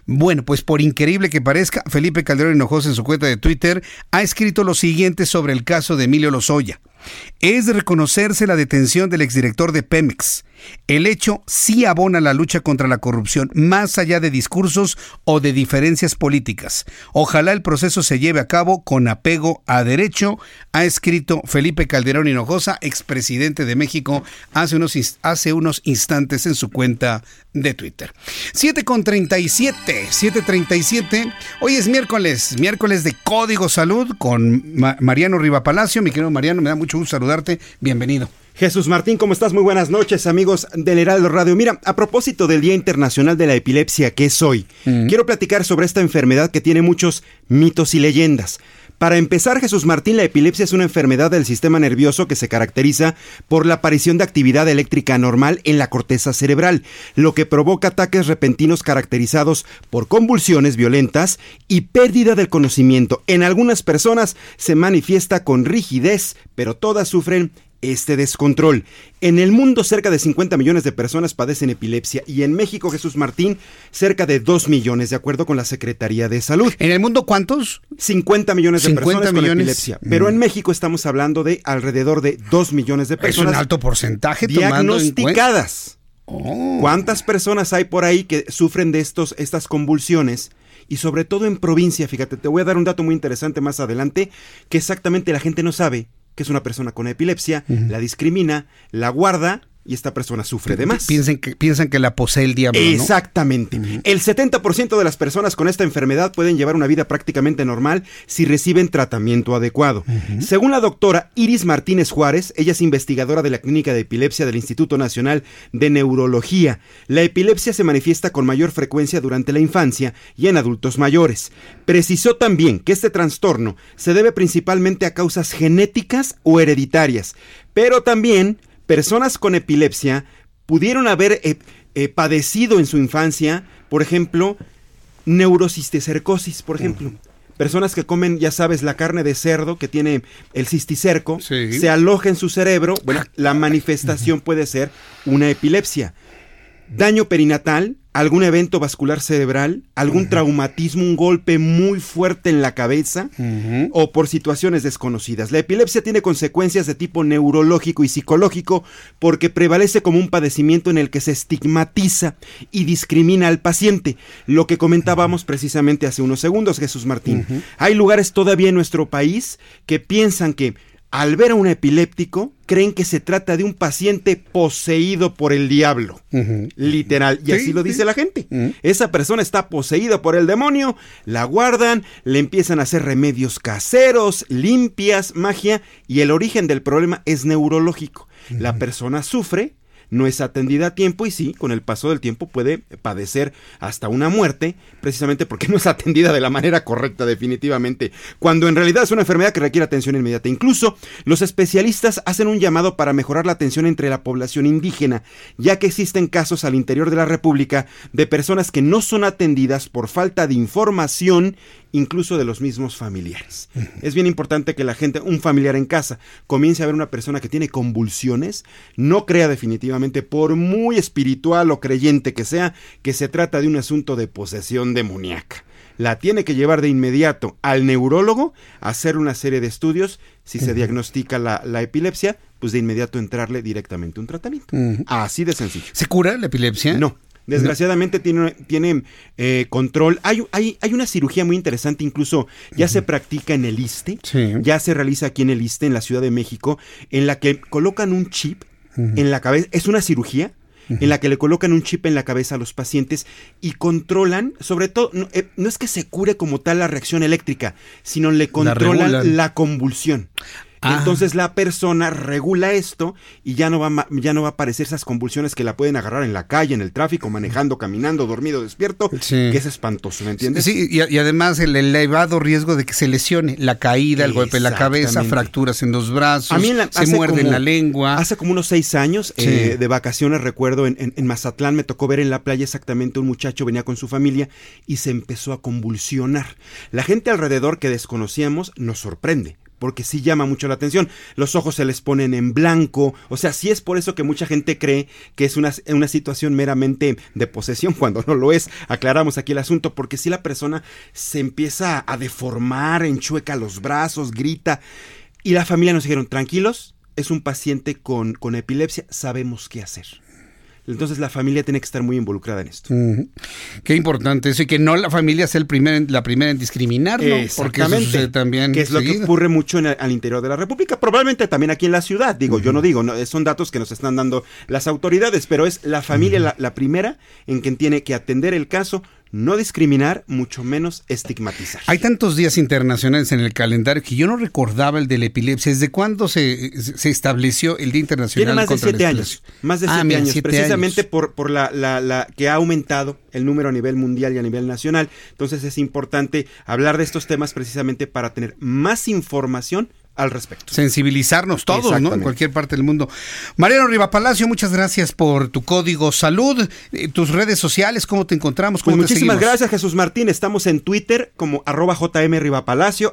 Bueno, pues por increíble que parezca, Felipe Calderón Hinojosa en su cuenta de Twitter ha escrito lo siguiente sobre el caso de Emilio Lozoya. Es de reconocerse la detención del exdirector de Pemex. El hecho sí abona la lucha contra la corrupción, más allá de discursos o de diferencias políticas. Ojalá el proceso se lleve a cabo con apego a derecho, ha escrito Felipe Calderón Hinojosa, expresidente de México, hace unos, hace unos instantes en su cuenta de Twitter. 7 con 37, 7.37. Hoy es miércoles, miércoles de Código Salud con Ma Mariano Riva Palacio. Mi querido Mariano, me da mucho gusto saludarte. Bienvenido. Jesús Martín, ¿cómo estás? Muy buenas noches, amigos del Heraldo Radio. Mira, a propósito del Día Internacional de la Epilepsia, que es hoy, quiero platicar sobre esta enfermedad que tiene muchos mitos y leyendas. Para empezar, Jesús Martín, la epilepsia es una enfermedad del sistema nervioso que se caracteriza por la aparición de actividad eléctrica anormal en la corteza cerebral, lo que provoca ataques repentinos caracterizados por convulsiones violentas y pérdida del conocimiento. En algunas personas se manifiesta con rigidez, pero todas sufren este descontrol. En el mundo cerca de 50 millones de personas padecen epilepsia y en México, Jesús Martín, cerca de 2 millones, de acuerdo con la Secretaría de Salud. ¿En el mundo cuántos? 50 millones de 50 personas millones. con epilepsia. Pero mm. en México estamos hablando de alrededor de 2 millones de personas. Es un alto porcentaje diagnosticadas. Oh. ¿Cuántas personas hay por ahí que sufren de estos, estas convulsiones? y sobre todo en provincia, fíjate, te voy a dar un dato muy interesante más adelante, que exactamente la gente no sabe que es una persona con epilepsia, uh -huh. la discrimina, la guarda y esta persona sufre de más. Piensan que, piensan que la posee el diablo. Exactamente. ¿no? El 70% de las personas con esta enfermedad pueden llevar una vida prácticamente normal si reciben tratamiento adecuado. Uh -huh. Según la doctora Iris Martínez Juárez, ella es investigadora de la Clínica de Epilepsia del Instituto Nacional de Neurología. La epilepsia se manifiesta con mayor frecuencia durante la infancia y en adultos mayores. Precisó también que este trastorno se debe principalmente a causas genéticas o hereditarias, pero también personas con epilepsia pudieron haber eh, eh, padecido en su infancia, por ejemplo, neurocisticercosis, por ejemplo. Personas que comen, ya sabes, la carne de cerdo que tiene el cisticerco, sí. se aloja en su cerebro, bueno, la manifestación (laughs) puede ser una epilepsia. Daño perinatal, algún evento vascular cerebral, algún uh -huh. traumatismo, un golpe muy fuerte en la cabeza uh -huh. o por situaciones desconocidas. La epilepsia tiene consecuencias de tipo neurológico y psicológico porque prevalece como un padecimiento en el que se estigmatiza y discrimina al paciente, lo que comentábamos uh -huh. precisamente hace unos segundos, Jesús Martín. Hay lugares todavía en nuestro país que piensan que al ver a un epiléptico creen que se trata de un paciente poseído por el diablo. Literal. Y así lo dice la gente. Esa persona está poseída por el demonio, la guardan, le empiezan a hacer remedios caseros, limpias, magia, y el origen del problema es neurológico. La persona sufre, no es atendida a tiempo y sí, con el paso del tiempo puede padecer hasta una muerte, precisamente porque no es atendida de la manera correcta definitivamente, cuando en realidad es una enfermedad que requiere atención inmediata. Incluso los especialistas hacen un llamado para mejorar la atención entre la población indígena, ya que existen casos al interior de la República de personas que no son atendidas por falta de información incluso de los mismos familiares. Es bien importante que la gente, un familiar en casa, comience a ver una persona que tiene convulsiones, no crea definitivamente, por muy espiritual o creyente que sea, que se trata de un asunto de posesión demoníaca. La tiene que llevar de inmediato al neurólogo a hacer una serie de estudios. Si se diagnostica la, epilepsia, pues de inmediato entrarle directamente un tratamiento. Así de sencillo. ¿Se cura la epilepsia? No, Desgraciadamente tiene, tiene eh, control. Hay, hay, hay, una cirugía muy interesante, incluso ya se practica en el ISTE, ya se realiza aquí en el ISTE, en la Ciudad de México, en la que colocan un chip en la cabeza. Es una cirugía en la que le colocan un chip en la cabeza a los pacientes y controlan, sobre todo, no, eh, es que se cure como tal la reacción eléctrica, sino le controlan la convulsión. Ah. Entonces la persona regula esto y ya no, va, ya no va a aparecer esas convulsiones que la pueden agarrar en la calle, en el tráfico, manejando, caminando, dormido, despierto, que es espantoso, ¿me entiendes? Sí, y, además el elevado riesgo de que se lesione, la caída, el golpe en la cabeza, fracturas en los brazos, se muerde en la lengua. Hace como unos seis años eh, de vacaciones, recuerdo, en, en Mazatlán me tocó ver en la playa exactamente un muchacho venía con su familia y se empezó a convulsionar. La gente alrededor que desconocíamos nos sorprende porque sí llama mucho la atención. Los ojos se les ponen en blanco, o sea, sí es por eso que mucha gente cree que es una, una situación meramente de posesión, (laughs) cuando no lo es. Aclaramos aquí el asunto, porque si la persona se empieza a deformar, enchueca los brazos, grita, y la familia nos dijeron, tranquilos, es un paciente con, con epilepsia, sabemos qué hacer. Entonces la familia tiene que estar muy involucrada en esto. Qué importante eso y que no la familia sea el primer, la primera en discriminarlo. Porque eso también. Que es lo que ocurre mucho en al interior de la República. Probablemente también aquí en la ciudad. Digo, yo no digo, no, son datos que nos están dando las autoridades, pero es la familia la, la primera en quien tiene que atender el caso, no discriminar, mucho menos estigmatizar. Hay tantos días internacionales en el calendario que yo no recordaba el de la epilepsia. ¿Desde cuándo se, se estableció el Día Internacional Tiene más de siete años. Más de ah, siete años. precisamente por, por la, la, la, que ha aumentado el número a nivel mundial y a nivel nacional. Entonces es importante hablar de estos temas precisamente para tener más información al respecto. Sensibilizarnos todos, ¿no? En cualquier parte del mundo. Mariano Rivapalacio, muchas gracias por tu código salud, eh, tus redes sociales, cómo te encontramos. Pues ¿Cómo pues muchísimas gracias, Jesús Martín. Estamos en Twitter como arroba JM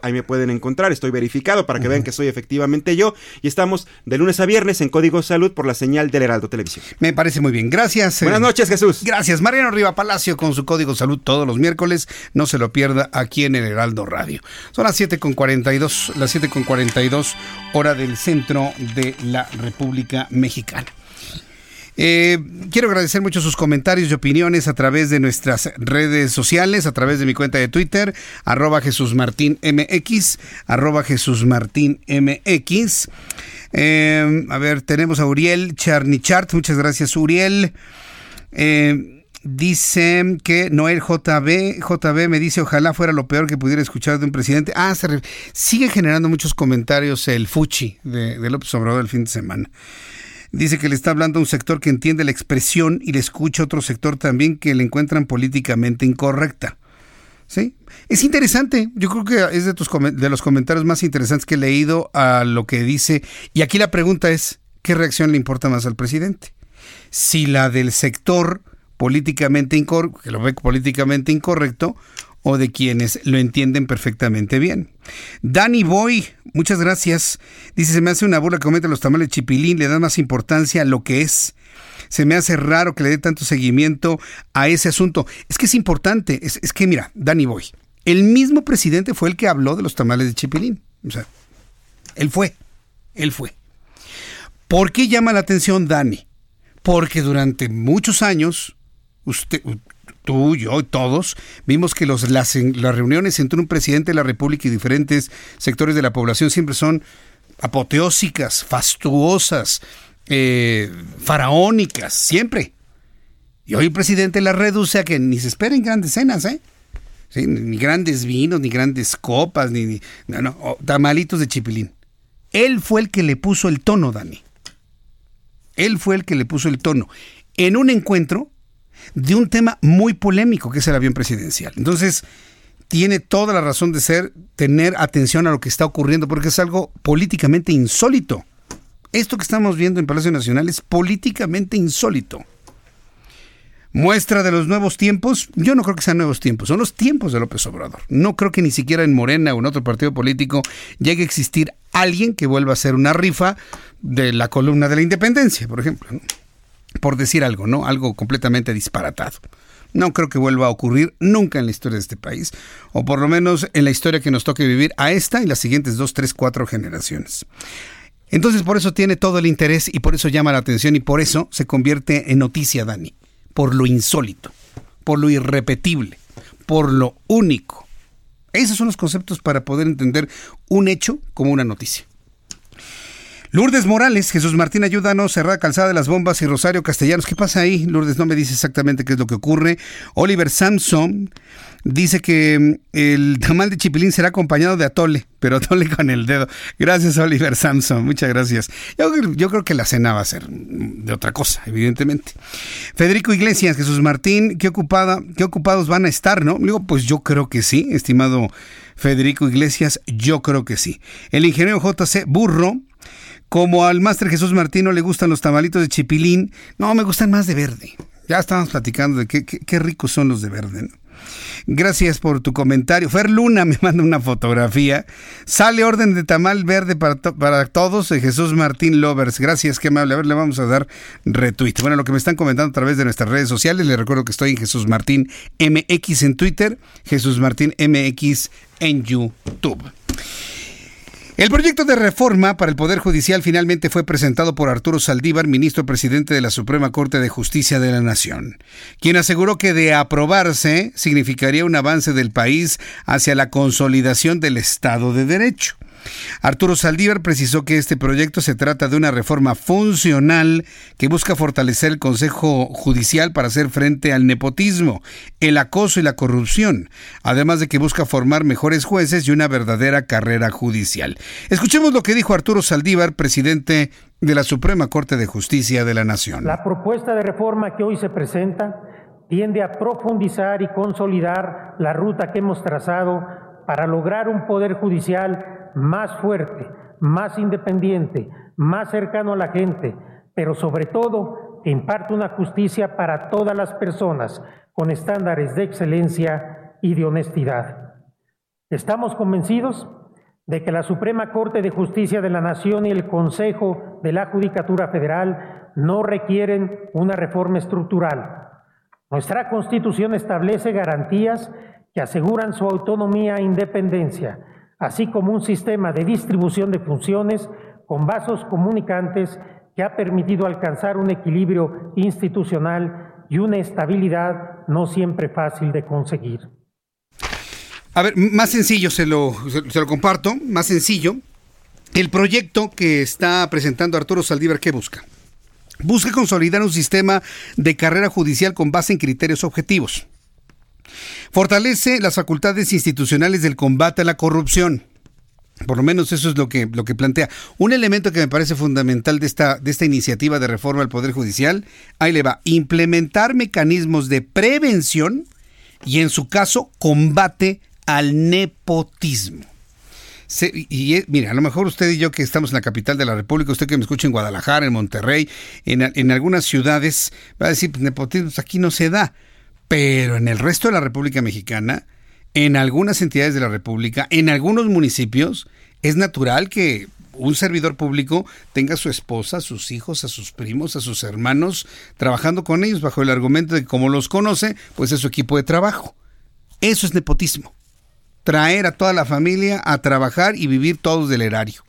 Ahí me pueden encontrar, estoy verificado para que vean que soy efectivamente yo. Y estamos de lunes a viernes en Código Salud por la señal del Heraldo Televisión. Me parece muy bien. Gracias. Buenas eh, noches, Jesús. Gracias. Mariano Rivapalacio con su código salud todos los miércoles. No se lo pierda aquí en el Heraldo Radio. Son las 7.42, las 7.42 hora del centro de la República Mexicana. Eh, quiero agradecer mucho sus comentarios y opiniones a través de nuestras redes sociales, a través de mi cuenta de Twitter, arroba Jesús Martín MX, arroba Jesús Martín MX. Eh, a ver, tenemos a Uriel Charnichart, muchas gracias Uriel. Eh, Dice que Noel JB, JB me dice, ojalá fuera lo peor que pudiera escuchar de un presidente. Ah, se sigue generando muchos comentarios el Fuchi de, López Obrador el fin de semana. Dice que le está hablando a un sector que entiende la expresión y le escucha otro sector también que le encuentran políticamente incorrecta. ¿Sí? Es interesante. Yo creo que es de, tus, de los comentarios más interesantes que he leído a lo que dice. Y aquí la pregunta es, ¿qué reacción le importa más al presidente? Si la del sector políticamente que lo ve políticamente incorrecto o de quienes lo entienden perfectamente bien. Danny Boy, muchas gracias. Dice, se me hace una burla que cometen los tamales chipilín, le da más importancia a lo que es. Se me hace raro que le dé tanto seguimiento a ese asunto. Es que es importante, es, es que mira, Danny Boy, el mismo presidente fue el que habló de los tamales de chipilín. O sea, él fue, él fue. ¿Por qué llama la atención Dani? Porque durante muchos años usted, tú, yo, todos, vimos que los, las, las reuniones entre un presidente de la República y diferentes sectores de la población siempre son apoteósicas, fastuosas, eh, faraónicas, siempre. Y hoy el presidente la reduce a que ni se esperen grandes cenas, ¿eh? ni grandes vinos, ni grandes copas, ni, no, no, tamalitos de chipilín. Él fue el que le puso el tono, Dani. Él fue el que le puso el tono. En un encuentro de un tema muy polémico, que es el avión presidencial. Entonces, tiene toda la razón de ser tener atención a lo que está ocurriendo, porque es algo políticamente insólito. Esto que estamos viendo en Palacio Nacional es políticamente insólito. Muestra de los nuevos tiempos, yo no creo que sean nuevos tiempos, son los tiempos de López Obrador. No creo que ni siquiera en Morena o en otro partido político llegue a existir alguien que vuelva a hacer una rifa de la columna de la independencia, por ejemplo. Por decir algo, ¿no? Algo completamente disparatado. No creo que vuelva a ocurrir nunca en la historia de este país, o por lo menos en la historia que nos toque vivir a esta y las siguientes dos, tres, cuatro generaciones. Entonces por eso tiene todo el interés y por eso llama la atención y por eso se convierte en noticia, Dani por lo insólito, por lo irrepetible, por lo único. Esos son los conceptos para poder entender un hecho como una noticia. Lourdes Morales, Jesús Martín, ayúdanos, cerrar Calzada de las Bombas y Rosario Castellanos. ¿Qué pasa ahí? Lourdes no me dice exactamente qué es lo que ocurre. Oliver Samson dice que mm, el tamal de chipilín será acompañado de atole, pero atole con el dedo. Gracias, Oliver Samson, muchas gracias. Yo, creo que la cena va a ser de otra cosa, evidentemente. Federico Iglesias, Jesús Martín, ¿qué, ocupada, qué ocupados van a estar, no? Digo, pues yo creo que sí, estimado Federico Iglesias, yo creo que sí. El ingeniero JC Burro como al máster Jesús Martino le gustan los tamalitos de chipilín, no, me gustan más de verde. Ya estábamos platicando de qué, ricos son los de verde. Gracias por tu comentario. Fer Luna (laughs) me manda una fotografía. Sale orden de tamal verde para, para todos. Jesús Martín Lovers. Gracias, qué amable. A ver, le vamos a dar retweet. Bueno, lo que me están comentando a través de nuestras redes sociales, les recuerdo que estoy en Jesús Martín MX en Twitter, Jesús Martín MX en YouTube. El proyecto de reforma para el Poder Judicial finalmente fue presentado por Arturo Saldívar, ministro presidente de la Suprema Corte de Justicia de la Nación, quien aseguró que de aprobarse significaría un avance del país hacia la consolidación del Estado de Derecho. Arturo Saldívar precisó que este proyecto se trata de una reforma funcional que busca fortalecer el Consejo Judicial para hacer frente al nepotismo, el acoso y la corrupción, además de que busca formar mejores jueces y una verdadera carrera judicial. Escuchemos lo que dijo Arturo Saldívar, presidente de la Suprema Corte de Justicia de la Nación. La propuesta de reforma que hoy se presenta tiende a profundizar y consolidar la ruta que hemos trazado para lograr un poder judicial más fuerte, más independiente, más cercano a la gente, pero sobre todo que imparte una justicia para todas las personas con estándares de excelencia y de honestidad. Estamos convencidos de que la Suprema Corte de Justicia de la Nación y el Consejo de la Judicatura Federal no requieren una reforma estructural. Nuestra Constitución establece garantías que aseguran su autonomía e independencia así como un sistema de distribución de funciones con vasos comunicantes que ha permitido alcanzar un equilibrio institucional y una estabilidad no siempre fácil de conseguir. A ver, más sencillo, se lo, lo comparto, más sencillo. El proyecto que está presentando Arturo Saldívar, ¿qué busca? Busca consolidar un sistema de carrera judicial con base en criterios objetivos Fortalece las facultades institucionales del combate a la corrupción. Por lo menos eso es lo que, lo que plantea. Un elemento que me parece fundamental de esta, de esta iniciativa de reforma al Poder Judicial, ahí le va, implementar mecanismos de prevención y en su caso combate al nepotismo. y mira, a lo mejor usted y yo que estamos en la capital de la República, usted que me escucha en Guadalajara, en Monterrey, en, en algunas ciudades, va a decir, pues, nepotismo pues, aquí no se da. Pero en el resto de la República Mexicana, en algunas entidades de la República, en algunos municipios, es natural que un servidor público tenga a su esposa, a sus hijos, a sus primos, a sus hermanos, trabajando con ellos bajo el argumento de que como los conoce, pues es su equipo de trabajo. Eso es nepotismo. Traer a toda la familia a trabajar y vivir todos del erario.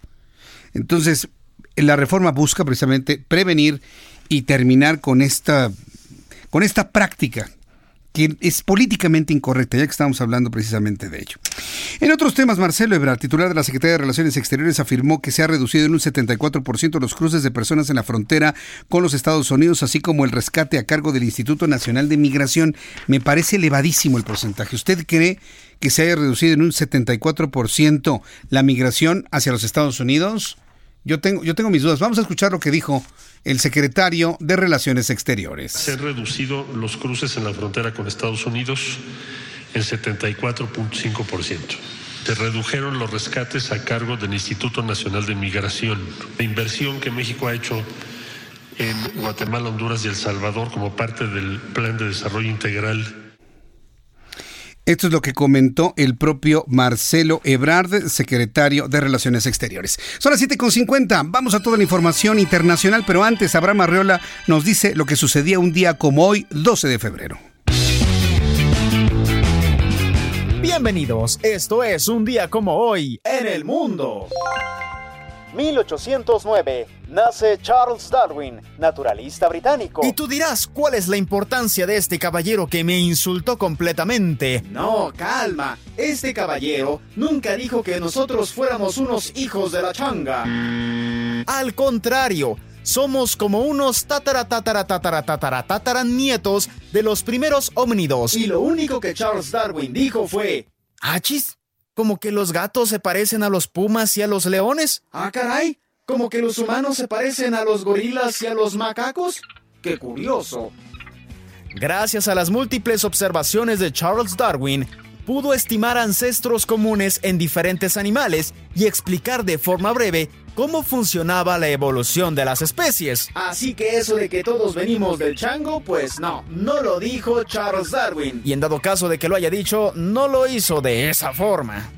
Entonces, la reforma busca precisamente prevenir y terminar con esta, con esta práctica que es políticamente incorrecta, ya que estamos hablando precisamente de ello. En otros temas, Marcelo Ebrard, titular de la Secretaría de Relaciones Exteriores, afirmó que se ha reducido en un 74% los cruces de personas en la frontera con los Estados Unidos, así como el rescate a cargo del Instituto Nacional de Migración. Me parece elevadísimo el porcentaje. ¿Usted cree que se haya reducido en un 74% la migración hacia los Estados Unidos? Yo tengo, yo tengo mis dudas. Vamos a escuchar lo que dijo el secretario de Relaciones Exteriores. Se han reducido los cruces en la frontera con Estados Unidos en 74.5%. Se redujeron los rescates a cargo del Instituto Nacional de Migración. La inversión que México ha hecho en Guatemala, Honduras y El Salvador como parte del Plan de Desarrollo Integral esto es lo que comentó el propio Marcelo Ebrard, secretario de Relaciones Exteriores. Son las 7.50, vamos a toda la información internacional, pero antes Abraham Arreola nos dice lo que sucedía un día como hoy, 12 de febrero. Bienvenidos, esto es un día como hoy en el mundo. 1809 nace Charles Darwin, naturalista británico. Y tú dirás, ¿cuál es la importancia de este caballero que me insultó completamente? No, calma. Este caballero nunca dijo que nosotros fuéramos unos hijos de la changa. Al contrario, somos como unos tatara tatara tatara tatara tatara nietos de los primeros homínidos. Y lo único que Charles Darwin dijo fue, ¿achis? ¿Como que los gatos se parecen a los pumas y a los leones? Ah, caray. ¿Como que los humanos se parecen a los gorilas y a los macacos? ¡Qué curioso! Gracias a las múltiples observaciones de Charles Darwin, pudo estimar ancestros comunes en diferentes animales y explicar de forma breve cómo funcionaba la evolución de las especies. Así que eso de que todos venimos del chango, pues no, no lo dijo Charles Darwin. Y en dado caso de que lo haya dicho, no lo hizo de esa forma.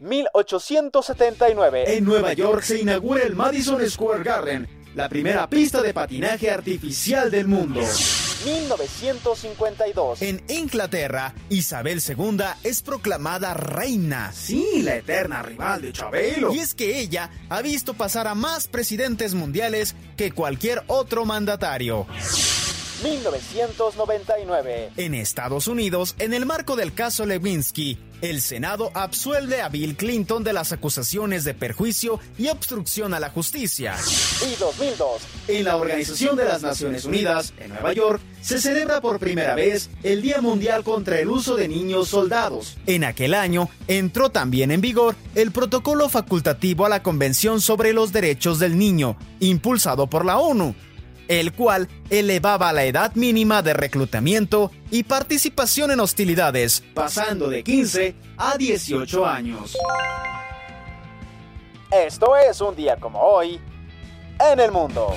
1879. En Nueva York se inaugura el Madison Square Garden, la primera pista de patinaje artificial del mundo. 1952. En Inglaterra, Isabel II es proclamada reina. Sí, la eterna rival de Chabelo. Y es que ella ha visto pasar a más presidentes mundiales que cualquier otro mandatario. 1999. En Estados Unidos, en el marco del caso Lewinsky, el Senado absuelve a Bill Clinton de las acusaciones de perjuicio y obstrucción a la justicia. Y 2002, en la Organización de las Naciones Unidas, en Nueva York, se celebra por primera vez el Día Mundial contra el Uso de Niños Soldados. En aquel año, entró también en vigor el protocolo facultativo a la Convención sobre los Derechos del Niño, impulsado por la ONU, el cual elevaba la edad mínima de reclutamiento y participación en hostilidades, pasando de 15 a 18 años. Esto es un día como hoy en el mundo.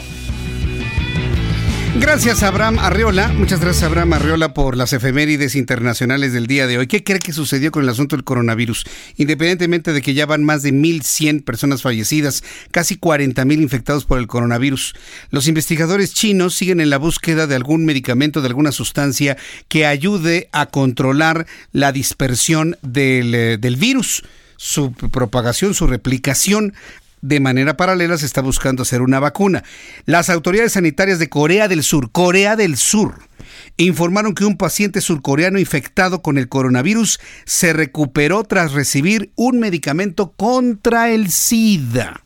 Gracias Abraham Arreola, muchas gracias Abraham Arreola por las efemérides internacionales del día de hoy. ¿Qué cree que sucedió con el asunto del coronavirus? Independientemente de que ya van más de 1.100 personas fallecidas, casi 40.000 infectados por el coronavirus, los investigadores chinos siguen en la búsqueda de algún medicamento, de alguna sustancia que ayude a controlar la dispersión del, eh, del virus su propagación, su replicación de manera paralela se está buscando hacer una vacuna. Las autoridades sanitarias de Corea del Sur, Corea del Sur, informaron que un paciente surcoreano infectado con el coronavirus se recuperó tras recibir un medicamento contra el SIDA.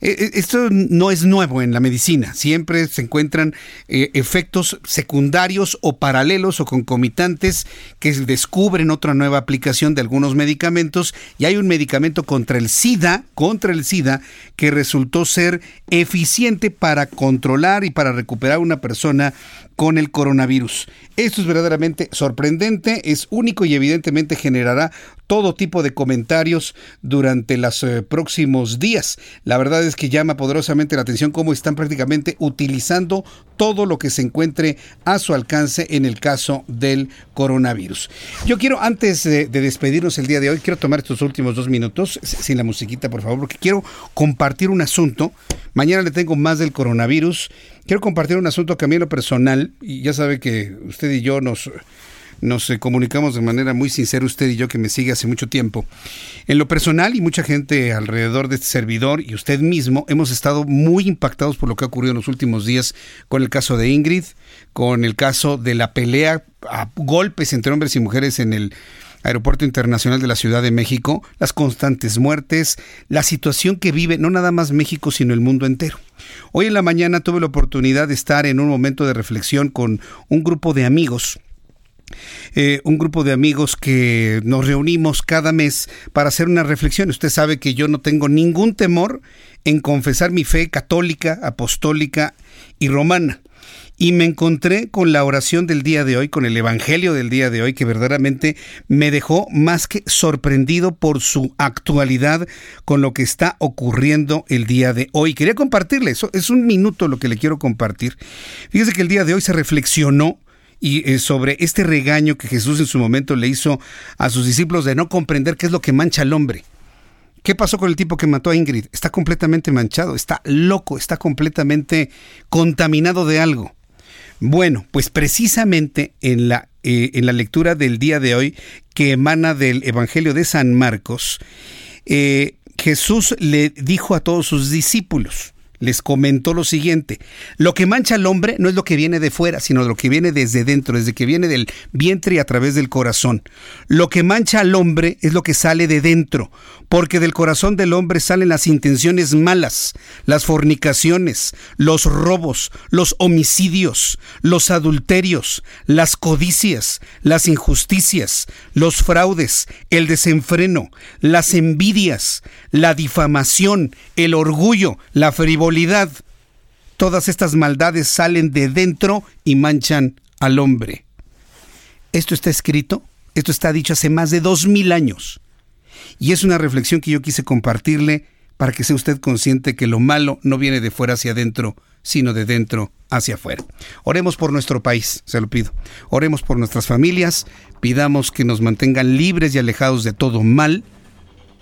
Eh, eh, esto no es nuevo en la medicina, siempre se encuentran eh, efectos secundarios o paralelos o concomitantes que descubren otra nueva aplicación de algunos medicamentos. Y hay un medicamento contra el SIDA, contra el SIDA, que resultó ser eficiente para controlar y para recuperar a una persona con el coronavirus. Esto es verdaderamente sorprendente, es único y evidentemente generará todo tipo de comentarios durante los eh, próximos días. La verdad es que llama poderosamente la atención cómo están prácticamente utilizando todo lo que se encuentre a su alcance en el caso del coronavirus. Yo quiero, antes de, de despedirnos el día de hoy, quiero tomar estos últimos dos minutos, sin la musiquita por favor, porque quiero compartir un asunto. Mañana le tengo más del coronavirus. Quiero compartir un asunto que a mí en lo personal, y ya sabe que usted y yo nos, nos eh, comunicamos de manera muy sincera usted y yo que me sigue hace mucho tiempo. En lo personal y mucha gente alrededor de este servidor y usted mismo hemos estado muy impactados por lo que ha ocurrido en los últimos días con el caso de Ingrid, con el caso de la pelea a golpes entre hombres y mujeres en el Aeropuerto Internacional de la Ciudad de México, las constantes muertes, la situación que vive no nada más México, sino el mundo entero. Hoy en la mañana tuve la oportunidad de estar en un momento de reflexión con un grupo de amigos eh, un grupo de amigos que nos reunimos cada mes para hacer una reflexión. Usted sabe que yo no tengo ningún temor en confesar mi fe católica, apostólica y romana. Y me encontré con la oración del día de hoy, con el Evangelio del día de hoy, que verdaderamente me dejó más que sorprendido por su actualidad con lo que está ocurriendo el día de hoy. Quería compartirle, eso es un minuto lo que le quiero compartir. Fíjese que el día de hoy se reflexionó y eh, sobre este regaño que Jesús en su momento le hizo a sus discípulos de no comprender qué es lo que mancha al hombre. ¿Qué pasó con el tipo que mató a Ingrid? Está completamente manchado, está loco, está completamente contaminado de algo. Bueno, pues precisamente en la, eh, en la lectura del día de hoy que emana del Evangelio de San Marcos, eh, Jesús le dijo a todos sus discípulos, les comentó lo siguiente, lo que mancha al hombre no es lo que viene de fuera, sino lo que viene desde dentro, desde que viene del vientre y a través del corazón. Lo que mancha al hombre es lo que sale de dentro, porque del corazón del hombre salen las intenciones malas, las fornicaciones, los robos, los homicidios, los adulterios, las codicias, las injusticias, los fraudes, el desenfreno, las envidias, la difamación, el orgullo, la frivolidad. Todas estas maldades salen de dentro y manchan al hombre. Esto está escrito, esto está dicho hace más de dos mil años. Y es una reflexión que yo quise compartirle para que sea usted consciente que lo malo no viene de fuera hacia adentro, sino de dentro hacia afuera. Oremos por nuestro país, se lo pido. Oremos por nuestras familias, pidamos que nos mantengan libres y alejados de todo mal.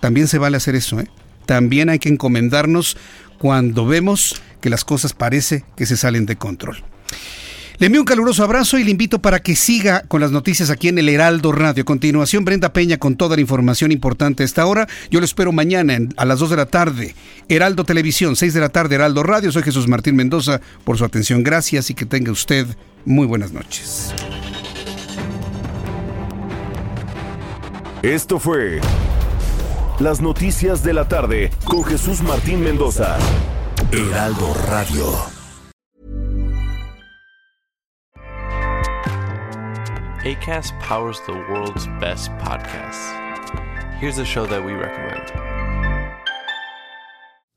También se vale hacer eso, ¿eh? También hay que encomendarnos cuando vemos que las cosas parece que se salen de control. Le envío un caluroso abrazo y le invito para que siga con las noticias aquí en el Heraldo Radio. A continuación, Brenda Peña con toda la información importante a esta hora. Yo lo espero mañana a las 2 de la tarde. Heraldo Televisión, 6 de la tarde, Heraldo Radio. Soy Jesús Martín Mendoza por su atención. Gracias y que tenga usted muy buenas noches. Esto fue Las Noticias de la Tarde con Jesús Martín Mendoza. Heraldo Radio. ACAST powers the world's best podcasts. Here's a show that we recommend.